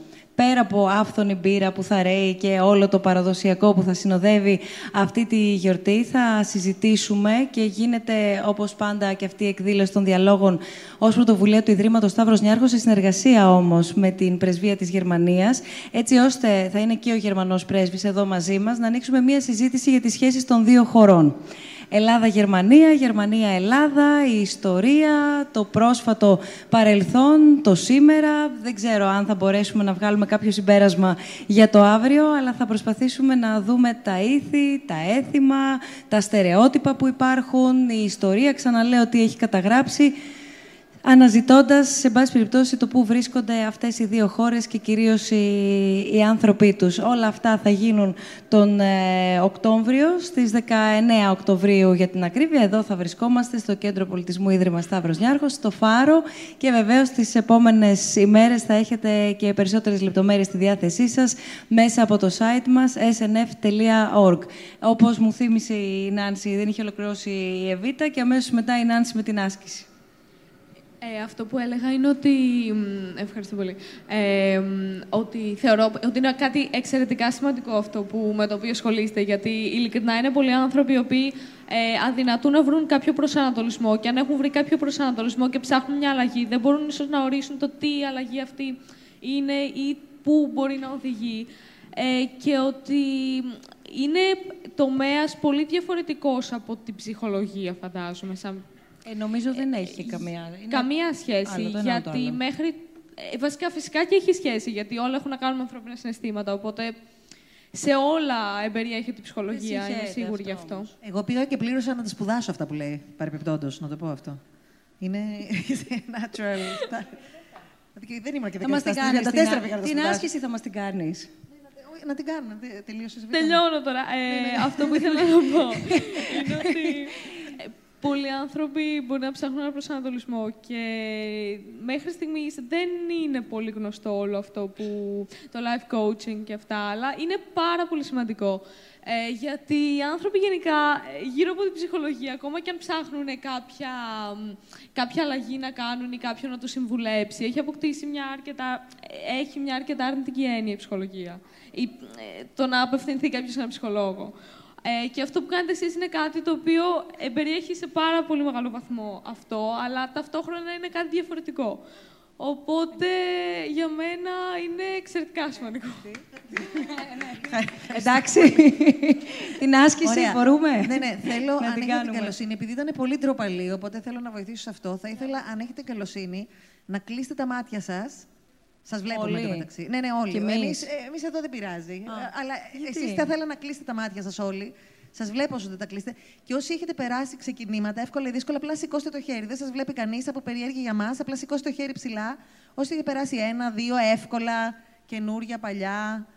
Πέρα από άφθονη μπύρα που θα ρέει και όλο το παραδοσιακό που θα συνοδεύει αυτή τη γιορτή, θα συζητήσουμε και γίνεται όπως πάντα και αυτή η εκδήλωση των διαλόγων ως πρωτοβουλία του Ιδρύματος Σταύρος Νιάρχος, σε συνεργασία όμως με την Πρεσβεία της Γερμανίας, έτσι ώστε θα είναι και ο Γερμανός πρέσβης εδώ μαζί μας, να ανοίξουμε μία συζήτηση για τις σχέσεις των δύο χωρών. Ελλάδα-Γερμανία, Γερμανία-Ελλάδα, η ιστορία, το πρόσφατο παρελθόν, το σήμερα. Δεν ξέρω αν θα μπορέσουμε να βγάλουμε κάποιο συμπέρασμα για το αύριο, αλλά θα προσπαθήσουμε να δούμε τα ήθη, τα έθιμα, τα στερεότυπα που υπάρχουν, η ιστορία, ξαναλέω, τι έχει καταγράψει αναζητώντας, σε πάση περιπτώσει, το πού βρίσκονται αυτές οι δύο χώρες και κυρίως οι, οι άνθρωποι τους. Όλα αυτά θα γίνουν τον ε, Οκτώβριο, στις 19 Οκτωβρίου για την ακρίβεια. Εδώ θα βρισκόμαστε στο Κέντρο Πολιτισμού Ίδρυμα Σταύρος Νιάρχος, στο Φάρο και βεβαίως τις επόμενες ημέρες θα έχετε και περισσότερες λεπτομέρειες στη διάθεσή σας μέσα από το site μας snf.org. Όπως μου θύμισε η Νάνση, δεν είχε ολοκληρώσει η Εβίτα και αμέσως μετά η Νάνση με την άσκηση. Ε, αυτό που έλεγα είναι ότι. Ευχαριστώ πολύ. Ε, ότι θεωρώ ότι είναι κάτι εξαιρετικά σημαντικό αυτό που, με το οποίο ασχολείστε. Γιατί ειλικρινά είναι πολλοί άνθρωποι οι οποίοι ε, αδυνατούν να βρουν κάποιο προσανατολισμό. Και αν έχουν βρει κάποιο προσανατολισμό και ψάχνουν μια αλλαγή, δεν μπορούν ίσως να ορίσουν το τι η αλλαγή αυτή είναι ή πού μπορεί να οδηγεί. Ε, και ότι είναι τομέας πολύ διαφορετικός από την ψυχολογία, φαντάζομαι, σαν ε, νομίζω δεν έχει καμία. Είναι... Καμία σχέση. γιατί μέχρι. Ε, βασικά, φυσικά και έχει σχέση, γιατί όλα έχουν να κάνουν με ανθρώπινα συναισθήματα. Οπότε σε όλα εμπεριέχει την ψυχολογία, είμαι σίγουρη γι' αυτό. Εγώ πήγα και πλήρωσα να τα σπουδάσω αυτά που λέει, παρεπιπτόντως, να το πω αυτό. Είναι natural. [laughs] δεν ήμουν και δεν θα την, την άσκηση θα μας την κάνεις. Να την κάνω. Τελείωσες. Τελειώνω τώρα. Ε, ναι, ναι. αυτό που ήθελα να πω [laughs] είναι ότι πολλοί άνθρωποι μπορεί να ψάχνουν ένα προσανατολισμό και μέχρι στιγμής δεν είναι πολύ γνωστό όλο αυτό που το life coaching και αυτά, αλλά είναι πάρα πολύ σημαντικό. Ε, γιατί οι άνθρωποι γενικά γύρω από την ψυχολογία, ακόμα και αν ψάχνουν κάποια, κάποια αλλαγή να κάνουν ή κάποιον να το συμβουλέψει, έχει αποκτήσει μια αρκετά, έχει μια αρκετά αρνητική έννοια η ψυχολογία. Ή, ε, το να απευθυνθεί κάποιος σε έναν ψυχολόγο. Ε, και αυτό που κάνετε εσείς είναι κάτι το οποίο περιέχει σε πάρα πολύ μεγάλο βαθμό αυτό, αλλά ταυτόχρονα είναι κάτι διαφορετικό. Οπότε για μένα είναι εξαιρετικά σημαντικό. [laughs] Εντάξει. την άσκηση μπορούμε. Ναι, ναι, θέλω να αν την έχετε καλοσύνη, επειδή ήταν πολύ ντροπαλή, οπότε θέλω να βοηθήσω σε αυτό. Θα ήθελα, αν έχετε καλοσύνη, να κλείσετε τα μάτια σας Σας βλέπουμε όλοι. μεταξύ. Ναι, ναι, όλοι. Εμείς εμείς εδώ δεν πειράζει. Αλλά εσείς θα ήθελα να κλείσετε τα μάτια σας όλοι. Σας βλέπω όσο δεν τα κλείσετε. Και όσοι έχετε περάσει ξεκινήματα, εύκολα ή δύσκολα, απλά σηκώστε το χέρι. Δεν σας βλέπει κανείς από περίεργη για μας. Απλά σηκώστε το χέρι ψηλά. Όσοι έχετε περάσει ένα, δύο, εύκολα, καινούρια, παλιά.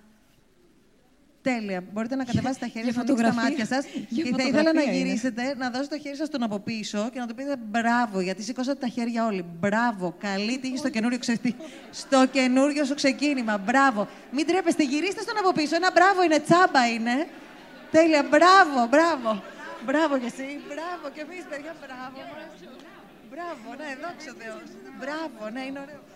Τέλεια. Μπορείτε να κατεβάσετε τα χέρια σας, να τα μάτια σας. Και θα ήθελα να γυρίσετε, να δώσετε το χέρι σας τον από πίσω και να του πείτε μπράβο, γιατί σηκώσατε τα χέρια όλοι. Μπράβο. Καλή τύχη στο καινούριο, ξε... [laughs] στο καινούριο σου ξεκίνημα. Μπράβο. Μην τρέπεστε, γυρίστε στον από πίσω. Ένα μπράβο είναι, τσάμπα είναι. Τέλεια. Μπράβο, μπράβο. Μπράβο κι εσύ. Μπράβο κι εμείς, παιδιά, μπράβο. Μπράβο, ναι, δόξα Θεό. Μπράβο, ναι, είναι ωραίο.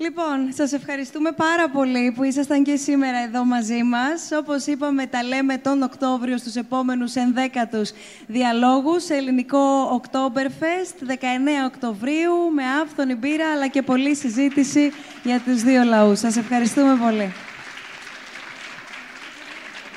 Λοιπόν, σας ευχαριστούμε πάρα πολύ που ήσασταν και σήμερα εδώ μαζί μας. Όπως είπαμε, τα λέμε τον Οκτώβριο στους επόμενους ενδέκατους διαλόγους σε ελληνικό Oktoberfest, 19 Οκτωβρίου, με άφθονη μπύρα, αλλά και πολλή συζήτηση για τους δύο λαούς. Σας ευχαριστούμε πολύ.